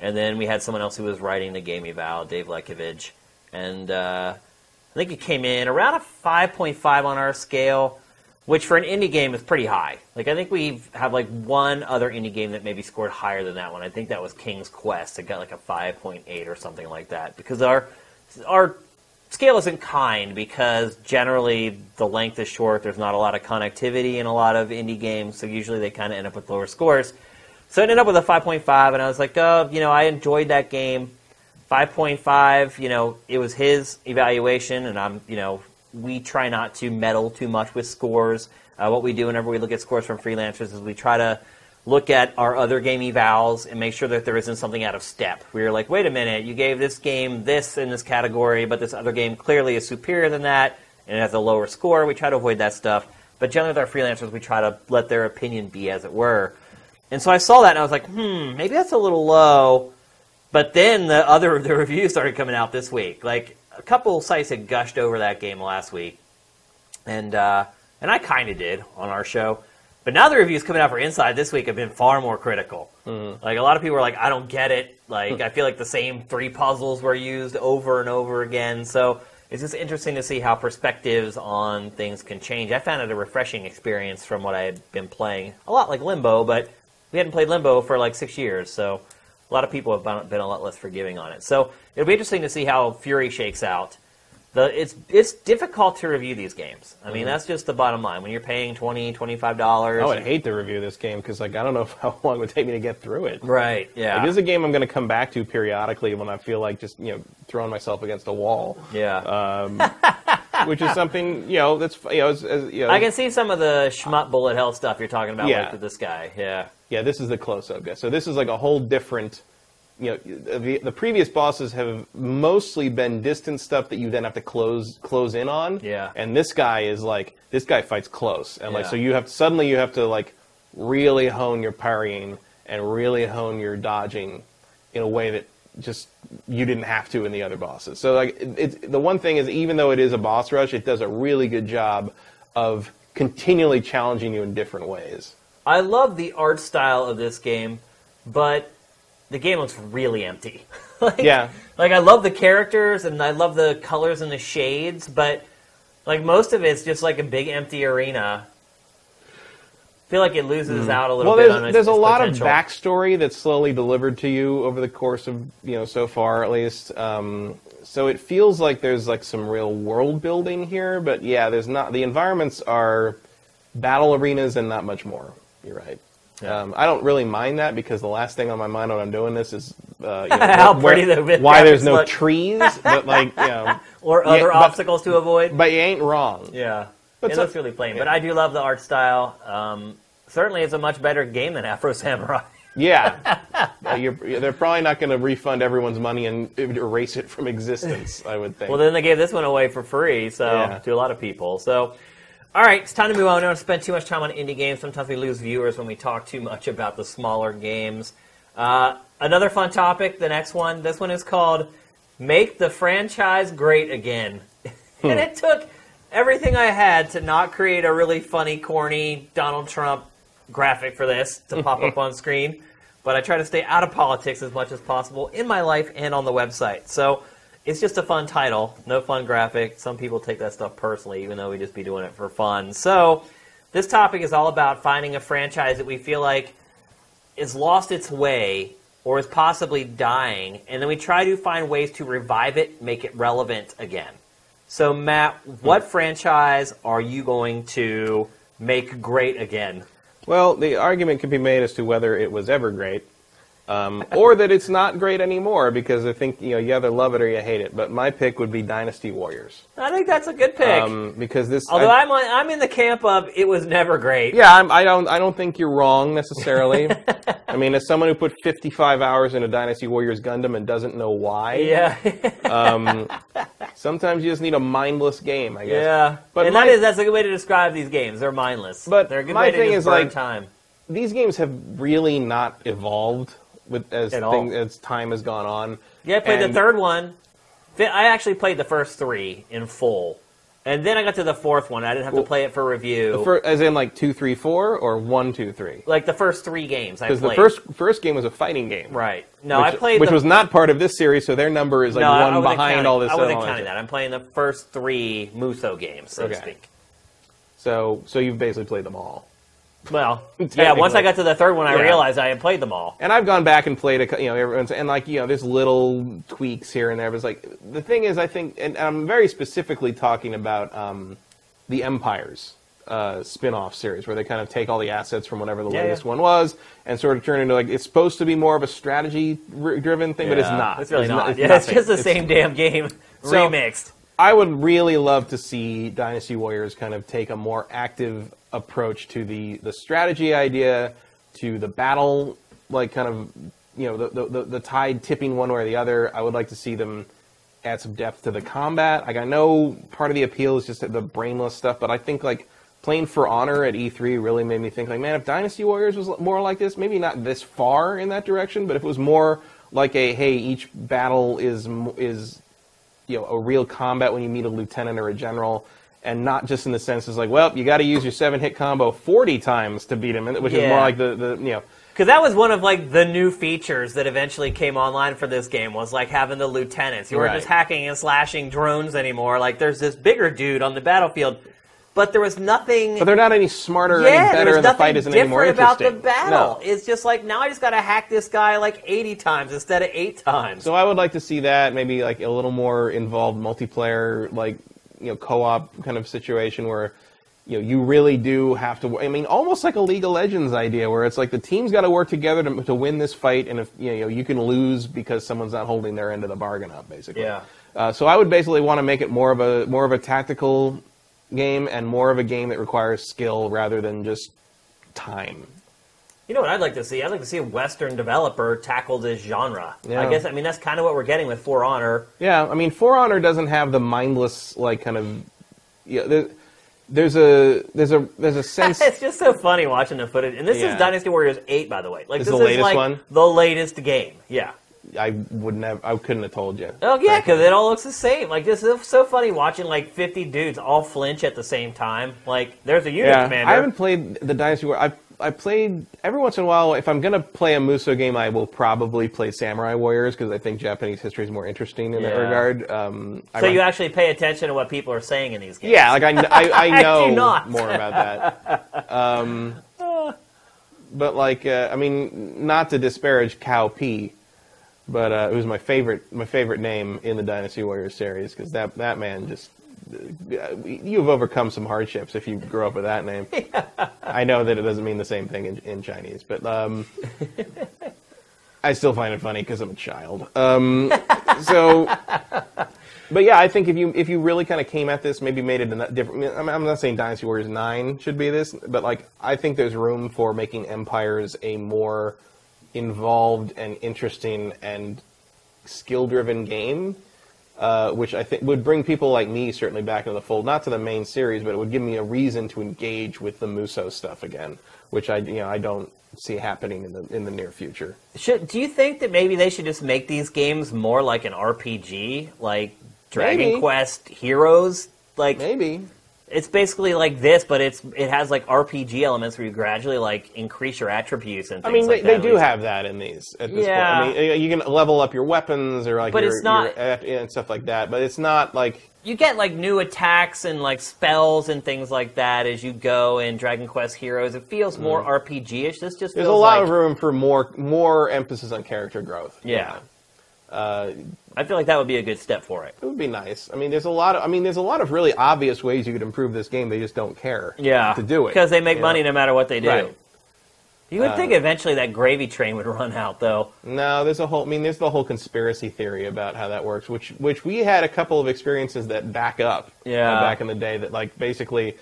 S1: and then we had someone else who was writing the game eval, Dave Lekovich, and uh, I think it came in around a five point five on our scale, which for an indie game is pretty high. Like I think we have like one other indie game that maybe scored higher than that one. I think that was King's Quest. It got like a five point eight or something like that because our our scale isn't kind because generally the length is short. There's not a lot of connectivity in a lot of indie games, so usually they kind of end up with lower scores. So I ended up with a 5.5, and I was like, oh, you know, I enjoyed that game. 5.5, you know, it was his evaluation, and I'm, you know, we try not to meddle too much with scores. Uh, what we do whenever we look at scores from freelancers is we try to look at our other game evals and make sure that there isn't something out of step. We are like, wait a minute, you gave this game this in this category, but this other game clearly is superior than that, and it has a lower score. We try to avoid that stuff. But generally, with our freelancers, we try to let their opinion be as it were. And so I saw that, and I was like, hmm, maybe that's a little low. But then the other the reviews started coming out this week. Like a couple sites had gushed over that game last week, and uh, and I kind of did on our show. But now the reviews coming out for Inside this week have been far more critical. Mm-hmm. Like a lot of people are like, I don't get it. Like hmm. I feel like the same three puzzles were used over and over again. So it's just interesting to see how perspectives on things can change. I found it a refreshing experience from what I had been playing. A lot like Limbo, but we hadn't played Limbo for like six years, so a lot of people have been- been a lot less forgiving on it. So it'll be interesting to see how Furi shakes out. The, it's it's difficult to review these games. I mean, mm-hmm. that's just the bottom line. When you're paying 20 $25.
S2: I would hate to review this game because like I don't know how long it would take me to get through it.
S1: Right, yeah.
S2: Like, this is a game I'm going to come back to periodically when I feel like just you know throwing myself against a wall,
S1: yeah.
S2: Um, which is something you know that's you know, as, as, you know
S1: I can see some of the shmup bullet hell stuff you're talking about
S2: Yeah.
S1: like with this guy. Yeah.
S2: Yeah, this is the close-up guy. So this is like a whole different. You know, the, the previous bosses have mostly been distance stuff that you then have to close close in on.
S1: Yeah.
S2: And this guy is like this guy fights close, and like
S1: Yeah.
S2: so you have suddenly you have to like really hone your parrying and really hone your dodging in a way that just you didn't have to in the other bosses. So like it, it's the one thing is even though it is a boss rush, it does a really good job of continually challenging you in different ways.
S1: I love the art style of this game, but the game looks really empty. like,
S2: Yeah.
S1: Like I love the characters and I love the colors and the shades, but like most of it's just like a big empty arena. I feel like it loses out a little.
S2: Well,
S1: bit on
S2: there's there's a lot
S1: potential.
S2: of backstory that's slowly delivered to you over the course of you know so far at least. Um, so it feels like there's like some real world building here, but yeah, there's not. The environments are battle arenas and not much more. You're right.
S1: Yeah.
S2: Um, I don't really mind that because the last thing on my mind when I'm doing this is uh, you know,
S1: How
S2: where-
S1: pretty the
S2: why there's no
S1: look.
S2: trees, but like you know,
S1: or
S2: Yeah,
S1: other
S2: but-
S1: obstacles to avoid.
S2: but you ain't wrong.
S1: Yeah,
S2: But
S1: it
S2: so-
S1: looks really plain. But. I do love the art style. Um, certainly, it's a much better game than Afro Samurai.
S2: Yeah, Uh, you're, they're probably not going to refund everyone's money and erase it from existence. I would think.
S1: Well, then they gave this one away for free, so
S2: Yeah.
S1: to a lot of people. So, all right, it's time to move on. We don't spend too much time on indie games. Sometimes we lose viewers when we talk too much about the smaller games. Uh, another fun topic. The next one. This one is called "Make the Franchise Great Again," and it took everything I had to not create a really funny, corny Donald Trump graphic for this to pop up on screen. But I try to stay out of politics as much as possible in my life and on the website. So it's just a fun title, no fun graphic. Some people take that stuff personally, even though we just be doing it for fun. So this topic is all about finding a franchise that we feel like is lost its way or is possibly dying, and then we try to find ways to revive it, make it relevant again. So, Matt, what hmm. franchise are you going to make great again?
S2: Well, the argument can be made as to whether it was ever great, um, or that it's not great anymore because I think you know you either love it or you hate it. But my pick would be Dynasty Warriors
S1: I think that's a good pick.
S2: um, because this.
S1: Although
S2: I,
S1: I'm on, I'm in the camp of it was never great.
S2: yeah, I'm, I don't. I don't think you're wrong necessarily. I mean, as someone who put 55 hours into Dynasty Warriors Gundam and doesn't know why,
S1: Yeah,
S2: um, sometimes you just need a mindless game. I guess.
S1: yeah.
S2: But
S1: and
S2: my-
S1: that is that's a good way to describe these games. They're mindless.
S2: But
S1: they're a good
S2: my
S1: way to
S2: thing is, like,
S1: time.
S2: These games have really not evolved with as
S1: At all.
S2: thing, as time has gone on.
S1: Yeah, I played the
S2: And-
S1: third one. Fi- I actually played the first three in full, and then I got to the fourth one. I didn't have to play it for review.
S2: For, as in like two, three, four, or one, two, three.
S1: like the first three games I
S2: Because the first first game was a fighting game,
S1: right? No,
S2: which,
S1: I played
S2: which
S1: the,
S2: was not part of this series, so their number is like
S1: no, I- I
S2: one
S1: wasn't
S2: behind
S1: counting-
S2: all this.
S1: I wasn't counting that. I'm playing the first three Muso games, so to
S2: Okay.
S1: speak.
S2: So so you've basically played them all.
S1: Well, yeah. Once I got to the third one, I
S2: Yeah.
S1: realized I had played them all.
S2: And I've gone back and played a, cou- you know, everyone's and like you know, there's little tweaks here and there. But it's like the thing is, I think, and I'm very specifically talking about um, the Empires uh, spin-off series, where they kind of take all the assets from whatever the
S1: Yeah,
S2: latest
S1: yeah.
S2: one was, and sort of turn into like it's supposed to be more of a strategy-driven thing, but it's
S1: Yeah,
S2: not.
S1: It's really not.
S2: It's,
S1: yeah, it's
S2: nothing.
S1: just the
S2: It's-
S1: same damn game
S2: So-
S1: remixed.
S2: I would really love to see Dynasty Warriors kind of take a more active approach to the, the strategy idea, to the battle, like kind of, you know, the, the, the, tide tipping one way or the other. I would like to see them add some depth to the combat. Like I know part of the appeal is just the brainless stuff, but I think like playing For Honor at E3 really made me think like, man, if Dynasty Warriors was more like this, maybe not this far in that direction, but if it was more like a hey, each battle is is you know a real combat when you meet a lieutenant or a general, and not just in the sense is like, well, you got to use your seven hit combo forty times to beat him, which is more like the the you know.
S1: Because that was one of like the new features that eventually came online for this game was like having the lieutenants. You weren't
S2: Right.
S1: just hacking and slashing drones anymore. Like there's this bigger dude on the battlefield, but there was nothing.
S2: But they're not any smarter or
S1: yeah,
S2: any better, and the fight isn't any more
S1: different about the battle.
S2: No.
S1: It's just like now I just got to hack this guy like 80 times instead of eight times.
S2: So I would like to see that maybe like a little more involved multiplayer, like you know, co-op kind of situation where you know you really do have to. I mean, almost like a League of Legends idea, where it's like the team's got to work together to, to win this fight, and if you know you can lose because someone's not holding their end of the bargain up, basically.
S1: Yeah.
S2: Uh, so I would basically want to make it more of a more of a tactical game and more of a game that requires skill rather than just time.
S1: You know what I'd like to see? I'd like to see a Western developer tackle this genre.
S2: Yeah.
S1: I guess I mean that's kind of what we're getting with For Honor.
S2: Yeah, I mean, For Honor doesn't have the mindless like kind of. Yeah, there, there's a there's a there's a sense.
S1: it's just so funny watching the footage. And this
S2: Yeah.
S1: is Dynasty Warriors 8, by the way. Like
S2: This
S1: this
S2: is the latest
S1: like
S2: one?
S1: the latest game. Yeah.
S2: I would never. I couldn't have told you.
S1: Oh yeah, because it all looks the same. Like just it's so funny watching like 50 dudes all flinch at the same time. Like there's a unit
S2: Yeah,
S1: commander.
S2: I haven't played the Dynasty War. I've I played every once in a while. If I'm gonna play a Muso game, I will probably play Samurai Warriors because I think Japanese history is more interesting in that regard. Um,
S1: So
S2: run-
S1: you actually pay attention to what people are saying in these games.
S2: yeah, like I, I, I
S1: I
S2: know
S1: not.
S2: more about that. Um, but like, uh, I mean, not to disparage Cao Pi, but uh, it was my favorite, my favorite name in the Dynasty Warriors series because that that man just. Uh, You've overcome some hardships if you grew up with that name. I know that it doesn't mean the same thing in, in Chinese, but um, I still find it funny because I'm a child. Um, so, but yeah, I think if you if you really kind of came at this, maybe made it a different. I mean, I'm not saying Dynasty Warriors Nine should be this, but like I think there's room for making Empires a more involved and interesting and skill-driven game. Uh, which I think would bring people like me certainly back into the fold, not to the main series, but it would give me a reason to engage with the Muso stuff again, which I you know I don't see happening in the in the near future.
S1: Should, do you think that maybe they should just make these games more like an RPG, like Dragon
S2: Maybe.
S1: Quest Heroes? Like
S2: Maybe
S1: it's basically like this, but it's it has like RPG elements where you gradually like increase your attributes and
S2: I
S1: things
S2: mean,
S1: like
S2: they,
S1: that.
S2: they do have that in these at this
S1: Yeah.
S2: point. I mean, you can level up your weapons or like
S1: But
S2: your,
S1: it's not-
S2: and stuff like that, but it's not like
S1: you get like new attacks and like spells and things like that as you go in Dragon Quest Heroes. It feels more RPG-ish. This just
S2: there's
S1: feels
S2: a lot
S1: like,
S2: of room for more more emphasis on character growth.
S1: Yeah.
S2: Uh,
S1: I feel like that would be a good step for it.
S2: it would be nice. I mean, there's a lot of I mean, there's a lot of really obvious ways you could improve this game. They just don't care.
S1: Yeah,
S2: to do it
S1: because they make money
S2: know?
S1: no matter what they do.
S2: Right.
S1: You would
S2: Uh,
S1: think eventually that gravy train would run out, though.
S2: No, there's a whole. I mean, there's the whole conspiracy theory about how that works, which which we had a couple of experiences that back up. uh,
S1: Yeah.
S2: back in the day, that like basically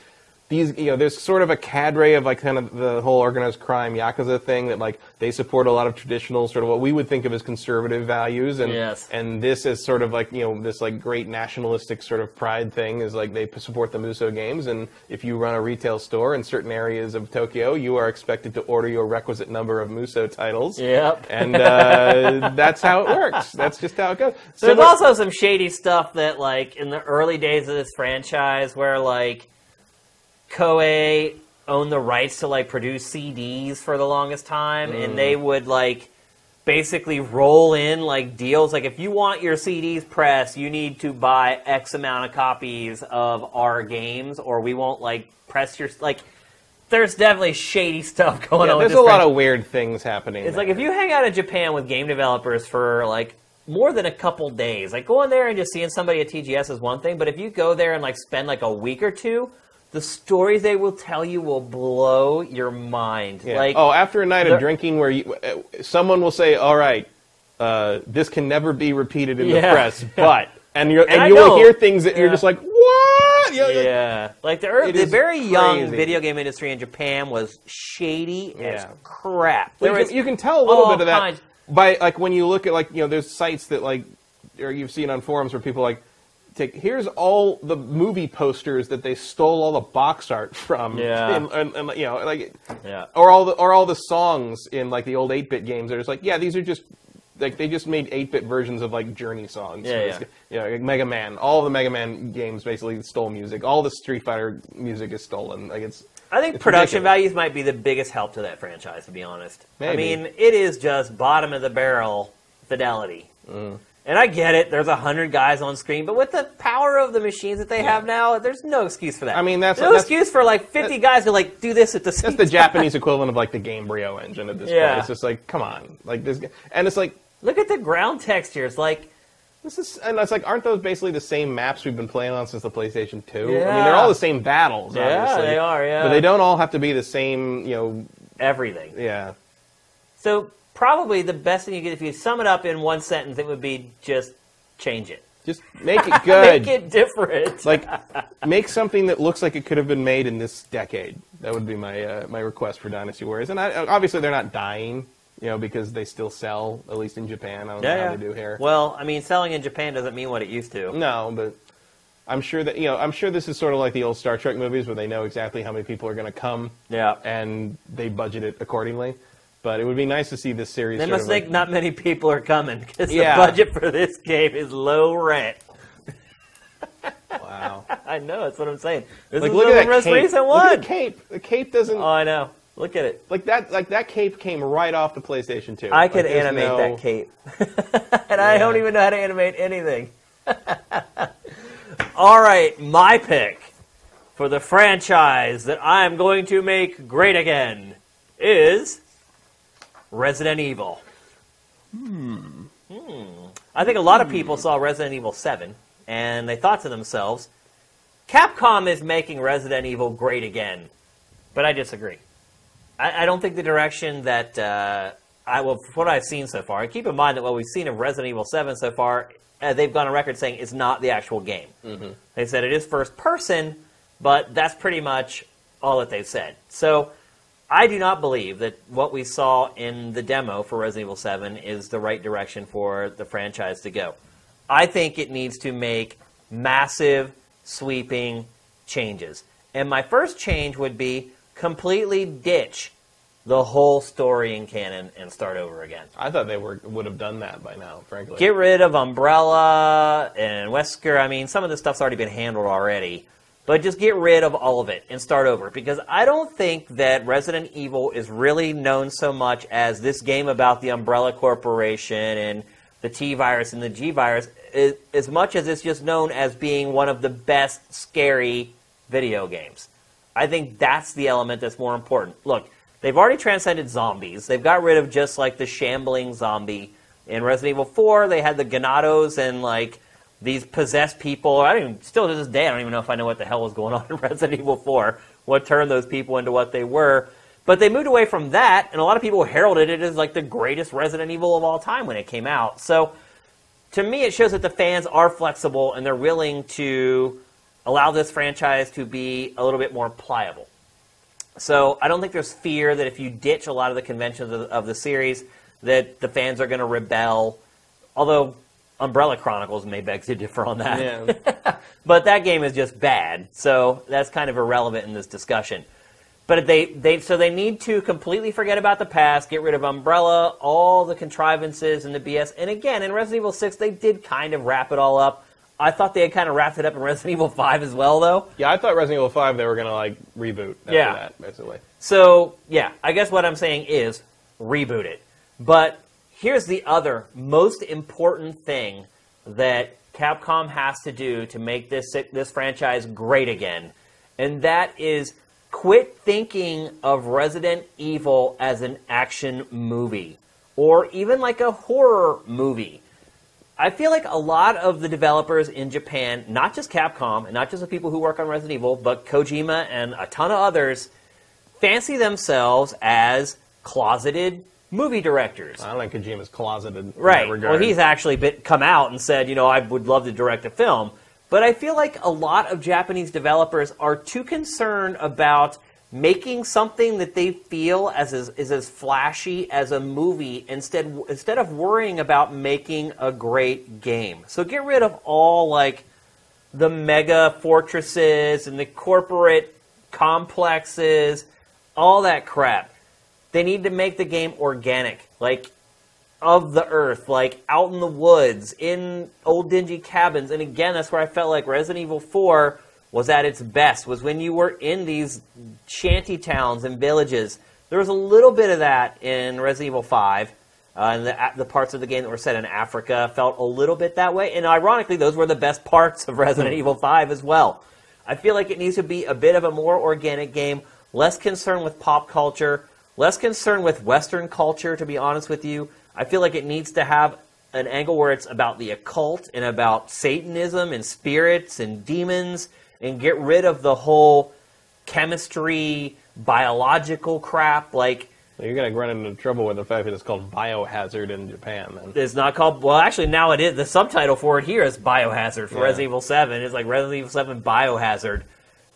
S2: these, you know, there's sort of a cadre of like kind of the whole organized crime yakuza thing that like they support a lot of traditional sort of what we would think of as conservative values, and
S1: Yes.
S2: and this is sort of like you know this like great nationalistic sort of pride thing is like they support the Muso games, and if you run a retail store in certain areas of Tokyo, you are expected to order your requisite number of Muso titles.
S1: Yep.
S2: And uh, that's how it works. That's just how it goes.
S1: There's
S2: Similar-
S1: also some shady stuff that, like, in the early days of this franchise, where like Koei owned the rights to like produce CDs for the longest time,
S2: Mm.
S1: and they would like basically roll in like deals. Like, if you want your CDs pressed, you need to buy X amount of copies of our games, or we won't like press your like. There's definitely shady stuff going
S2: yeah,
S1: on. with
S2: there's a lot of weird things happening.
S1: It's
S2: there.
S1: like if you hang out in Japan with game developers for like more than a couple days, like going there and just seeing somebody at TGS is one thing, but if you go there and like spend like a week or two, the stories they will tell you will blow your mind.
S2: Yeah.
S1: Like,
S2: oh, after a night of drinking, where you, uh, someone will say, "All right, uh, this can never be repeated in the press," but and you and,
S1: I
S2: you will hear things that you're just like, "What?" You know,
S1: yeah, like the, early, the very young video game industry in Japan was shady as
S2: Yeah.
S1: crap. There
S2: you, can, you can tell a little bit of that
S1: kinds-
S2: by like when you look at like you know there's sites that like or you've seen on forums where people like take here's all the movie posters that they stole all the box art from
S1: Yeah.
S2: and, and, and, you know like
S1: Yeah.
S2: or all the or all the songs in like the old 8-bit games they're just like yeah these are just like they just made 8-bit versions of like Journey songs
S1: Yeah, yeah.
S2: like Mega Man all the Mega Man games basically stole music all the Street Fighter music is stolen like it's
S1: I think
S2: It's
S1: production
S2: ridiculous.
S1: values might be the biggest help to that franchise, to be honest. I mean, it is just bottom of the barrel fidelity.
S2: Mm.
S1: And I get it. There's a hundred guys on screen, but with the power of the machines that they have now, there's no excuse for that.
S2: I mean, that's-
S1: no
S2: that's-
S1: excuse for like 50 guys to like do this at the
S2: That's the
S1: time.
S2: Japanese equivalent of like the Gamebryo engine at this
S1: Yeah.
S2: point. It's just like, come on, like this, and it's like
S1: Look at the ground textures. Like,
S2: this is, and it's like, aren't those basically the same maps we've been playing on since the PlayStation Two? Yeah. I mean, they're all the same battles.
S1: Yeah,
S2: obviously,
S1: they are, yeah.
S2: but they don't all have to be the same. You know,
S1: everything.
S2: yeah.
S1: So probably the best thing you get if you sum it up in one sentence, it would be just change it.
S2: Just make it good.
S1: Make it different.
S2: like, make something that looks like it could have been made in this decade. That would be my uh, my request for Dynasty Warriors. And I, obviously, they're not dying, you know, because they still sell, at least in Japan. I don't know how they do here.
S1: Well, I mean, selling in Japan doesn't mean what it used to.
S2: No, but I'm sure that you know. I'm sure this is sort of like the old Star Trek movies where they know exactly how many people are going to come
S1: Yeah.
S2: and they budget it accordingly. But it would be nice to see this series.
S1: They must think
S2: like,
S1: not many people are coming because
S2: Yeah.
S1: the budget for this game is low rent.
S2: wow.
S1: I know that's what I'm saying. This
S2: like
S1: is
S2: look at that
S1: most
S2: cape.
S1: recent
S2: Look at the cape. The cape doesn't.
S1: Oh, I know. Look at it.
S2: Like that, like that cape came right off the PlayStation 2.
S1: I could
S2: Like,
S1: animate
S2: no-
S1: that cape. and I don't even know how to animate anything. All right, my pick for the franchise that I'm going to make great again is Resident Evil. Hmm. I think a lot of people saw Resident Evil 7 and they thought to themselves, Capcom is making Resident Evil great again. But I disagree. I, I don't think the direction that uh, I well, from what I've seen so far. And keep in mind that what we've seen of Resident Evil Seven so far, uh, they've gone on record saying it's not the actual game. They said it is first person, but that's pretty much all that they've said. So I do not believe that what we saw in the demo for Resident Evil Seven is the right direction for the franchise to go. I think it needs to make massive, sweeping changes. And my first change would be completely ditch the whole story in canon and start over again.
S2: I thought they were would have done that by now, frankly.
S1: Get rid of Umbrella and Wesker. I mean, some of this stuff's already been handled already. But just get rid of all of it and start over. Because I don't think that Resident Evil is really known so much as this game about the Umbrella Corporation and the T virus and the G virus, as much as it's just known as being one of the best scary video games. I think that's the element that's more important. Look, they've already transcended zombies. They've got rid of just like the shambling zombie. In Resident Evil 4, they had the Ganados and like these possessed people. I don't even, still to this day, I don't even know if I know what the hell was going on in Resident Evil 4, what turned those people into what they were. But they moved away from that, and a lot of people heralded it as like the greatest Resident Evil of all time when it came out. So to me, it shows that the fans are flexible and they're willing to allow this franchise to be a little bit more pliable. So I don't think there's fear that if you ditch a lot of the conventions of, of the series, that the fans are going to rebel. Although Umbrella Chronicles may beg to differ on that.
S2: Yeah.
S1: but that game is just bad, so that's kind of irrelevant in this discussion. But they, they so they need to completely forget about the past, get rid of Umbrella, all the contrivances and the BS. And again, in Resident Evil 6, they did kind of wrap it all up. I thought they had kind of wrapped it up in Resident Evil 5 as well, though.
S2: Yeah, I thought Resident Evil 5 they were gonna like reboot after
S1: Yeah.
S2: that, basically.
S1: So, yeah, I guess what I'm saying is reboot it. But here's the other most important thing that Capcom has to do to make this this franchise great again, and that is quit thinking of Resident Evil as an action movie or even like a horror movie. I feel like a lot of the developers in Japan, not just Capcom and not just the people who work on Resident Evil, but Kojima and a ton of others, fancy themselves as closeted movie directors.
S2: I don't think Kojima's closeted. in
S1: Right.
S2: that regard.
S1: Well, he's actually been, come out and said, you know, I would love to direct a film. But I feel like a lot of Japanese developers are too concerned about making something that they feel as is, is as flashy as a movie instead instead of worrying about making a great game. So get rid of all like the mega fortresses and the corporate complexes, all that crap. They need to make the game organic, like of the earth, like out in the woods, in old dingy cabins. And again, that's where I felt like Resident Evil 4 was at its best, was when you were in these shanty towns and villages. There was a little bit of that in Resident Evil 5. Uh, and the, the parts of the game that were set in Africa felt a little bit that way. And ironically, those were the best parts of Resident Evil 5 as well. I feel like it needs to be a bit of a more organic game, less concerned with pop culture, less concerned with Western culture, to be honest with you. I feel like it needs to have an angle where it's about the occult and about Satanism and spirits and demons and get rid of the whole chemistry, biological crap. Like,
S2: You're gonna run into trouble with the fact that it's called Biohazard in Japan. Then.
S1: it's not called. Well, actually, now it is. The subtitle for it here is Biohazard for
S2: Yeah.
S1: Resident Evil Seven. It's like Resident Evil Seven Biohazard.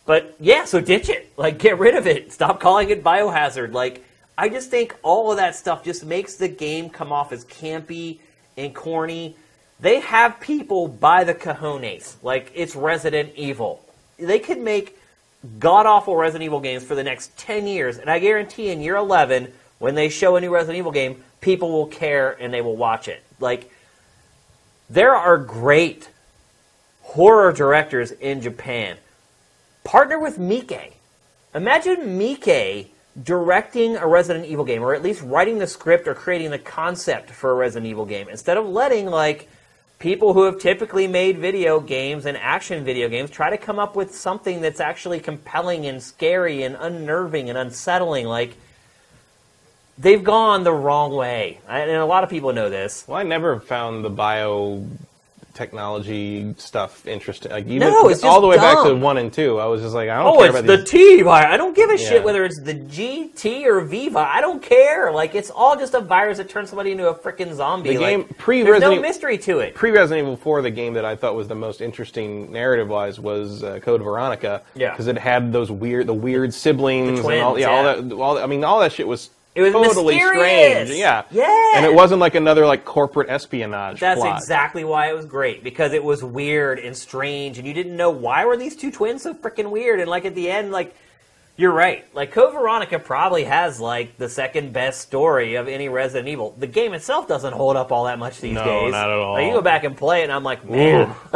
S1: But yeah, so ditch it. Like, get rid of it. Stop calling it Biohazard. Like, I just think all of that stuff just makes the game come off as campy and corny. They have people by the cojones. Like, it's Resident Evil. They could make god awful Resident Evil games for the next 10 years, and I guarantee in year 11, when they show a new Resident Evil game, people will care and they will watch it. Like, there are great horror directors in Japan. Partner with Miike. Imagine Miike directing a Resident Evil game, or at least writing the script or creating the concept for a Resident Evil game, instead of letting like people who have typically made video games and action video games try to come up with something that's actually compelling and scary and unnerving and unsettling. Like they've gone the wrong way, and a lot of people know this.
S2: Well, I never found the bio technology stuff interesting. Like even
S1: No, it's
S2: all the way back to one and two, I was just like, I don't
S1: Oh,
S2: care
S1: it's
S2: about
S1: the
S2: these.
S1: T virus. I don't give a
S2: Yeah.
S1: shit whether it's the G, T, or Viva. I don't care. Like it's all just a virus that turns somebody into a freaking zombie.
S2: The
S1: Like,
S2: game pre
S1: there's no
S2: Resident
S1: mystery to it.
S2: pre Resident Evil 4, the game that I thought was the most interesting narrative wise was uh, Code Veronica.
S1: Yeah.
S2: Because it had those weird, the weird siblings
S1: The
S2: and all,
S1: twins,
S2: yeah, all that. All that- I mean, all that shit was.
S1: It was
S2: totally
S1: mysterious.
S2: strange. Yeah.
S1: Yeah.
S2: And it wasn't like another like corporate espionage
S1: That's
S2: plot.
S1: exactly why it was great because it was weird and strange, and you didn't know why were these two twins so freaking weird. And like at the end, like you're right. Like Code Veronica probably has like the second best story of any Resident Evil. The game itself doesn't hold up all that much these
S2: No,
S1: days.
S2: not at all.
S1: Like you go back and play it, and I'm like, man,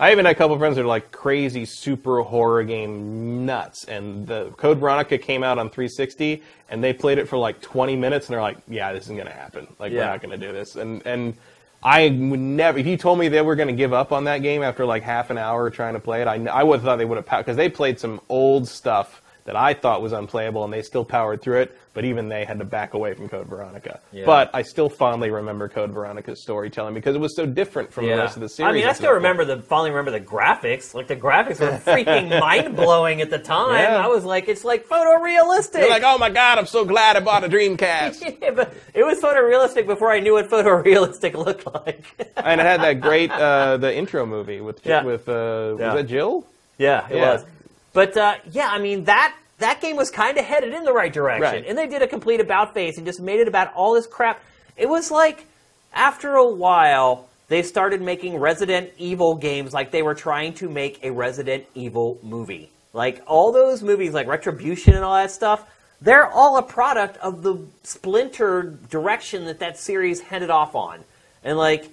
S2: I even had a couple friends that are like crazy super horror game nuts, and the Code Veronica came out on 360, and they played it for like 20 minutes, and they're like, "Yeah, this isn't gonna happen. Like, we're not gonna do this." And and I would never. If you told me they were gonna give up on that game after like half an hour trying to play it, I I would have thought they would have because they played some old stuff that I thought was unplayable, and they still powered through it. But even they had to back away from Code Veronica.
S1: Yeah.
S2: But I still fondly remember Code Veronica's storytelling because it was so different from the rest of the series.
S1: I mean, I still
S2: point.
S1: remember the fondly remember the graphics. Like the graphics were freaking mind blowing at the time.
S2: Yeah.
S1: I was like, it's like photorealistic.
S2: You're like, oh my god, I'm so glad I bought a Dreamcast.
S1: Yeah, but it was photorealistic before I knew what photorealistic looked like.
S2: and it had that great uh, the intro movie with
S1: Yeah.
S2: with uh,
S1: Yeah.
S2: was that Jill?
S1: yeah, it
S2: Yeah.
S1: was. But uh, yeah, I mean that that game was kind of headed in the right direction,
S2: Right.
S1: and they did a complete about face and just made it about all this crap. It was like after a while they started making Resident Evil games like they were trying to make a Resident Evil movie. Like all those movies, like Retribution and all that stuff, they're all a product of the splintered direction that that series headed off on. And like,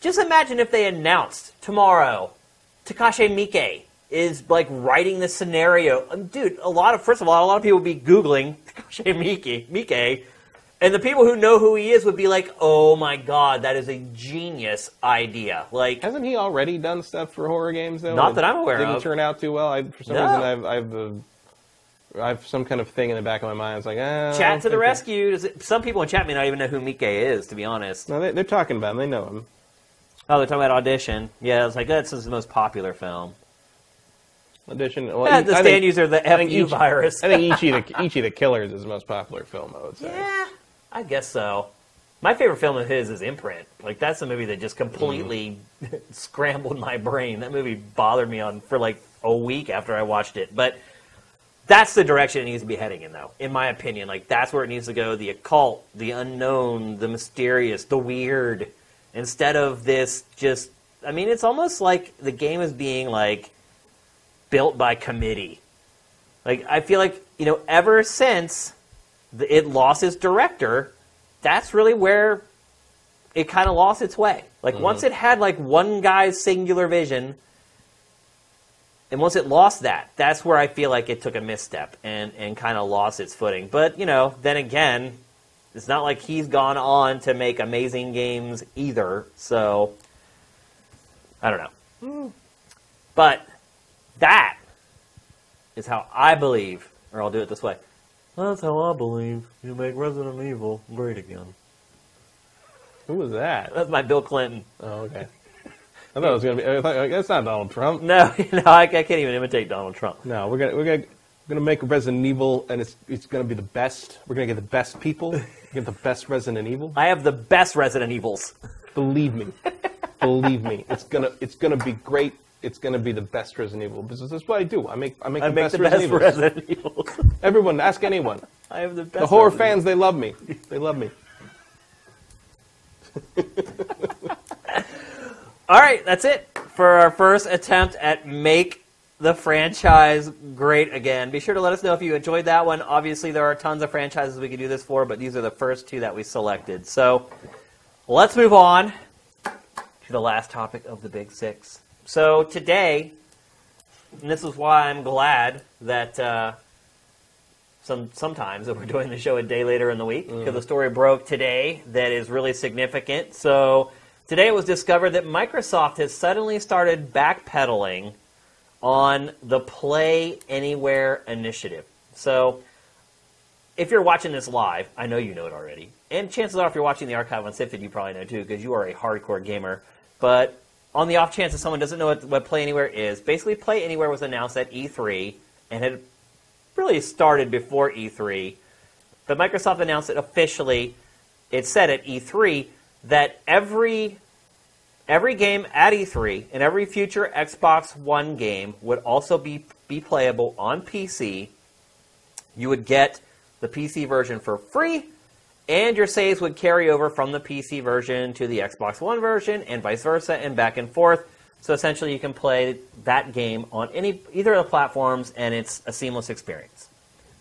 S1: just imagine if they announced tomorrow Takashi Miike is like writing the scenario. Dude, a lot of first of all, a lot of people would be googling Miike, Miike, and the people who know who he is would be like, "Oh my god, that is a genius idea!" Like,
S2: Hasn't he already done stuff for horror games though?
S1: Not that I'm aware of.
S2: didn't turn out too well. I, for some
S1: No.
S2: reason, I've I've, uh, I have some kind of thing in the back of my mind. It's like, eh,
S1: chat to the rescue. Does it- Some people in chat may not even know who Miike is, to be honest.
S2: No, they, they're talking about him. They know him.
S1: Oh, they're talking about audition. Yeah, it's like that's his most popular film.
S2: Audition. Well,
S1: Yeah,
S2: I
S1: the
S2: think-
S1: stand user, the FU virus.
S2: I think Ichi the Ichi the Killer is the most popular film. I would say.
S1: Yeah, I guess so. My favorite film of his is Imprint. Like that's a movie that just completely scrambled my brain. That movie bothered me on for like a week after I watched it. But that's the direction it needs to be heading in, though, in my opinion. Like that's where it needs to go: the occult, the unknown, the mysterious, the weird. Instead of this, just I mean, it's almost like the game is being like built by committee. Like I feel like you know, ever since the, it lost its director, that's really where it kind of lost its way. Like mm-hmm. once it had like one guy's singular vision, and once it lost that, that's where I feel like it took a misstep and and kind of lost its footing. But you know, then again, it's not like he's gone on to make amazing games either. So I don't know. Mm. But that is how I believe, or I'll do it this way. That's how I believe you make Resident Evil great again.
S2: Who was that?
S1: That's my Bill Clinton.
S2: Oh, okay. I thought it was gonna be. I thought, like, that's not Donald Trump.
S1: No, no, I, I can't even imitate Donald Trump.
S2: No, we're gonna we're gonna we're gonna make Resident Evil, and it's it's gonna be the best. We're gonna get the best people, get the best Resident Evil.
S1: I have the best Resident Evils.
S2: Believe me, believe me, it's gonna it's gonna be great. It's gonna be the best Resident Evil because that's what I do. I make I make
S1: I
S2: the
S1: make
S2: best
S1: the best
S2: Resident.
S1: Resident Evils.
S2: Everyone, ask anyone.
S1: I have the best.
S2: The horror
S1: Resident
S2: fans, they love me. They love me.
S1: All right, that's it for our first attempt at make the franchise great again. Be sure to let us know if you enjoyed that one. Obviously, there are tons of franchises we could do this for, but these are the first two that we selected. So let's move on to the last topic of the Big Six. So today, and this is why I'm glad that uh, some sometimes that we're doing the show a day later in the week because the story broke today that is really significant. So today it was discovered that Microsoft has suddenly started backpedaling on the Play Anywhere initiative. So if you're watching this live, I know you know it already. And chances are, if you're watching the archive on Sifted, you probably know too, because you are a hardcore gamer. But on the off chance that someone doesn't know what, what Play Anywhere is, basically Play Anywhere was announced at E3 and had really started before E3. But Microsoft announced it officially. It said at E3 that every every game at E3 and every future Xbox One game would also be be playable on PC. You would get the PC version for free, and your saves would carry over from the PC version to the Xbox One version, and vice versa, and back and forth. So essentially, you can play that game on any either of the platforms, and it's a seamless experience.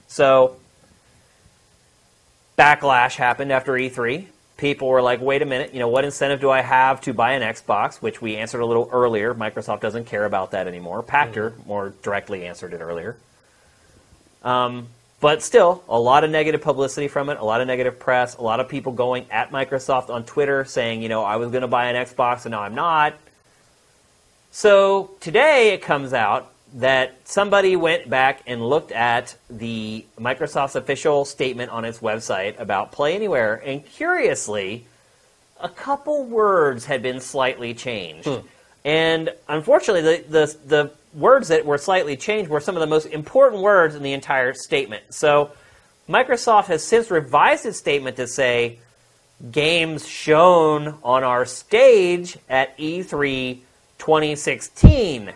S1: So, backlash happened after E3. People were like, "Wait a minute, you know what incentive do I have to buy an Xbox?" Which we answered a little earlier. Microsoft doesn't care about that anymore. Pachter more directly answered it earlier. Um, but still, a lot of negative publicity from it, a lot of negative press, a lot of people going at Microsoft on Twitter saying, you know, I was going to buy an Xbox and now I'm not. So today it comes out that somebody went back and looked at the Microsoft's official statement on its website about Play Anywhere, and curiously, a couple words had been slightly changed. Hmm. And unfortunately, the, the, the words that were slightly changed were some of the most important words in the entire statement. So Microsoft has since revised its statement to say games shown on our stage at E E3 2016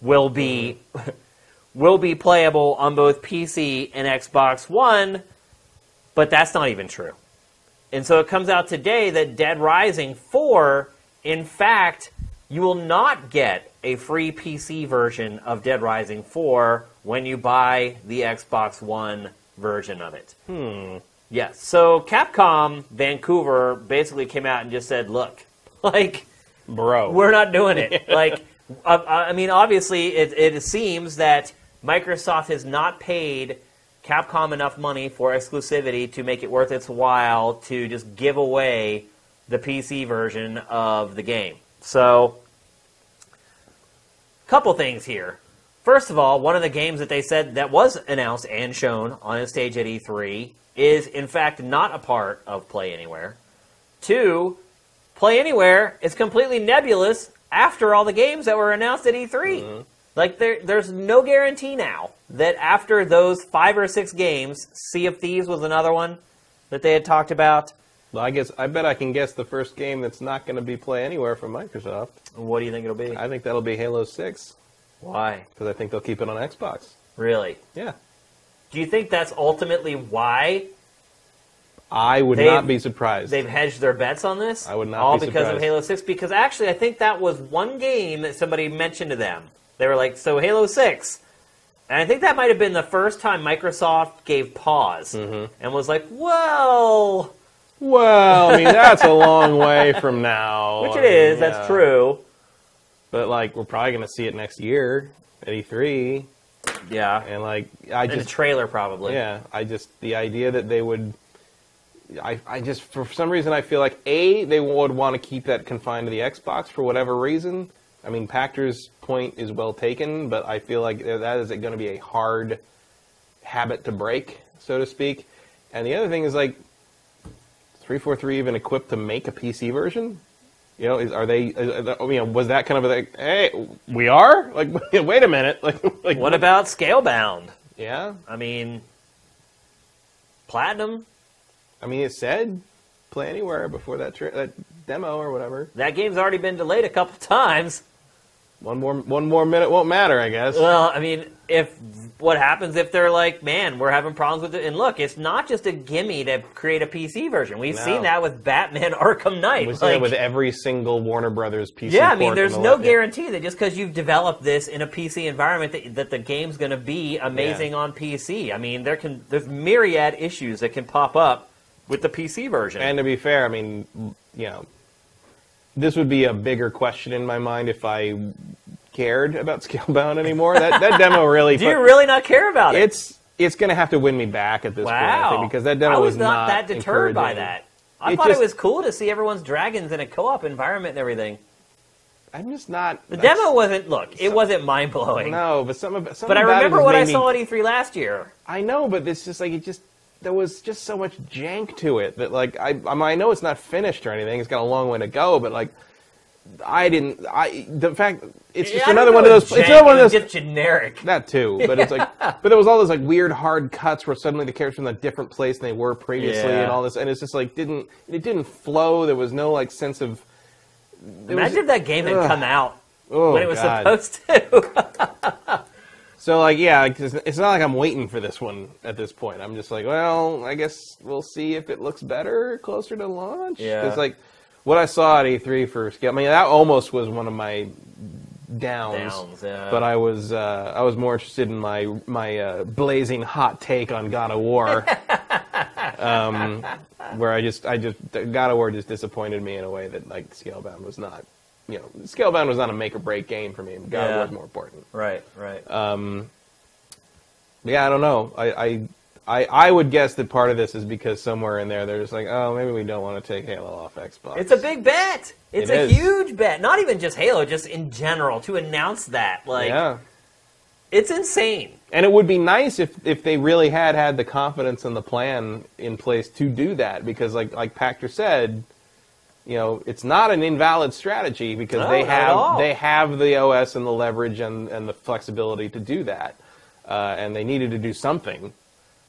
S1: will be will be playable on both PC and Xbox One, but that's not even true. And so it comes out today that Dead Rising 4, in fact, you will not get a free PC version of Dead Rising 4 when you buy the Xbox One version of it. Hmm. Yes. So Capcom Vancouver basically came out and just said, look, like,
S2: Bro.
S1: we're not doing it. Like, uh, I mean, obviously, it, it seems that Microsoft has not paid Capcom enough money for exclusivity to make it worth its while to just give away the PC version of the game. So, couple things here. First of all, one of the games that they said that was announced and shown on a stage at E3 is, in fact, not a part of Play Anywhere. Two, Play Anywhere is completely nebulous after all the games that were announced at E3. Mm-hmm. Like there, there's no guarantee now that after those five or six games, Sea of Thieves was another one that they had talked about.
S2: Well, I guess I bet I can guess the first game that's not going to be play anywhere from Microsoft.
S1: What do you think it'll be?
S2: I think that'll be Halo Six
S1: Why?
S2: because I think they'll keep it on Xbox.
S1: Really?
S2: Yeah,
S1: Do you think that's ultimately why
S2: I would not be surprised.
S1: they've hedged their bets on this?
S2: I would not
S1: All
S2: be
S1: because of. Halo 6? Because actually, I think that was one game that somebody mentioned to them. They were like, so Halo 6. And I think that might have been the first time Microsoft gave pause
S2: Mm-hmm.
S1: and was like, well,
S2: Well, I mean that's a long way from now.
S1: which
S2: I
S1: it is,
S2: mean,
S1: that's
S2: yeah.
S1: true.
S2: But like, we're probably going to see it next year at E3,
S1: Yeah.
S2: and like, I
S1: In a
S2: just
S1: trailer, probably.
S2: Yeah, I just the idea that they would, I, I just for some reason I feel like a they would want to keep that confined to the Xbox for whatever reason. I mean, Pachter's point is well taken, but I feel like that is going to be a hard habit to break, so to speak. And the other thing is like, three four three even equipped to make a PC version? You know, is, are they? Is, you know, was that kind of like, hey, we are? Like, wait a minute, like, like
S1: What about Scalebound?
S2: Yeah,
S1: I mean, Platinum.
S2: I mean, it said play anywhere before that tra- that demo or whatever.
S1: That game's already been delayed a couple times.
S2: One more one more minute won't matter, I guess.
S1: Well, I mean, if what happens if they're like, man, we're having problems with it? And look, it's not just a gimme to create a PC version. We've
S2: No.
S1: seen that with Batman Arkham Knight.
S2: we see
S1: Like,
S2: it with every single Warner Brothers PC.
S1: yeah, I mean, there's
S2: the
S1: no
S2: la-
S1: guarantee that just because you've developed this in a PC environment that, that the game's going to be amazing on PC. I mean, there can there's myriad issues that can pop up with the PC version.
S2: And to be fair, I mean, you know, this would be a bigger question in my mind if I cared about Scalebound anymore. That that demo
S1: really—do you really not care about it?
S2: it's it's going to have to win me back at this point, I think, because that demo
S1: I was,
S2: not,
S1: not that deterred by that. I
S2: It
S1: thought
S2: just-
S1: it was cool to see everyone's dragons in a co-op environment and everything.
S2: I'm just not.
S1: The demo wasn't. Look, it wasn't mind blowing.
S2: No, but some of some
S1: but I remember what I
S2: made me-
S1: saw at E3 last year.
S2: I know, but it's just like it just there was just so much jank to it that like I I, mean, I know it's not finished or anything. It's got a long way to go, but like I didn't. I the fact it's just
S1: Yeah,
S2: another one of those.
S1: if
S2: It's another one of those.
S1: just generic.
S2: That too, but it's like, but there was all those like weird hard cuts where suddenly the characters in a different place than they were previously,
S1: Yeah.
S2: and all this, and it's just like didn't it didn't flow. There was no like sense of. there was-
S1: Imagine if that game had
S2: Ugh.
S1: come out
S2: oh,
S1: when it was
S2: God.
S1: supposed to.
S2: So like yeah, it's not like I'm waiting for this one at this point. I'm just like, well, I guess we'll see if it looks better closer to launch.
S1: Yeah.
S2: It's like what I saw at E3 for scale. I mean, that almost was one of my downs.
S1: Downs, yeah.
S2: But I was uh, I was more interested in my my uh, blazing hot take on God of War. um, where I just I just God of War just disappointed me in a way that like Scalebound was not. You know, Scalebound was not a make or break game for me. God
S1: Yeah.
S2: War is more important.
S1: right, right.
S2: Um, Yeah, I don't know. I, I, I, I would guess that part of this is because somewhere in there they're just like, oh, maybe we don't want to take Halo off Xbox.
S1: it's a big bet. It's
S2: It
S1: a
S2: is.
S1: huge bet. Not even just Halo, just in general to announce that. Like,
S2: yeah,
S1: it's insane.
S2: and it would be nice if if they really had had the confidence and the plan in place to do that because, like like Pachter said, you know, it's not an invalid strategy because
S1: No,
S2: they
S1: not at all.
S2: have they have the OS and the leverage and and the flexibility to do that, uh, and they needed to do something.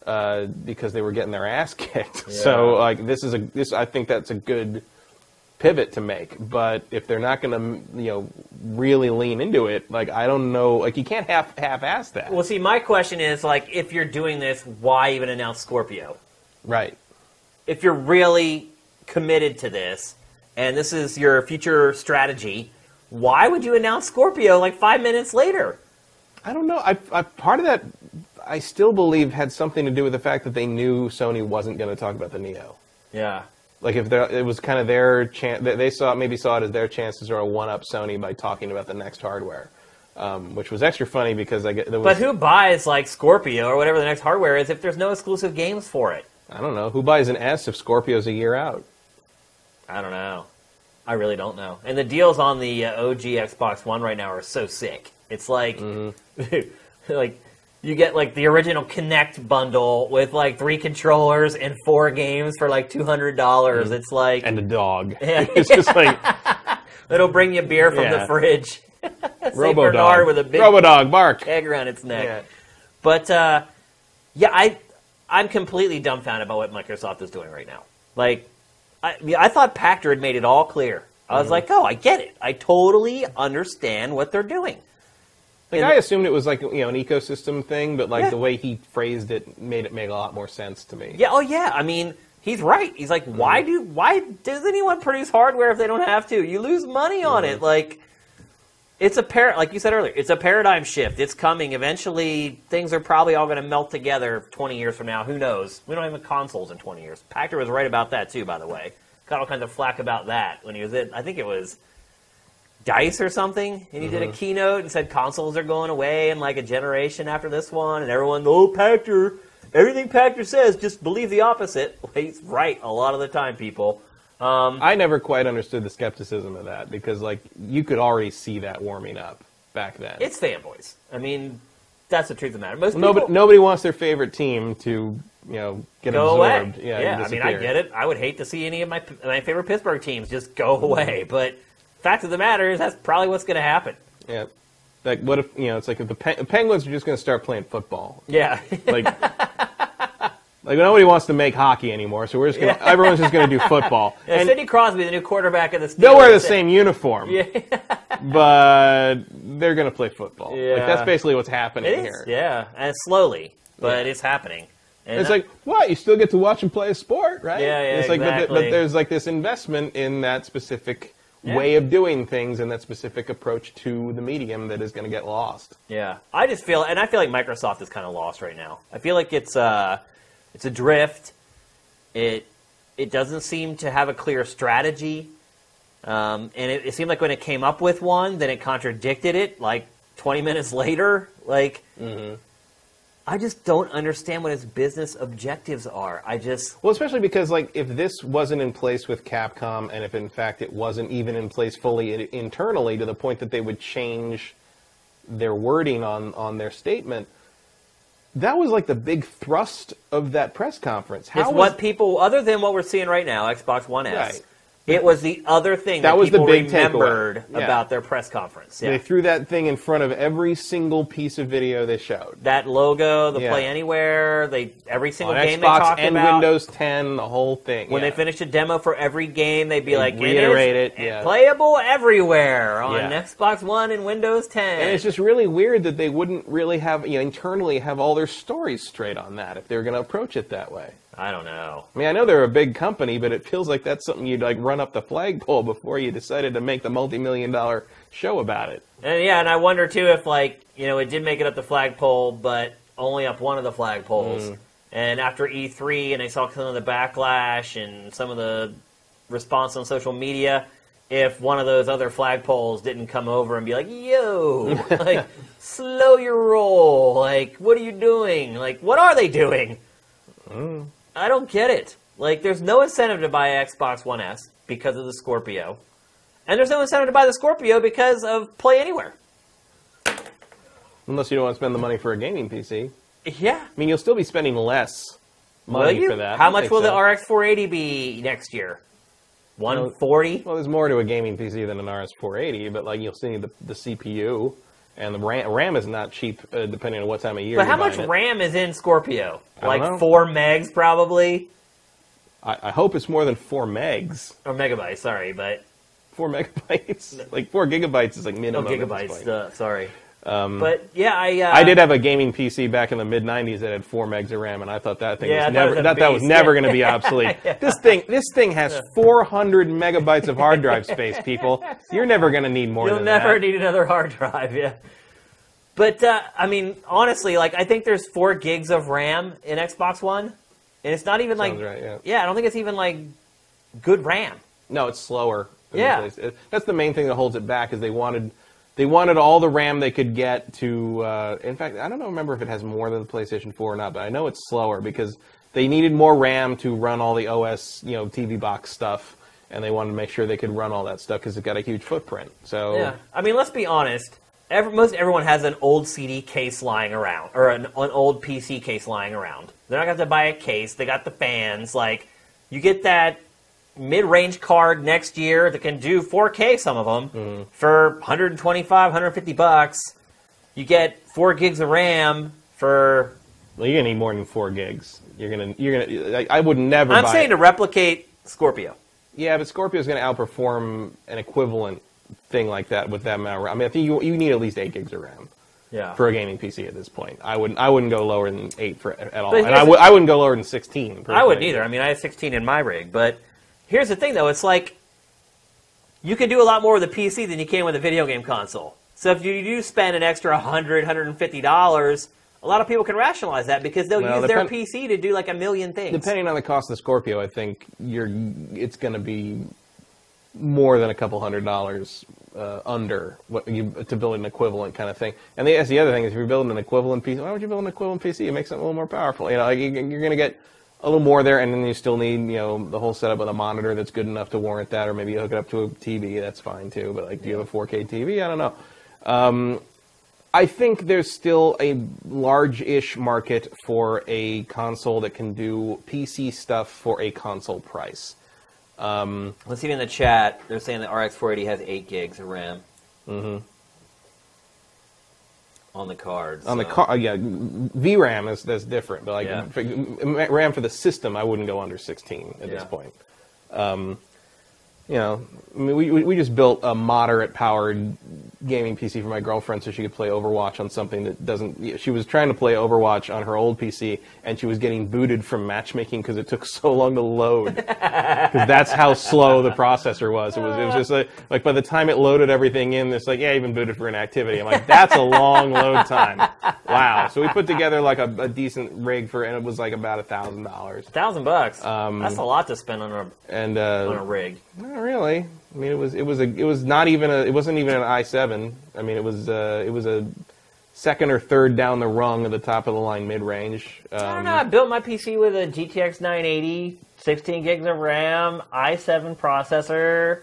S2: Uh, because they were getting their ass kicked, so like this is a this I think that's a good pivot to make. But if they're not going to, you know, really lean into it, like I don't know, like you can't half half-ass that,
S1: Well, see, my question is like, if you're doing this, why even announce Scorpio?
S2: right?
S1: If you're really committed to this, and this is your future strategy, why would you announce Scorpio like five minutes later?
S2: I don't know. I, I part of that I still believe had something to do with the fact that they knew Sony wasn't going to talk about the Neo.
S1: Yeah.
S2: Like if it was kind of their chance, they saw maybe saw it as their chances to sort of one up Sony by talking about the next hardware, um, which was extra funny because I get there was,
S1: But who buys like Scorpio or whatever the next hardware is if there's no exclusive games for it?
S2: I don't know who buys an S if Scorpio's a year out.
S1: I don't know. I really don't know. And the deals on the uh, OG Xbox One right now are so sick. It's like, like you get like the original Kinect bundle with like three controllers and four games for like two hundred dollars. It's like
S2: and a dog.
S1: Yeah.
S2: it's just like
S1: it'll bring you beer from
S2: Yeah.
S1: the fridge.
S2: Robo dog
S1: with a big
S2: Robo dog bark.
S1: egg around its neck.
S2: Yeah.
S1: But uh, yeah, I I'm completely dumbfounded by what Microsoft is doing right now. Like, I I thought Pachter had made it all clear. I
S2: Mm-hmm.
S1: was like, oh, I get it. I totally understand what they're doing.
S2: Like
S1: And-
S2: I assumed it was like you know an ecosystem thing, but like
S1: Yeah.
S2: the way he phrased it made it make a lot more sense to me.
S1: Yeah, oh yeah. I mean, he's right. He's like, why do why does anyone produce hardware if they don't have to? You lose money on it. Like, it's a par like you said earlier. It's a paradigm shift. It's coming. Eventually, things are probably all going to melt together. Twenty years from now, who knows? We don't have consoles in twenty years. Pachter was right about that too. By the way, got all kinds of flack about that when he was in. I think it was. Dice or something, and he did a mm-hmm. keynote and said consoles are going away in like a generation after this one, and everyone, oh, Pachter, everything Pachter says, just believe the opposite. Well, he's right a lot of the time, people. Um,
S2: I never quite understood the skepticism of that because like you could already see that warming up back then.
S1: it's fanboys. I mean, that's the truth of the matter. Most
S2: nobody
S1: people
S2: nobody wants their favorite team to you know get
S1: go
S2: absorbed.
S1: away.
S2: Yeah,
S1: Yeah, I mean, I get it. I would hate to see any of my my favorite Pittsburgh teams just go away, but fact of the matter is that's probably what's going to happen.
S2: Yeah, like what if you know? It's like if the Pe- Penguins are just going to start playing football.
S1: Yeah,
S2: Like, like nobody wants to make hockey anymore, so we're just gonna. Everyone's just going to do football,
S1: yeah
S2: and
S1: Sidney Crosby, the new quarterback of the Steelers.
S2: they'll wear the same uniform,
S1: Yeah,
S2: but they're going to play football.
S1: Yeah.
S2: Like that's basically what's happening
S1: it is.
S2: here.
S1: Yeah, and slowly, but
S2: Yeah.
S1: it's happening. And
S2: It's like what you still get to watch and play a sport, right?
S1: Yeah, yeah,
S2: It's like, but,
S1: exactly.
S2: but there's like this investment in that specific
S1: Yeah.
S2: way of doing things and that specific approach to the medium that is going to get lost.
S1: Yeah, I just feel, and I feel like Microsoft is kind of lost right now. I feel like it's uh, it's a drift. It it doesn't seem to have a clear strategy, um, and it, it seemed like when it came up with one, then it contradicted it like 20 minutes later. Like, I just don't understand what its business objectives are. I just
S2: Well, especially because like if this wasn't in place with Capcom, and if in fact it wasn't even in place fully internally to the point that they would change their wording on on their statement, that was like the big thrust of that press conference. How
S1: it's
S2: was,
S1: what people, other than what we're seeing right now, Xbox One S.
S2: Right.
S1: It was the other thing that,
S2: That was the big
S1: remembered
S2: Yeah.
S1: about their press conference. Yeah.
S2: they threw that thing in front of every single piece of video they showed
S1: that logo, the
S2: Yeah.
S1: Play Anywhere, they every single
S2: on
S1: game they
S2: Xbox
S1: talked
S2: and
S1: about.
S2: Windows 10, the whole thing.
S1: When they finished a demo for every game, they'd be
S2: They'd
S1: like,
S2: reiterate
S1: it, is
S2: it, yeah.
S1: playable everywhere on. Xbox One and Windows 10.
S2: And it's just really weird that they wouldn't really have, you know, internally have all their stories straight on that if they're going to approach it that way.
S1: I don't know.
S2: I mean, I know they're a big company, but it feels like that's something you'd like run up the flagpole before you decided to make the multi-million dollar show about it.
S1: And yeah, and I wonder too if like you know it did make it up the flagpole, but only up one of the flagpoles.
S2: Mm.
S1: And after E3, and I saw some of the backlash and some of the response on social media, if one of those other flagpoles didn't come over and be like, "Yo, like slow your roll," like what are you doing? Like what are they doing?
S2: Mm.
S1: I don't get it. Like there's no incentive to buy an Xbox One S because of the Scorpio. And there's no incentive to buy the Scorpio because of Play Anywhere.
S2: Unless you don't want to spend the money for a gaming PC.
S1: Yeah.
S2: I mean, you'll still be spending less money for that.
S1: How much will
S2: so.
S1: the RX 480 be next year? 140?
S2: Well, there's more to a gaming PC than an RX 480, but like you'll see the, the CPU and the RAM. RAM is not cheap, uh, depending on what time of year.
S1: But how much
S2: it.
S1: RAM is in Scorpio?
S2: I
S1: Like. 4 megs probably?
S2: I, I hope it's more than four megs.
S1: Or megabytes, sorry, but
S2: Four megabytes, like four gigabytes is like minimum.
S1: gigabytes, uh, sorry. But yeah, I uh,
S2: I did have a gaming PC back in the mid '90s that had four megs of RAM, and I thought that thing
S1: Yeah,
S2: was never that, that was never going to be obsolete. This thing this thing has 400 megabytes of hard drive space. People, you're never going to need more
S1: You'll never
S2: that.
S1: need another hard drive, yeah. But uh, I mean, honestly, like I think there's four gigs of RAM in Xbox One, and it's not even like
S2: right, yeah.
S1: I don't think it's even like good RAM.
S2: No, it's slower.
S1: Yeah.
S2: the place. It- That's the main thing that holds it back is they wanted they wanted all the RAM they could get to. Uh, in fact, I don't know, remember if it has more than the PlayStation 4 or not, but I know it's slower because they needed more RAM to run all the OS, you know, TV box stuff, and they wanted to make sure they could run all that stuff because it got a huge footprint. So
S1: Yeah, I mean, let's be honest. Every, most everyone has an old CD case lying around, or an, an old PC case lying around. They're not going to buy a case. They got the fans. Like, you get that mid-range card next year that can do 4K. Some of them
S2: Mm-hmm.
S1: for 125, 150 bucks. You get four gigs of RAM for.
S2: well, you're gonna need more than four gigs. You're gonna you're gonna. I, I would never.
S1: I'm saying
S2: it.
S1: to replicate Scorpio.
S2: Yeah, but Scorpio is going to outperform an equivalent thing like that with that amount. Of RAM. I mean, I think you you need at least eight gigs of RAM.
S1: Yeah.
S2: for a gaming PC at this point. I wouldn't I wouldn't go lower than eight for at all, and I would I wouldn't go lower than sixteen.
S1: I wouldn't either. I mean, I have 16 in my rig, but here's the thing, though. It's like you can do a lot more with a PC than you can with a video game console. So if you do spend an extra 100 150 dollars, a lot of people can rationalize that because they'll
S2: Well,
S1: use their PC to do like a million things.
S2: Depending on the cost of the Scorpio, I think you're it's going to be more than a couple hundred dollars uh, under what you to build an equivalent kind of thing. And the, that's the other thing is if you're building an equivalent PC, why would you build an equivalent PC? It makes it a little more powerful. You know, like you, you're going to get a little more there, and then you still need you know the whole setup with a monitor that's good enough to warrant that, or maybe you hook it up to a TV. That's fine too. But like, do you have a 4K TV? I don't know. Um, I think there's still a large-ish market for a console that can do PC stuff for a console price.
S1: Let's see in the chat. They're saying the RX 480 has eight gigs of RAM. Mm-hmm. On the card.
S2: On the
S1: so-
S2: car, yeah, VRAM is that's different, but like
S1: Yeah.
S2: RAM for the system, I wouldn't go under 16 at this point. Um, you know, I mean, we we just built a moderate powered gaming PC for my girlfriend so she could play Overwatch on something that doesn't. She was trying to play Overwatch on her old PC, and she was getting booted from matchmaking because it took so long to load. Because that's how slow the processor was. It was it was just like, like by the time it loaded everything in, it's like yeah, you've been booted for inactivity. I'm like that's a long load time. Wow. So we put together like a, a decent rig for, and it was like about a thousand dollars.
S1: thousand bucks.
S2: Um,
S1: That's a lot to spend on a
S2: And
S1: on a
S2: uh,
S1: rig.
S2: Really. I mean, it was it was a it was not even a it wasn't even an i7. I mean, it was uh, it was a second or third down the rung of the top of the line mid range.
S1: I don't
S2: Um,
S1: know. I built my PC with a GTX 980, 16 gigs of RAM, i7 processor,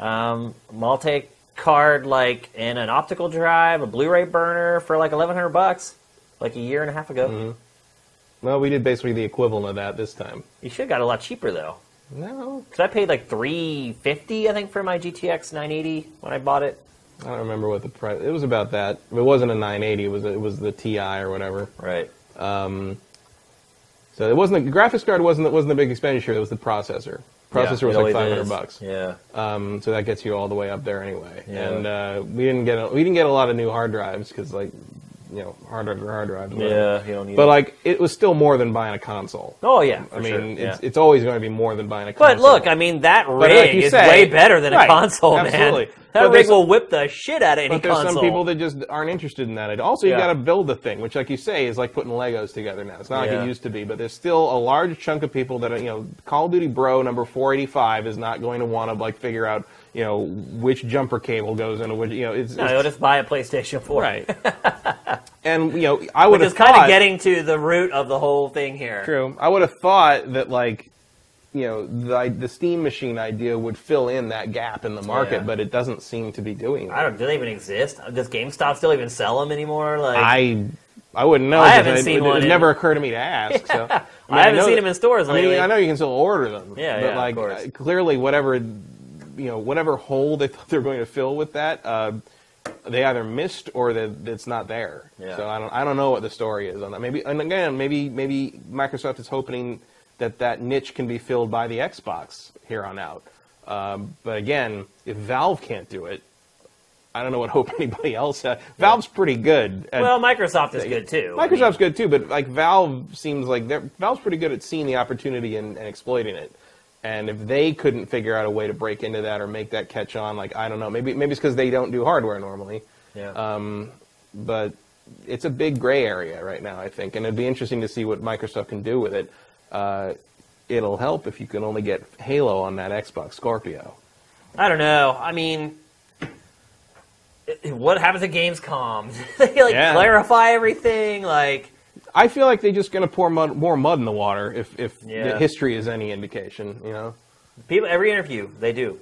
S1: um, multi card like in an optical drive, a Blu-ray burner for like 1100 bucks, like a year and a half ago.
S2: Mm-hmm. well, we did basically the equivalent of that this time.
S1: You should have got a lot cheaper though,
S2: No,
S1: because I paid like 350, I think, for my GTX 980 when I bought it.
S2: I don't remember what the price. It was about that. It wasn't a 980. It was it was the Ti or whatever.
S1: Right.
S2: Um, so it wasn't the graphics card wasn't wasn't the big expenditure. It was the processor. Processor
S1: Yeah,
S2: was like 500 bucks.
S1: Yeah.
S2: Um, so that gets you all the way up there anyway.
S1: Yeah.
S2: And uh, we didn't get a, we didn't get a lot of new hard drives because like you know hard drive are hard drive. whatever.
S1: Yeah. You don't need.
S2: But
S1: it.
S2: like it was still more than buying a console.
S1: oh yeah.
S2: I mean,
S1: sure.
S2: it's
S1: yeah.
S2: it's always going to be more than buying a console.
S1: But look, I mean, that rig
S2: like
S1: is
S2: say-
S1: way better than a console,
S2: absolutely.
S1: man.
S2: But
S1: That
S2: there's
S1: rig will whip the shit out of any
S2: But there's
S1: console.
S2: some people that just aren't interested in that. Also, you
S1: Yeah.
S2: got to build the thing, which, like you say, is like putting Legos together now. It's not like it used to be, but there's still a large chunk of people that are, you know, Call of Duty Bro number 485 is not going to want to like figure out, you know, which jumper cable goes into which. You know, it's,
S1: no,
S2: it's
S1: you'll just buy a PlayStation 4.
S2: right. and you know, I would
S1: Which
S2: have
S1: is kind
S2: thought,
S1: of getting to the root of the whole thing here.
S2: True. I would have thought that like. You know, the, the Steam Machine idea would fill in that gap in the market,
S1: Yeah.
S2: but it doesn't seem to be doing that.
S1: I don't. Do they even exist? Does GameStop still even sell them anymore? Like,
S2: I I wouldn't know.
S1: I haven't
S2: it,
S1: seen
S2: it,
S1: one
S2: It
S1: in-
S2: never occurred to me to ask. So I, mean,
S1: I haven't
S2: know
S1: seen
S2: that-
S1: them in stores
S2: I mean. I know you can still order them.
S1: Yeah,
S2: but
S1: yeah,
S2: like
S1: course.
S2: clearly, whatever you know, whatever hole they thought they were going to fill with that, uh, they either missed or that it's not there.
S1: Yeah.
S2: So I don't I don't know what the story is on that. Maybe and again, maybe maybe Microsoft is hoping that that niche can be filled by the Xbox here on out. Um, but again, if Valve can't do it. I don't know what hope anybody else has. Valve's pretty good. At,
S1: well, Microsoft is good too. I mean,
S2: Microsoft's good too, but like Valve seems like they're Valve's pretty good at seeing the opportunity and, and exploiting it. And if they couldn't figure out a way to break into that or make that catch on, like I don't know, maybe maybe it's because they don't do hardware normally.
S1: yeah.
S2: Um, but it's a big gray area right now, I think, and it'd be interesting to see what Microsoft can do with it. Uh, it'll help if you can only get Halo on that Xbox Scorpio.
S1: I don't know. I mean, what happens at Gamescom? they like
S2: Yeah.
S1: clarify everything. Like,
S2: I feel like they're just going to pour mud, more mud in the water if if
S1: Yeah.
S2: the history is any indication. You know?
S1: people, every interview they do,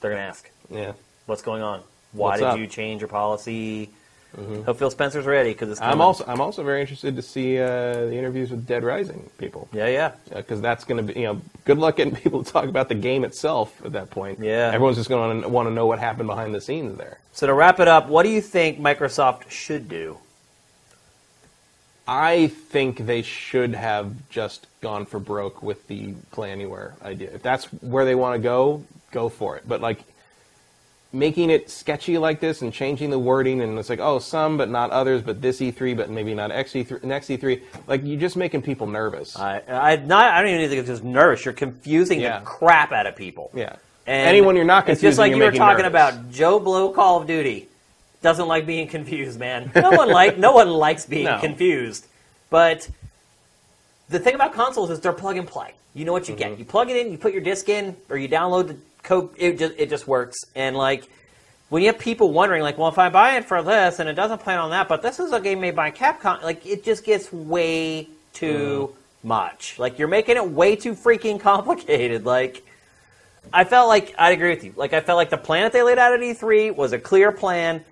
S1: they're gonna ask,
S2: Yeah.
S1: "What's going on? Why
S2: What's
S1: did
S2: up? Mm-hmm.
S1: you change your policy?" Hope Phil Spencer's ready because it's.
S2: I'm also I'm also very interested to see uh, the interviews with Dead Rising people
S1: Yeah, yeah.
S2: because that's going to be you know good luck getting people to talk about the game itself at that point.
S1: Yeah.
S2: everyone's just going to want to know what happened behind the scenes there.
S1: So to wrap it up, what do you think Microsoft should do?
S2: I think they should have just gone for broke with the Play Anywhere idea. If that's where they want to go, go for it. But like making it sketchy like this and changing the wording and it's like oh some but not others but this E3 but maybe not X E3 next E3 like you're just making people nervous.
S1: I, I not. I don't even think it's just nervous. You're confusing
S2: Yeah.
S1: the crap out of people.
S2: yeah.
S1: And
S2: Anyone you're not
S1: It's just like
S2: you're
S1: you were talking
S2: nervous.
S1: about Joe Blow Call of Duty. Doesn't like being confused, man. No one like no one likes being
S2: No.
S1: confused. But the thing about consoles is they're plug and play. You know what you
S2: Mm-hmm.
S1: get. You plug it in, you put your disc in, or you download the code. It just it just works. And like when you have people wondering, like, well, if I buy it for this and it doesn't play on that, but this is a game made by Capcom, like it just gets way too
S2: Mm-hmm.
S1: much. Like you're making it way too freaking complicated. Like I felt like I'd agree with you. Like I felt like the plan that they laid out at E3 was a clear plan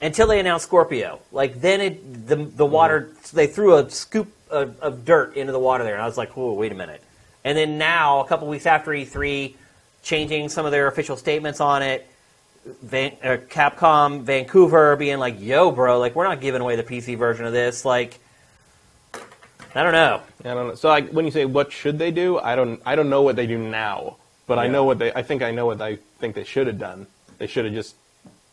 S1: until they announced Scorpio. Like then it the the water they threw a scoop of, of dirt into the water there, and I was like, whoa, wait a minute. And then now a couple weeks after E3, changing some of their official statements on it. Van, uh, Capcom Vancouver being like, "Yo, bro, like we're not giving away the PC version of this." Like, I don't know.
S2: I don't know. So like when you say what should they do, I don't I don't know what they do now, but I know what they I think I know what I think they should have done. They should have just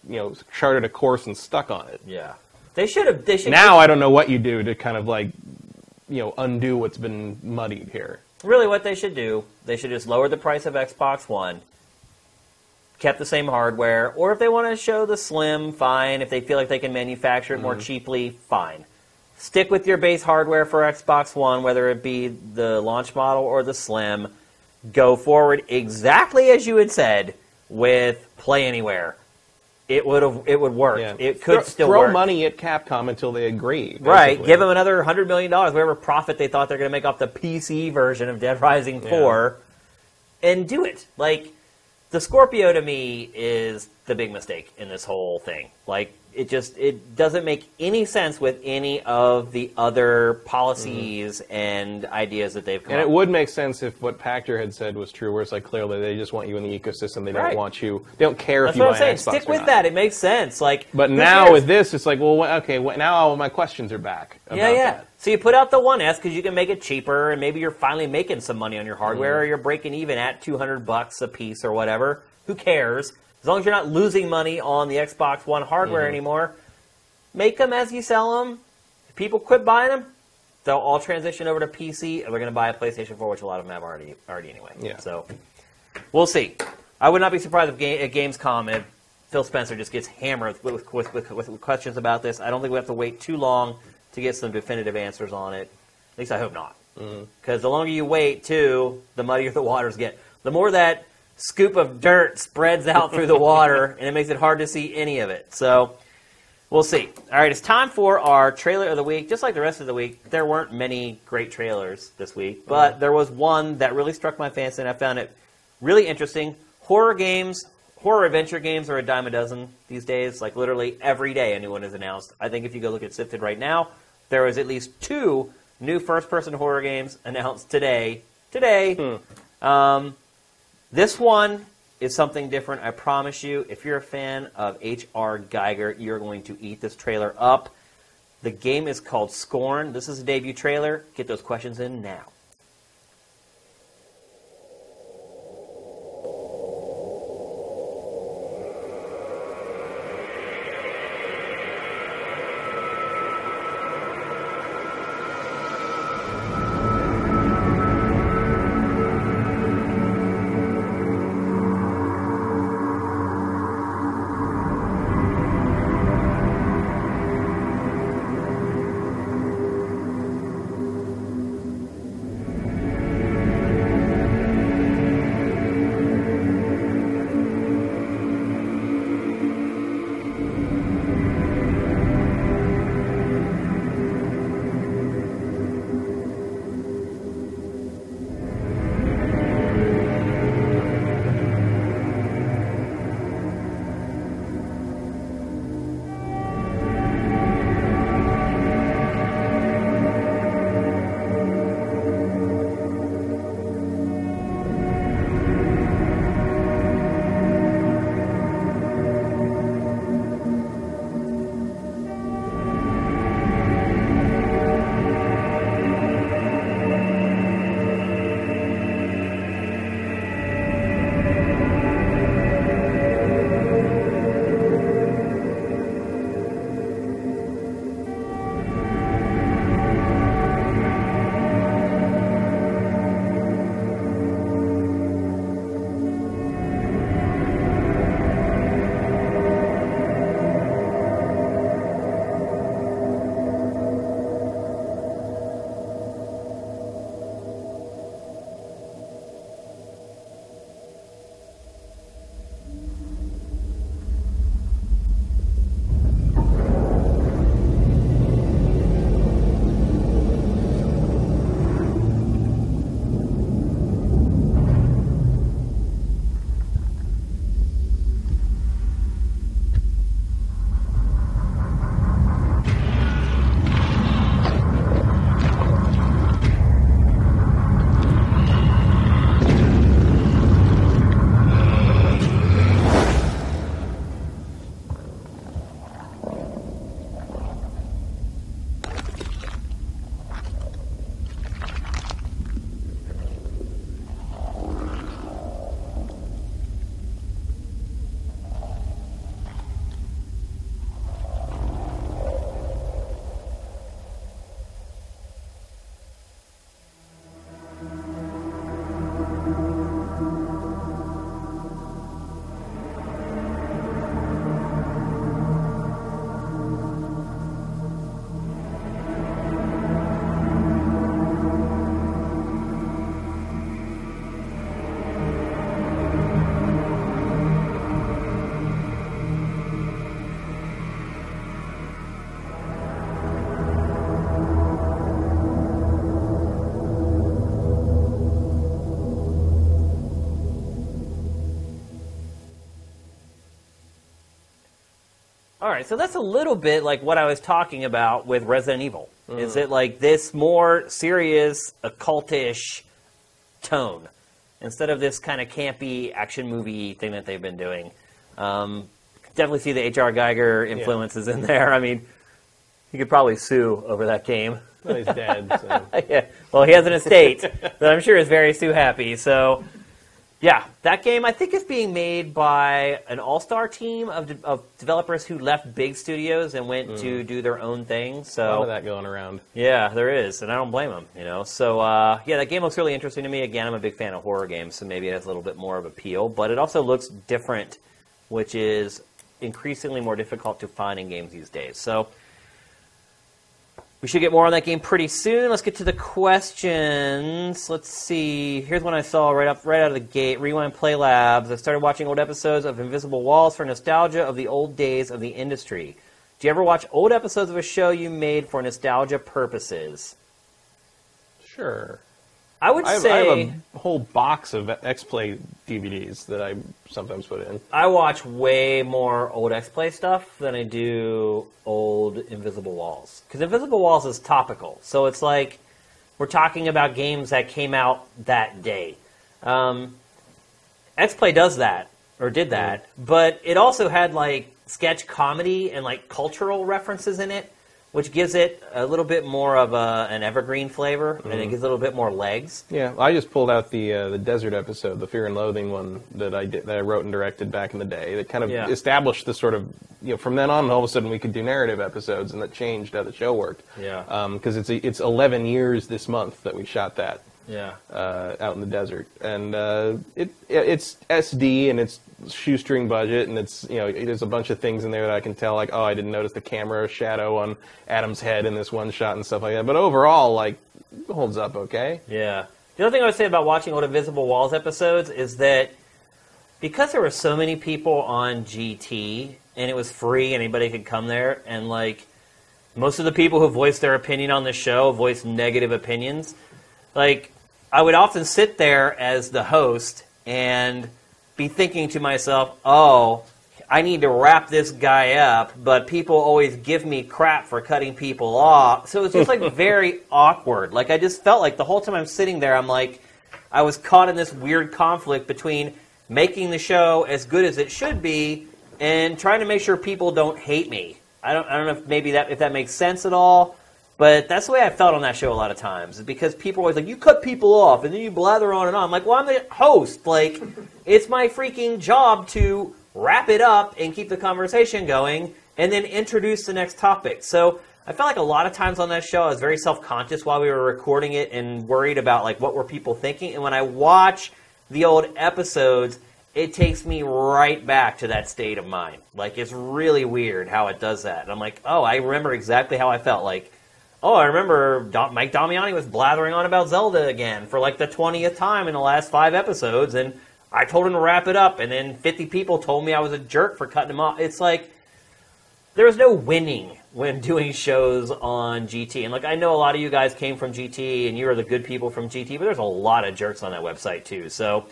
S2: you know charted a course and stuck on it.
S1: Yeah, they should have. They should
S2: Now I don't know what you do to kind of like you know undo what's been muddied here.
S1: Really, what they should do, they should just lower the price of Xbox One, kept the same hardware, or if they want to show the Slim, fine. If they feel like they can manufacture it more mm-hmm. cheaply, fine. Stick with your base hardware for Xbox One, whether it be the launch model or the Slim. Go forward exactly as you had said with Play Anywhere. It would have it would work.
S2: Yeah.
S1: It could
S2: throw,
S1: still
S2: throw
S1: work.
S2: money at Capcom until they agree.
S1: Right, give them another hundred million dollars, whatever profit they thought they're going to make off the PC version of Dead Rising
S2: Yeah.
S1: Four, and do it. Like the Scorpio to me is the big mistake in this whole thing. Like it just it doesn't make any sense with any of the other policies and ideas that they've come
S2: And it would make sense if what Pachter had said was true, where it's like clearly they just want you in the ecosystem. They don't want you. They don't care
S1: That's
S2: if you
S1: what
S2: buy
S1: I'm saying. Stick with
S2: not.
S1: that. It makes sense. Like,
S2: But now
S1: cares?
S2: with this, it's like, well, okay, now all my questions are back. About
S1: Yeah, yeah.
S2: That.
S1: So you put out the 1S because you can make it cheaper, and maybe you're finally making some money on your hardware,
S2: Mm-hmm.
S1: or you're breaking even at 200 bucks a piece or whatever. Who cares? As long as you're not losing money on the Xbox One hardware
S2: Mm-hmm.
S1: anymore, make them as you sell them. If people quit buying them, they'll all transition over to PC, and they're going to buy a PlayStation 4, which a lot of them have already, already anyway.
S2: Yeah.
S1: So we'll see. I would not be surprised if ga- Gamescom if Phil Spencer just gets hammered with, with, with, with, with questions about this. I don't think we have to wait too long to get some definitive answers on it. At least I hope not. Because the longer you wait, too, the muddier the waters get. The more that scoop of dirt spreads out through the water, and it makes it hard to see any of it. So we'll see. All right, it's time for our trailer of the week. Just like the rest of the week, there weren't many great trailers this week, but there was one that really struck my fancy, and I found it really interesting. Horror games, horror adventure games are a dime a dozen these days. Like literally every day, a new one is announced. I think if you go look at Sifted right now, there is at least two new first-person horror games announced today. Today. Um, this one is something different. I promise you. If you're a fan of H.R. Giger, you're going to eat this trailer up. The game is called Scorn. This is a debut trailer. Get those questions in now. Right, so that's a little bit like what I was talking about with Resident Evil.
S2: Mm.
S1: Is it like this more serious, occultish tone instead of this kind of campy action movie thing that they've been doing? Um, definitely see the H.R. Giger influences in there. I mean, he could probably sue over that game.
S2: Well, he's dead. So.
S1: yeah. Well, he has an estate that I'm sure is very Sue happy. So, yeah, that game I think is being made by an all-star team of, de- of developers who left big studios and went to do their own thing.
S2: A lot of
S1: So,
S2: that going around.
S1: yeah, there is, and I don't blame them. You know, so uh, yeah, that game looks really interesting to me. Again, I'm a big fan of horror games, so maybe it has a little bit more of appeal. But it also looks different, which is increasingly more difficult to find in games these days. So. We should get more on that game pretty soon. Let's get to the questions. Let's see. Here's one I saw right up right out of the gate. Rewind Play Labs. I started watching old episodes of Invisible Walls for nostalgia of the old days of the industry. Do you ever watch old episodes of a show you made for nostalgia purposes?
S2: Sure.
S1: I would
S2: I have,
S1: say
S2: I have a whole box of X-Play DVDs that I sometimes put in.
S1: I watch way more old X Play stuff than I do old Invisible Walls. Because Invisible Walls is topical. So it's like we're talking about games that came out that day. Um, X Play does that, or did that, but it also had like sketch comedy and like cultural references in it, which gives it a little bit more of a, an evergreen flavor and it gives a little bit more legs.
S2: Yeah, I just pulled out the uh, the desert episode, the Fear and Loathing one that I did that I wrote and directed back in the day. That kind of
S1: Yeah.
S2: established the sort of you know from then on, all of a sudden we could do narrative episodes, and that changed how the show worked.
S1: Yeah.
S2: because it's it's 11 years this month that we shot that
S1: Yeah.
S2: uh, out in the desert, and uh, it it's SD and it's shoestring budget, and it's you know there's a bunch of things in there that I can tell like oh I didn't notice the camera shadow on Adam's head in this one shot and stuff like that. But overall, like holds up okay.
S1: Yeah. The other thing I would say about watching old Invisible Walls episodes is that because there were so many people on GT and it was free, anybody could come there, and like most of the people who voiced their opinion on the show voiced negative opinions. Like I would often sit there as the host and be thinking to myself, "Oh, I need to wrap this guy up," but people always give me crap for cutting people off. So it's just like very awkward. Like I just felt like the whole time I'm sitting there, I'm like, I was caught in this weird conflict between making the show as good as it should be and trying to make sure people don't hate me. I don't, I don't know if maybe that if that makes sense at all, but that's the way I felt on that show a lot of times. Is because people are always like, you cut people off and then you blather on and on. I'm like, well, I'm the host. Like, it's my freaking job to wrap it up and keep the conversation going and then introduce the next topic. So I felt like a lot of times on that show I was very self-conscious while we were recording it and worried about like what were people thinking. And when I watch the old episodes, it takes me right back to that state of mind. Like it's really weird how it does that. And I'm like, oh, I remember exactly how I felt. Like, oh, I remember Mike Damiani was blathering on about Zelda again for like the twentieth time in the last five episodes, and I told him to wrap it up, and then fifty people told me I was a jerk for cutting him off. It's like there's no winning when doing shows on GT. And like I know a lot of you guys came from GT and you are the good people from GT, but there's a lot of jerks on that website too. So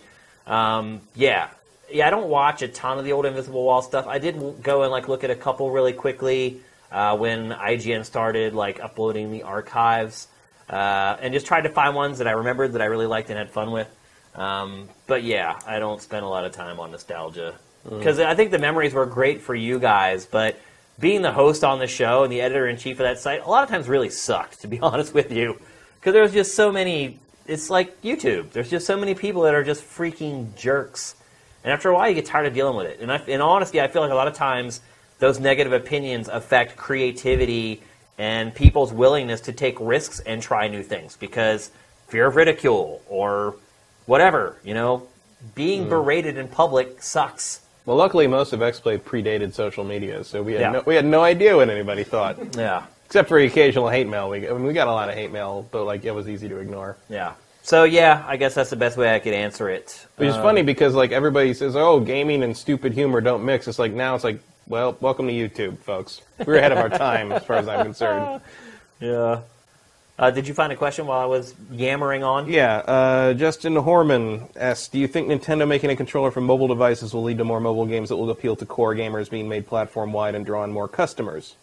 S1: um, yeah. Yeah, I don't watch a ton of the old Invisible Wall stuff. I did go and like look at a couple really quickly uh, when IGN started like uploading the archives, uh, and just tried to find ones that I remembered that I really liked and had fun with. Um, but yeah, I don't spend a lot of time on nostalgia because I think the memories were great for you guys, but being the host on the show and the editor in chief of that site, a lot of times really sucked, to be honest with you, because there's just so many. It's like YouTube. There's just so many people that are just freaking jerks, and after a while, you get tired of dealing with it. And I, in honesty, I feel like a lot of times those negative opinions affect creativity and people's willingness to take risks and try new things because fear of ridicule or whatever. You know, being berated in public sucks.
S2: Well, luckily, most of X-Play predated social media, so we had
S1: Yeah.
S2: no, we had no idea what anybody thought,
S1: Yeah.
S2: except for occasional hate mail. We I mean, we got a lot of hate mail, but like it was easy to ignore.
S1: Yeah. So yeah, I guess that's the best way I could answer it.
S2: Which is
S1: Um,
S2: funny because like everybody says, "Oh, gaming and stupid humor don't mix." It's like now it's like, well, welcome to YouTube, folks. We're ahead of our time as far as I'm concerned.
S1: Yeah. Uh, did you find a question while I was yammering on?
S2: Yeah, uh, Justin Horman asks, do you think Nintendo making a controller for mobile devices will lead to more mobile games that will appeal to core gamers being made platform-wide and draw in more customers?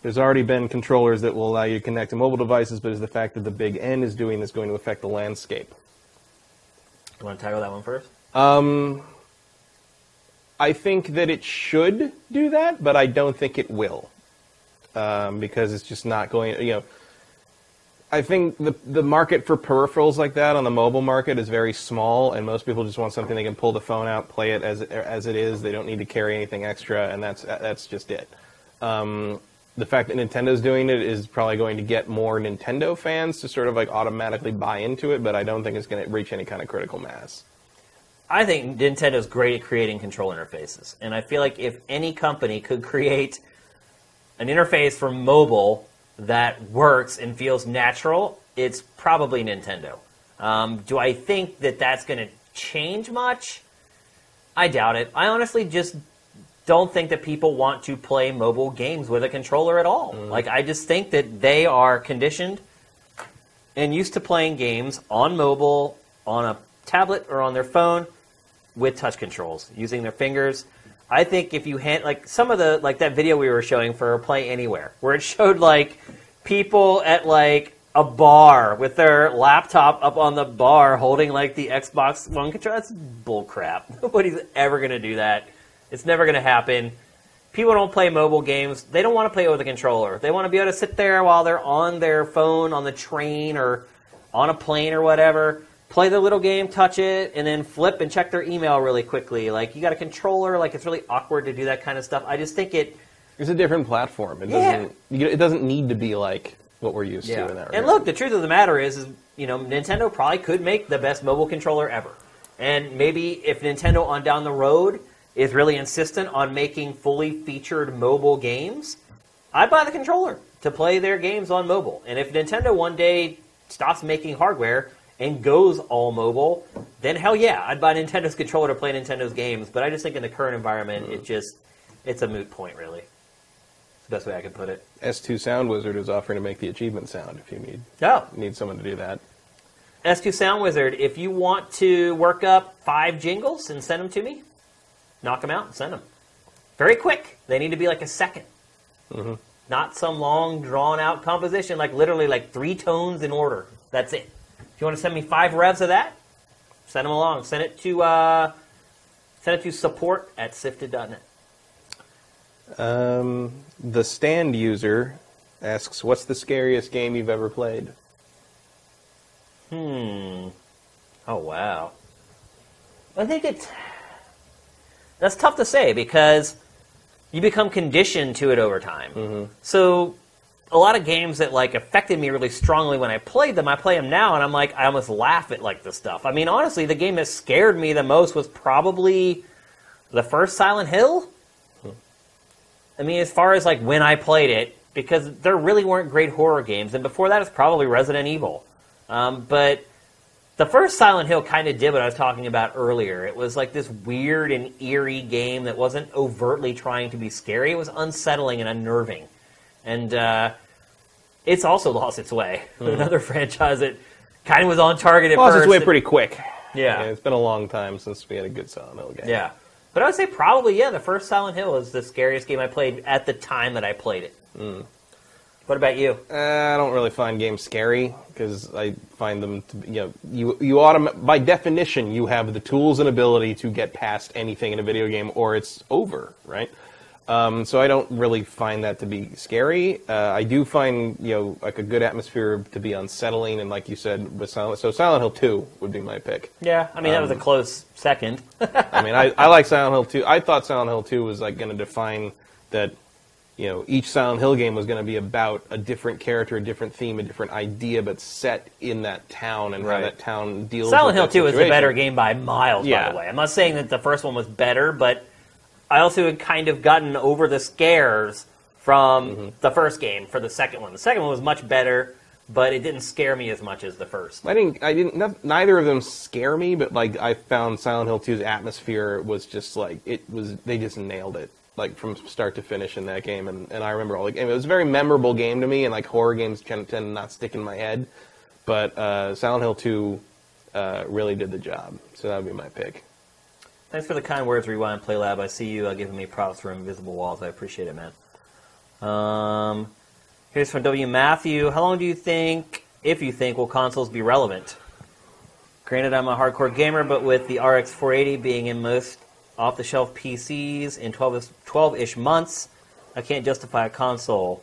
S2: There's already been controllers that will allow you to connect to mobile devices, but is the fact that the Big N is doing this going to affect the landscape?
S1: You want to tackle that one first?
S2: Um, I think that it should do that, but I don't think it will, um, because it's just not going. You know, I think the the market for peripherals like that on the mobile market is very small, and most people just want something they can pull the phone out, play it as as it is. They don't need to carry anything extra, and that's that's just it. Um, the fact that Nintendo's doing it is probably going to get more Nintendo fans to sort of like automatically buy into it, but I don't think it's going to reach any kind of critical mass.
S1: I think Nintendo's great at creating control interfaces, and I feel like if any company could create an interface for mobile that works and feels natural, it's probably Nintendo. Um, do I think that that's going to change much? I doubt it. I honestly just don't think that people want to play mobile games with a controller at all. Like, I just think that they are conditioned and used to playing games on mobile, on a tablet, or on their phone with touch controls, using their fingers. I think if you hand like some of the like that video we were showing for Play Anywhere, where it showed like people at like a bar with their laptop up on the bar holding like the Xbox One controller. That's bullcrap. Nobody's ever gonna do that. It's never gonna happen. People don't play mobile games. They don't want to play it with a controller. They want to be able to sit there while they're on their phone on the train or on a plane or whatever. Play the little game, touch it, and then flip and check their email really quickly. Like you got a controller, like it's really awkward to do that kind of stuff. I just think it
S2: It's a different platform. It
S1: Yeah.
S2: doesn't. It doesn't need to be like what we're used to in that regard.
S1: And look, the truth of the matter is, is, you know, Nintendo probably could make the best mobile controller ever. And maybe if Nintendo on down the road is really insistent on making fully featured mobile games, I'd buy the controller to play their games on mobile. And if Nintendo one day stops making hardware and goes all mobile, then hell yeah, I'd buy Nintendo's controller to play Nintendo's games. But I just think in the current environment, it just it's a moot point, really. It's the best way I could put it.
S2: S2 Sound Wizard is offering to make the achievement sound if you need
S1: Oh,
S2: need someone to do that.
S1: S2 Sound Wizard, if you want to work up five jingles and send them to me, knock them out and send them. Very quick. They need to be like a 2nd mm-hmm. Not some long, drawn out composition, like literally like three tones in order. That's it. If you want to send me five revs of that, send them along. Send it to uh, send it to support at sifted.net.
S2: Um, the stand user asks, "What's the scariest game you've ever played?"
S1: Hmm. Oh wow. I think it's that's tough to say because you become conditioned to it over time. So a lot of games that like affected me really strongly when I played them, I play them now and I'm like I almost laugh at like the stuff. I mean, honestly, the game that scared me the most was probably the first Silent Hill. I mean, as far as like when I played it, because there really weren't great horror games, and before that, it's probably Resident Evil. Um, but the first Silent Hill kind of did what I was talking about earlier. It was like this weird and eerie game that wasn't overtly trying to be scary. It was unsettling and unnerving, and uh, it's also lost its way. Another franchise that kind of was on target at
S2: Lost
S1: first.
S2: its way pretty quick.
S1: Yeah.
S2: it's been a long time since we had a good Silent Hill game.
S1: Yeah. But I would say probably, yeah, the first Silent Hill is the scariest game I played at the time that I played it. What about you?
S2: Uh, I don't really find games scary because I find them to be, you know, you you autom- by definition you have the tools and ability to get past anything in a video game or it's over, right? Um, so I don't really find that to be scary. Uh, I do find you know like a good atmosphere to be unsettling, and like you said, with Silent so Silent Hill Two would be my pick.
S1: Yeah, I mean, that was a close second.
S2: I mean, I, I like Silent Hill 2. I thought Silent Hill 2 was like going to define that, you know, each Silent Hill game was going to be about a different character, a different theme, a different idea, but set in that town and
S1: Right.
S2: how that town deals.
S1: Silent Hill
S2: that
S1: 2 is the
S2: situation.
S1: better game by miles, by the way. I'm not saying that the first one was better, but I also had kind of gotten over the scares from
S2: Mm-hmm.
S1: the first game for the second one. The second one was much better, but it didn't scare me as much as the first.
S2: I didn't. I didn't. no- Neither of them scare me, but like I found Silent Hill 2's atmosphere was just like it was. They just nailed it. like from start to finish in that game, and, and I remember all the game. It was a very memorable game to me, and like horror games tend, tend to not stick in my head, but uh, Silent Hill Two uh, really did the job. So that would be my pick.
S1: Thanks for the kind words, Rewind Play Lab. I see you uh, giving me props for Invisible Walls. I appreciate it, man. Um, here's from W. Matthew. How long do you think, if you think, will consoles be relevant? Granted, I'm a hardcore gamer, but with the RX 480 being in most off the shelf PCs in 12 ish months, I can't justify a console.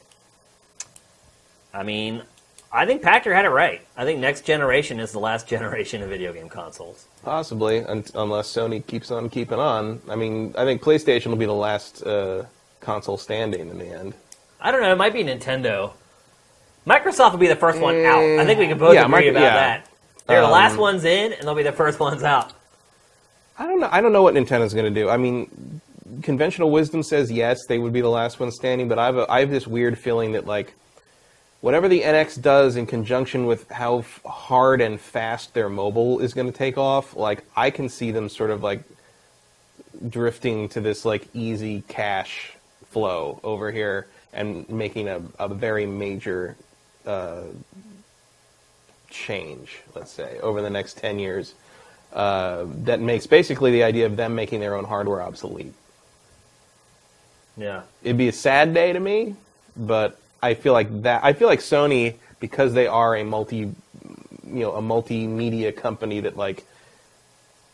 S1: I mean, I think Pachter had it right. I think next generation is the last generation of video game consoles.
S2: Possibly, un- unless Sony keeps on keeping on. I mean, I think PlayStation will be the last uh, console standing in the end.
S1: I don't know. It might be Nintendo. Microsoft will be the first one out. I think we can both
S2: Yeah,
S1: agree about
S2: yeah.
S1: that. They're the last
S2: Um,
S1: ones in, and they'll be the first ones out.
S2: I don't know. I don't know what Nintendo's going to do. I mean, conventional wisdom says yes, they would be the last one standing. But I have a, I have this weird feeling that like whatever the NX does in conjunction with how f- hard and fast their mobile is going to take off, like I can see them sort of like drifting to this like easy cash flow over here and making a, a very major uh, change, let's say, over the next 10 years uh, that makes basically the idea of them making their own hardware obsolete.
S1: Yeah.
S2: It'd be a sad day to me, but I feel like that. I feel like Sony, because they are a multi, you know, a multimedia company that like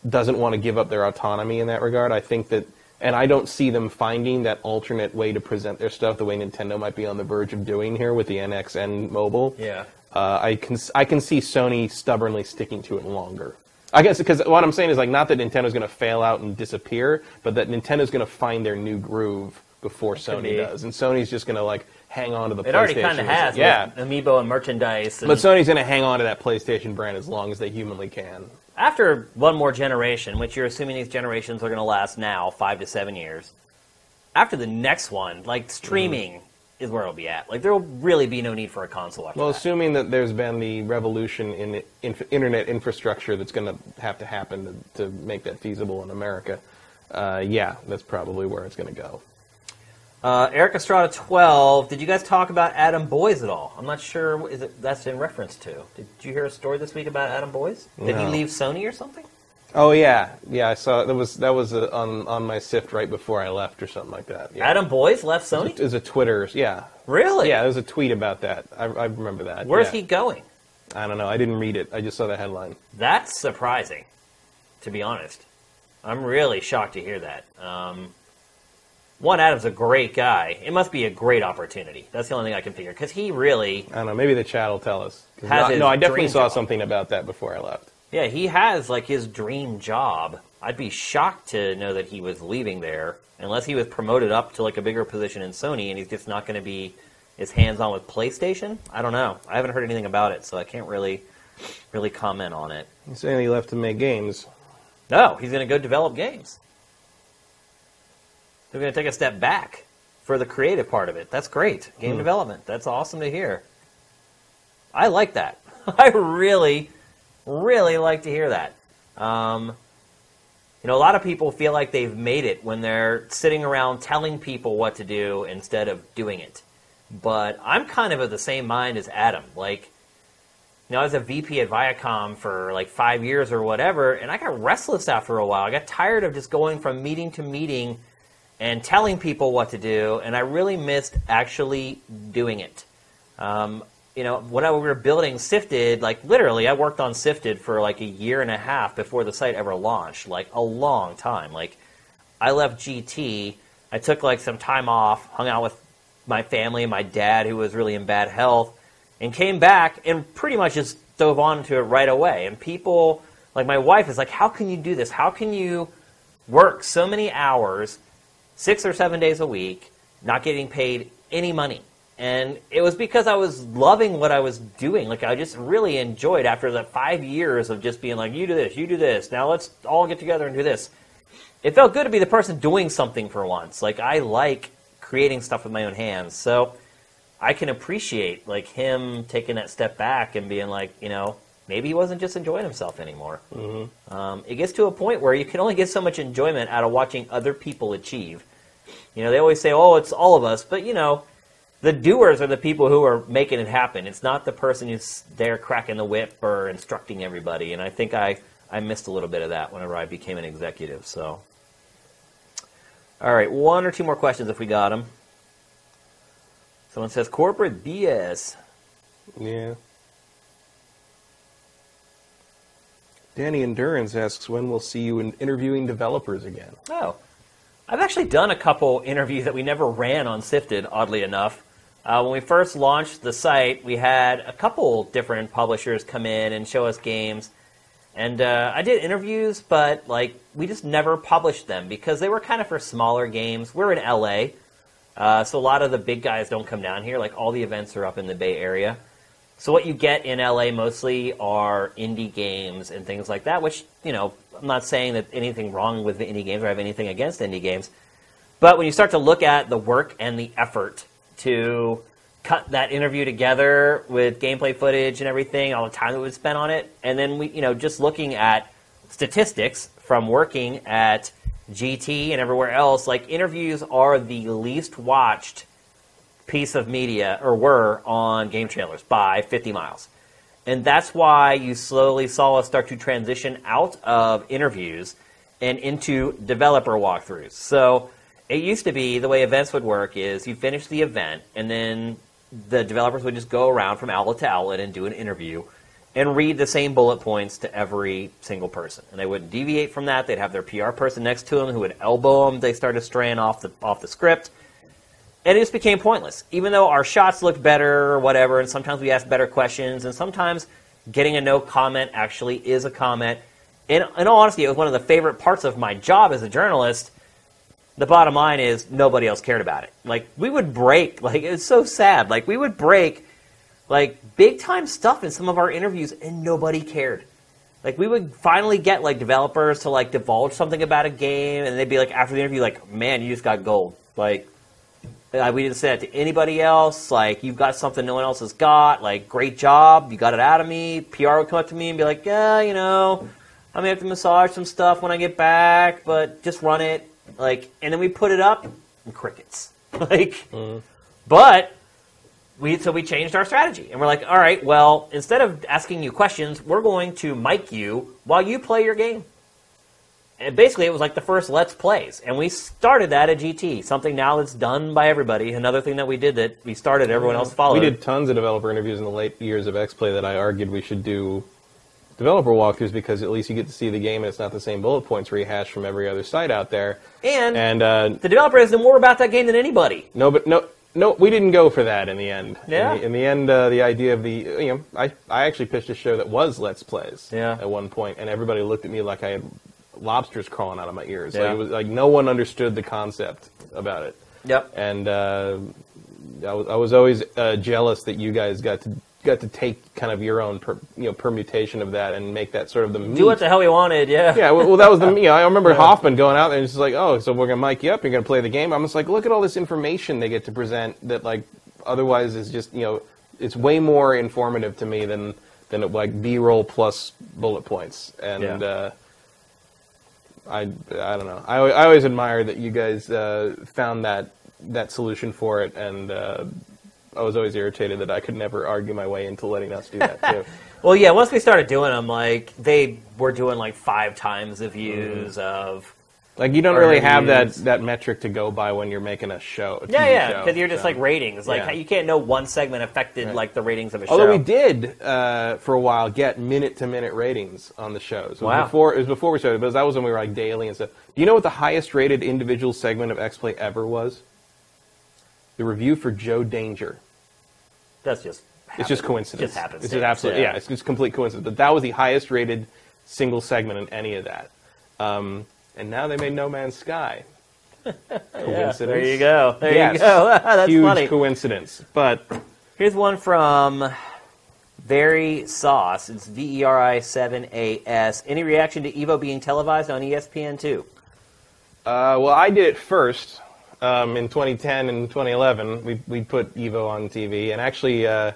S2: doesn't want to give up their autonomy in that regard. I think that, and I don't see them finding that alternate way to present their stuff the way Nintendo might be on the verge of doing here with the NX and mobile.
S1: Yeah.
S2: Uh, I can I can see Sony stubbornly sticking to it longer. I guess because what I'm saying is like not that Nintendo's going to fail out and disappear, but that Nintendo's going to find their new groove before Sony
S1: be.
S2: does, and Sony's just going to like hang on to the.
S1: It already
S2: PlayStation.
S1: kind of has
S2: yeah.
S1: with Amiibo and merchandise. And
S2: But Sony's going to hang on to that PlayStation brand as long as they humanly can.
S1: after one more generation, which you're assuming these generations are going to last now, five to seven years, after the next one, like streaming is where it'll be at. Like there will really be no need for a console after
S2: Well,
S1: that.
S2: assuming that there's been the revolution in inf- internet infrastructure that's going to have to happen to, to make that feasible in America, uh, yeah, that's probably where it's going to go.
S1: Uh, Eric Estrada 12. Did you guys talk about Adam Boyes at all? I'm not sure. Is it that's in reference to? Did you hear a story this week about Adam Boyes? Did he leave Sony or something?
S2: Oh yeah, yeah. I saw that was that was uh on on my sift right before I left or something like that. Yeah.
S1: Adam Boyes left Sony.
S2: It was a Twitter, yeah,
S1: Really?
S2: yeah. There was a tweet about that. I, I remember that.
S1: Where's
S2: yeah.
S1: he going?
S2: I don't know. I didn't read it. I just saw the headline.
S1: That's surprising, to be honest. I'm really shocked to hear that. Um, one, Adam's a great guy. It must be a great opportunity. That's the only thing I can figure. Because he really,
S2: I don't know. Maybe the chat will tell us. No, I definitely saw
S1: job.
S2: something about that before I left.
S1: yeah, he has like his dream job. I'd be shocked to know that he was leaving there, unless he was promoted up to like a bigger position in Sony, and he's just not going to be as hands-on with PlayStation. I don't know. I haven't heard anything about it, so I can't really, really comment on it.
S2: He's saying he left to make games.
S1: No, he's going to go develop games. They're going to take a step back for the creative part of it. That's great. Game
S2: Hmm.
S1: development. That's awesome to hear. I like that. I really, really like to hear that. Um, you know, a lot of people feel like they've made it when they're sitting around telling people what to do instead of doing it. But I'm kind of of the same mind as Adam. Like, you know, I was a VP at Viacom for like five years or whatever, and I got restless after a while. I got tired of just going from meeting to meeting and telling people what to do, and I really missed actually doing it. Um, you know, when I, we were building Sifted, like literally, I worked on Sifted for like a year and a half before the site ever launched, like a long time. Like, I left GT, I took like some time off, hung out with my family and my dad, who was really in bad health, and came back and pretty much just dove onto it right away. And people, like my wife, is like, "How can you do this? How can you work so many hours, six or seven days a week, not getting paid any money?" And it was because I was loving what I was doing. Like I just really enjoyed after the five years of just being like, "You do this, you do this. Now let's all get together and do this." It felt good to be the person doing something for once. Like I like creating stuff with my own hands. So I can appreciate like him taking that step back and being like, you know, maybe he wasn't just enjoying himself anymore. Mm-hmm. Um, it gets to a point where you can only get so much enjoyment out of watching other people achieve. You know, they always say, "Oh, it's all of us," but you know, the doers are the people who are making it happen. It's not the person who's there cracking the whip or instructing everybody. And I think I I missed a little bit of that whenever I became an executive. So, all right, one or two more questions if we got them. Someone says corporate BS.
S2: Yeah. Danny Endurance asks when we'll see you in interviewing developers again.
S1: Oh, I've actually done a couple interviews that we never ran on Sifted, oddly enough. Uh, when we first launched the site, we had a couple different publishers come in and show us games. And uh, I did interviews, but like we just never published them because they were kind of for smaller games. We're in LA, uh, so a lot of the big guys don't come down here. Like all the events are up in the Bay Area. So what you get in LA mostly are indie games and things like that, which, you know, I'm not saying that anything wrong with the indie games or I have anything against indie games. But when you start to look at the work and the effort to cut that interview together with gameplay footage and everything, all the time that was spent on it, and then we, you know, just looking at statistics from working at GT and everywhere else, like interviews are the least watched piece of media, or were on GameTrailers by 50 miles. And that's why you slowly saw us start to transition out of interviews and into developer walkthroughs. So it used to be the way events would work is you finish the event and then the developers would just go around from outlet to outlet and do an interview and read the same bullet points to every single person. And they wouldn't deviate from that. They'd have their PR person next to them who would elbow them. They started straying off the off the script and it just became pointless. Even though our shots looked better or whatever, and sometimes we asked better questions, and sometimes getting a no comment actually is a comment. In, in all honesty, it was one of the favorite parts of my job as a journalist. The bottom line is nobody else cared about it. Like we would break, like it's so sad. Like we would break, like big time stuff in some of our interviews, and nobody cared. Like we would finally get like developers to like divulge something about a game, and they'd be like after the interview, like, "Man, you just got gold." Like we didn't say that to anybody else. Like, you've got something no one else has got. Like, great job. You got it out of me. PR would come up to me and be like, yeah, you know, I may have to massage some stuff when I get back, but just run it. Like, and then we put it up and crickets. like, mm-hmm. but we, so we changed our strategy and we're like, all right, well, instead of asking you questions, we're going to mic you while you play your game and basically it was like the first Let's Plays, and we started that at GT. Something now that's done by everybody. Another thing that we did that we started, everyone else followed.
S2: We did tons of developer interviews in the late years of X Play that I argued we should do developer walkthroughs because at least you get to see the game and it's not the same bullet points rehashed from every other site out there.
S1: And
S2: and uh,
S1: the developers know more about that game than anybody.
S2: No, but no. No, we didn't go for that in the end.
S1: Yeah.
S2: In the, in the end, uh, the idea of the you know, I I actually pitched a show that was Let's Plays.
S1: Yeah.
S2: At one point, and everybody looked at me like I had lobsters crawling out of my ears.
S1: Yeah.
S2: Like, it was like no one understood the concept about it.
S1: Yep.
S2: And uh, I, was, I was always uh, jealous that you guys got to got to take kind of your own per, you know permutation of that and make that sort of the meat.
S1: do what the hell we wanted. Yeah.
S2: Yeah. Well, well that was the you know, I remember yeah. Hoffman going out there and just like, oh, so we're gonna mic you up. You're gonna play the game. I'm just like, look at all this information they get to present that like otherwise is just you know it's way more informative to me than than like B-roll plus bullet points and.
S1: Yeah.
S2: Uh, I, I don't know. I, I always admire that you guys uh, found that that solution for it, and uh, I was always irritated that I could never argue my way into letting us do that too.
S1: well, yeah. Once we started doing them, like they were doing like five times the views mm. of
S2: like you don't really have that, that metric to go by when you're making a show. A
S1: yeah, yeah, because you're just so. like ratings. Like yeah. you can't know one segment affected right. like the ratings of a show.
S2: Although
S1: show.
S2: we did uh, for a while get minute to minute ratings on the shows.
S1: It wow.
S2: Before it was before we started, but that was when we were like daily and stuff. Do you know what the highest rated individual segment of X Play ever was? The review for Joe Danger.
S1: That's just.
S2: It's just coincidence.
S1: It just happens.
S2: It's just absolutely yeah. yeah. It's just complete coincidence. But that was the highest rated single segment in any of that. Um, and now they made No Man's Sky.
S1: Coincidence? Yeah, there you go. There
S2: yes.
S1: you go. That's
S2: Huge
S1: funny.
S2: coincidence. But
S1: here's one from Very Sauce. It's V E R I 7 A S. Any reaction to Evo being televised on ESPN2?
S2: Uh, well, I did it first um, in 2010 and 2011. We, we put Evo on TV. And actually, uh,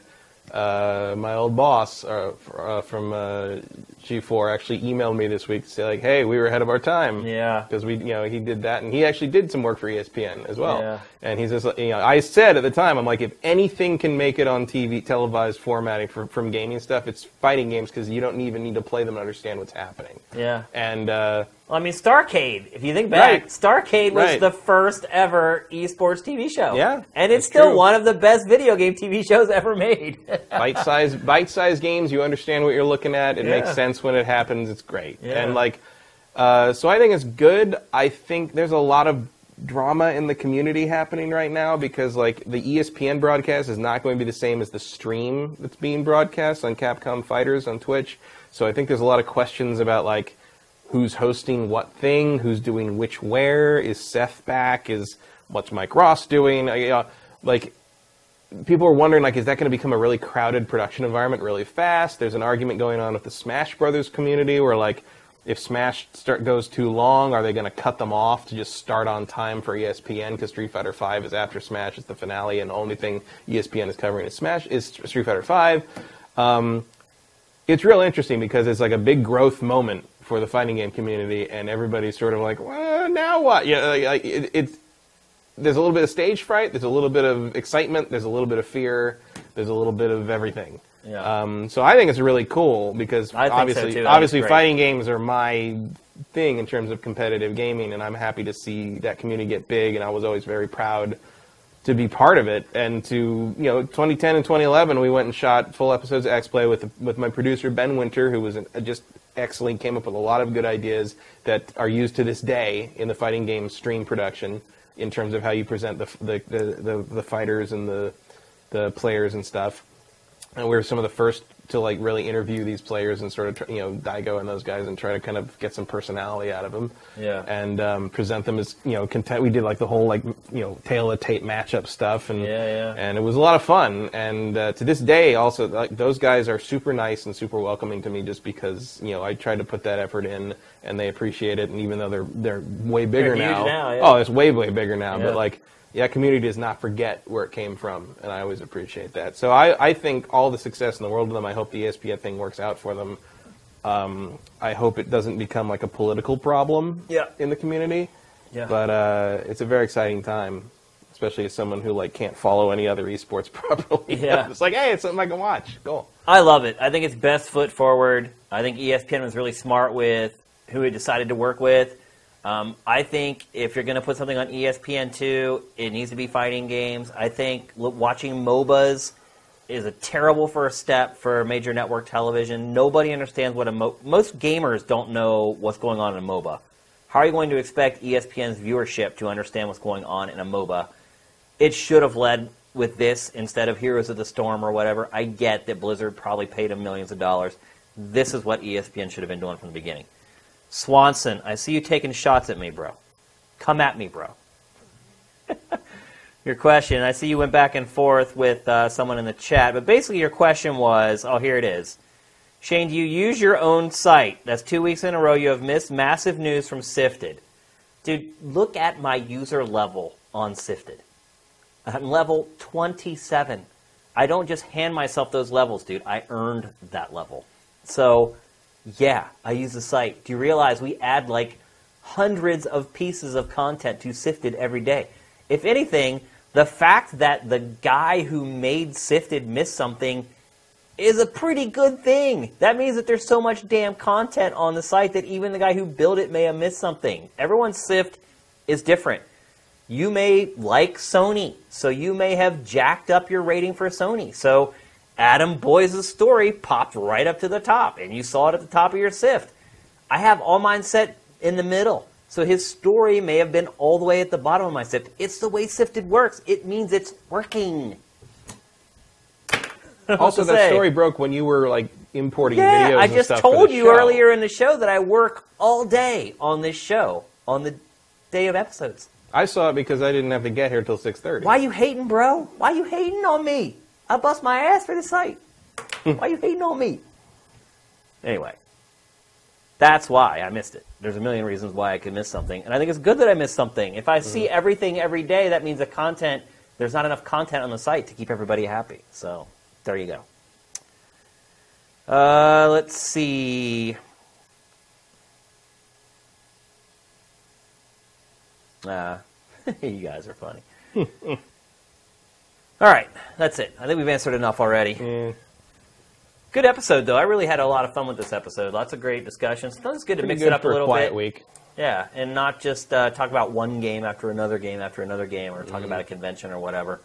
S2: uh, my old boss uh, uh from uh, G4 actually emailed me this week to say like, "Hey, we were ahead of our time."
S1: Yeah.
S2: Because we, you know, he did that, and he actually did some work for ESPN as well.
S1: Yeah.
S2: And he's just, you know, I said at the time, I'm like, if anything can make it on TV, televised formatting for, from gaming stuff, it's fighting games because you don't even need to play them to understand what's happening.
S1: Yeah.
S2: And uh,
S1: Well, I mean, Starcade. If you think back,
S2: Right.
S1: Starcade was
S2: Right.
S1: the first ever esports TV show.
S2: Yeah,
S1: and it's still
S2: true.
S1: one of the best video game TV shows ever made.
S2: bite-sized bite-sized games you understand what you're looking at it
S1: Yeah.
S2: makes sense when it happens it's great
S1: Yeah.
S2: and like uh, so i think it's good i think there's a lot of drama in the community happening right now because like the espn broadcast is not going to be the same as the stream that's being broadcast on capcom fighters on twitch so i think there's a lot of questions about like who's hosting what thing who's doing which where is seth back is what's mike ross doing? I, uh, like people are wondering like is that going to become a really crowded production environment really fast? There's an argument going on with the smash brothers community where like if smash start goes too long are they going to cut them off to just start on time for espn because street fighter 5 is after smash it's the finale and the only thing espn is covering is smash is street fighter 5 um, it's real interesting because it's like a big growth moment for the fighting game community and everybody's sort of like well now what yeah like, like it, it's there's a little bit of stage fright, there's a little bit of excitement, there's a little bit of fear, there's a little bit of everything.
S1: Yeah.
S2: Um, so I think it's really cool because
S1: so,
S2: obviously,
S1: think
S2: obviously, fighting games are my thing in terms of competitive gaming, and I'm happy to see that community get big. And I was always very proud to be part of it. And to you know, 2010 and 2011, we went and shot full episodes of X Play with with my producer Ben Winter, who was an, just excellent. Came up with a lot of good ideas that are used to this day in the fighting game stream production in terms of how you present the the the, the, the fighters and the the players and stuff. And we were some of the first to like really interview these players and sort of you know Daigo and those guys and try to kind of get some personality out of them.
S1: Yeah.
S2: And um, present them as you know content. We did like the whole like you know tale of tape matchup stuff and
S1: Yeah, yeah.
S2: and it was a lot of fun. And uh, to this day, also like those guys are super nice and super welcoming to me just because you know I tried to put that effort in and they appreciate it. And even though they're they're way bigger
S1: huge
S2: now,
S1: now, yeah.
S2: oh, it's way way bigger now. But like yeah, community does not forget where it came from, and I always appreciate that. So I, I think all the success in the world of them. I hope the ESPN thing works out for them. Um, I hope it doesn't become like a political problem
S1: Yeah.
S2: in the community.
S1: Yeah.
S2: But uh, it's a very exciting time, especially as someone who like can't follow any other esports properly.
S1: Yeah.
S2: it's like hey, it's something I can watch. Cool.
S1: I love it. I think it's best foot forward. I think ESPN was really smart with who it decided to work with. Um, I think if you're going to put something on E ESPN two, it needs to be fighting games. I think watching MOBAs is a terrible first step for major network television. Nobody understands what a mo- most gamers don't know what's going on in a MOBA. How are you going to expect ESPN's viewership to understand what's going on in a MOBA? it should have led with this instead of Heroes of the Storm or whatever. I get that Blizzard probably paid them millions of dollars. This is what ESPN should have been doing from the beginning. Swanson, I see you taking shots at me, bro. Come at me, bro. your question, I see you went back and forth with uh, someone in the chat, but basically your question was oh, here it is. Shane, do you use your own site? That's two weeks in a row you have missed massive news from Sifted. Dude, look at my user level on Sifted. I'm level 27. I don't just hand myself those levels, dude. I earned that level. So, yeah, I use the site. Do you realize we add like hundreds of pieces of content to Sifted every day? If anything, the fact that the guy who made Sifted missed something is a pretty good thing. That means that there's so much damn content on the site that even the guy who built it may have missed something. Everyone's Sift is different. You may like Sony, so you may have jacked up your rating for Sony. So Adam Boyes' story popped right up to the top, and you saw it at the top of your Sift. I have all mine set in the middle. So his story may have been all the way at the bottom of my Sift. It's the way Sifted works. It means it's working.
S2: Also, that
S1: say.
S2: story broke when you were like importing
S1: Yeah,
S2: videos.
S1: I just told you
S2: show.
S1: earlier in the show that I work all day on this show, on the day of episodes.
S2: I saw it because I didn't have to get here till six thirty.
S1: Why you hating, bro? Why you hating on me? I bust my ass for the site. why are you hating on me? Anyway, that's why I missed it. There's a million reasons why I could miss something, and I think it's good that I missed something. If I see everything every day, that means the content there's not enough content on the site to keep everybody happy. So there you go. Uh, let's see. Uh, you guys are funny. All right, that's it. I think we've answered enough already.
S2: Mm,
S1: Good episode, though. I really had a lot of fun with this episode. Lots of great discussions. Sometimes it's good to
S2: pretty
S1: mix
S2: good
S1: it up
S2: for
S1: a little
S2: quiet
S1: bit.
S2: week.
S1: Yeah, and not just uh, talk about one game after another game after another game, or talk about a convention or whatever.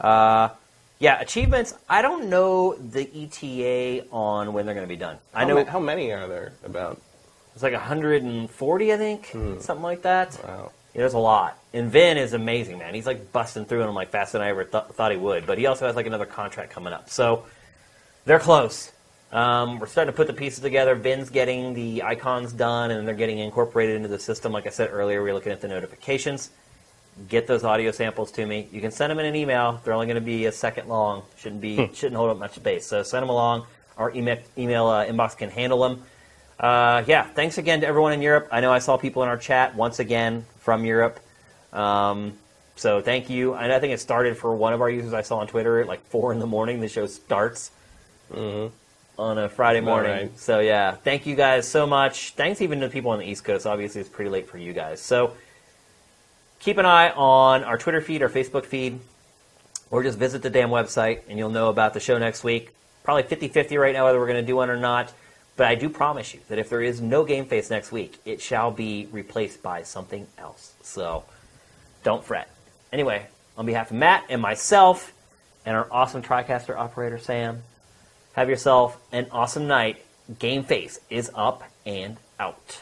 S1: Uh, yeah, achievements. I don't know the ETA on when they're going to be done. I know
S2: ma- how many are there about?
S1: it's like 140, I think,
S2: Hmm.
S1: something like that.
S2: Wow.
S1: There's a lot. And Vin is amazing, man. He's like busting through them like faster than I ever th- thought he would. But he also has like another contract coming up, so they're close. Um, we're starting to put the pieces together. Vin's getting the icons done, and they're getting incorporated into the system. Like I said earlier, we're looking at the notifications. Get those audio samples to me. You can send them in an email. They're only going to be a second long. Shouldn't be shouldn't hold up much space. So send them along. Our email email uh, inbox can handle them. Uh, yeah, thanks again to everyone in Europe. I know I saw people in our chat once again from Europe. Um, so thank you. And I think it started for one of our users I saw on Twitter at like four in the morning. The show starts on a Friday morning.
S2: right.
S1: So yeah, thank you guys so much. Thanks even to the people on the East Coast. Obviously, it's pretty late for you guys. So keep an eye on our Twitter feed, our Facebook feed, or just visit the damn website and you'll know about the show next week. Probably 50-50 right now whether we're going to do one or not. But I do promise you that if there is no GameFace next week, it shall be replaced by something else. So don't fret. Anyway, on behalf of Matt and myself and our awesome TriCaster operator Sam, have yourself an awesome night. GameFace is up and out.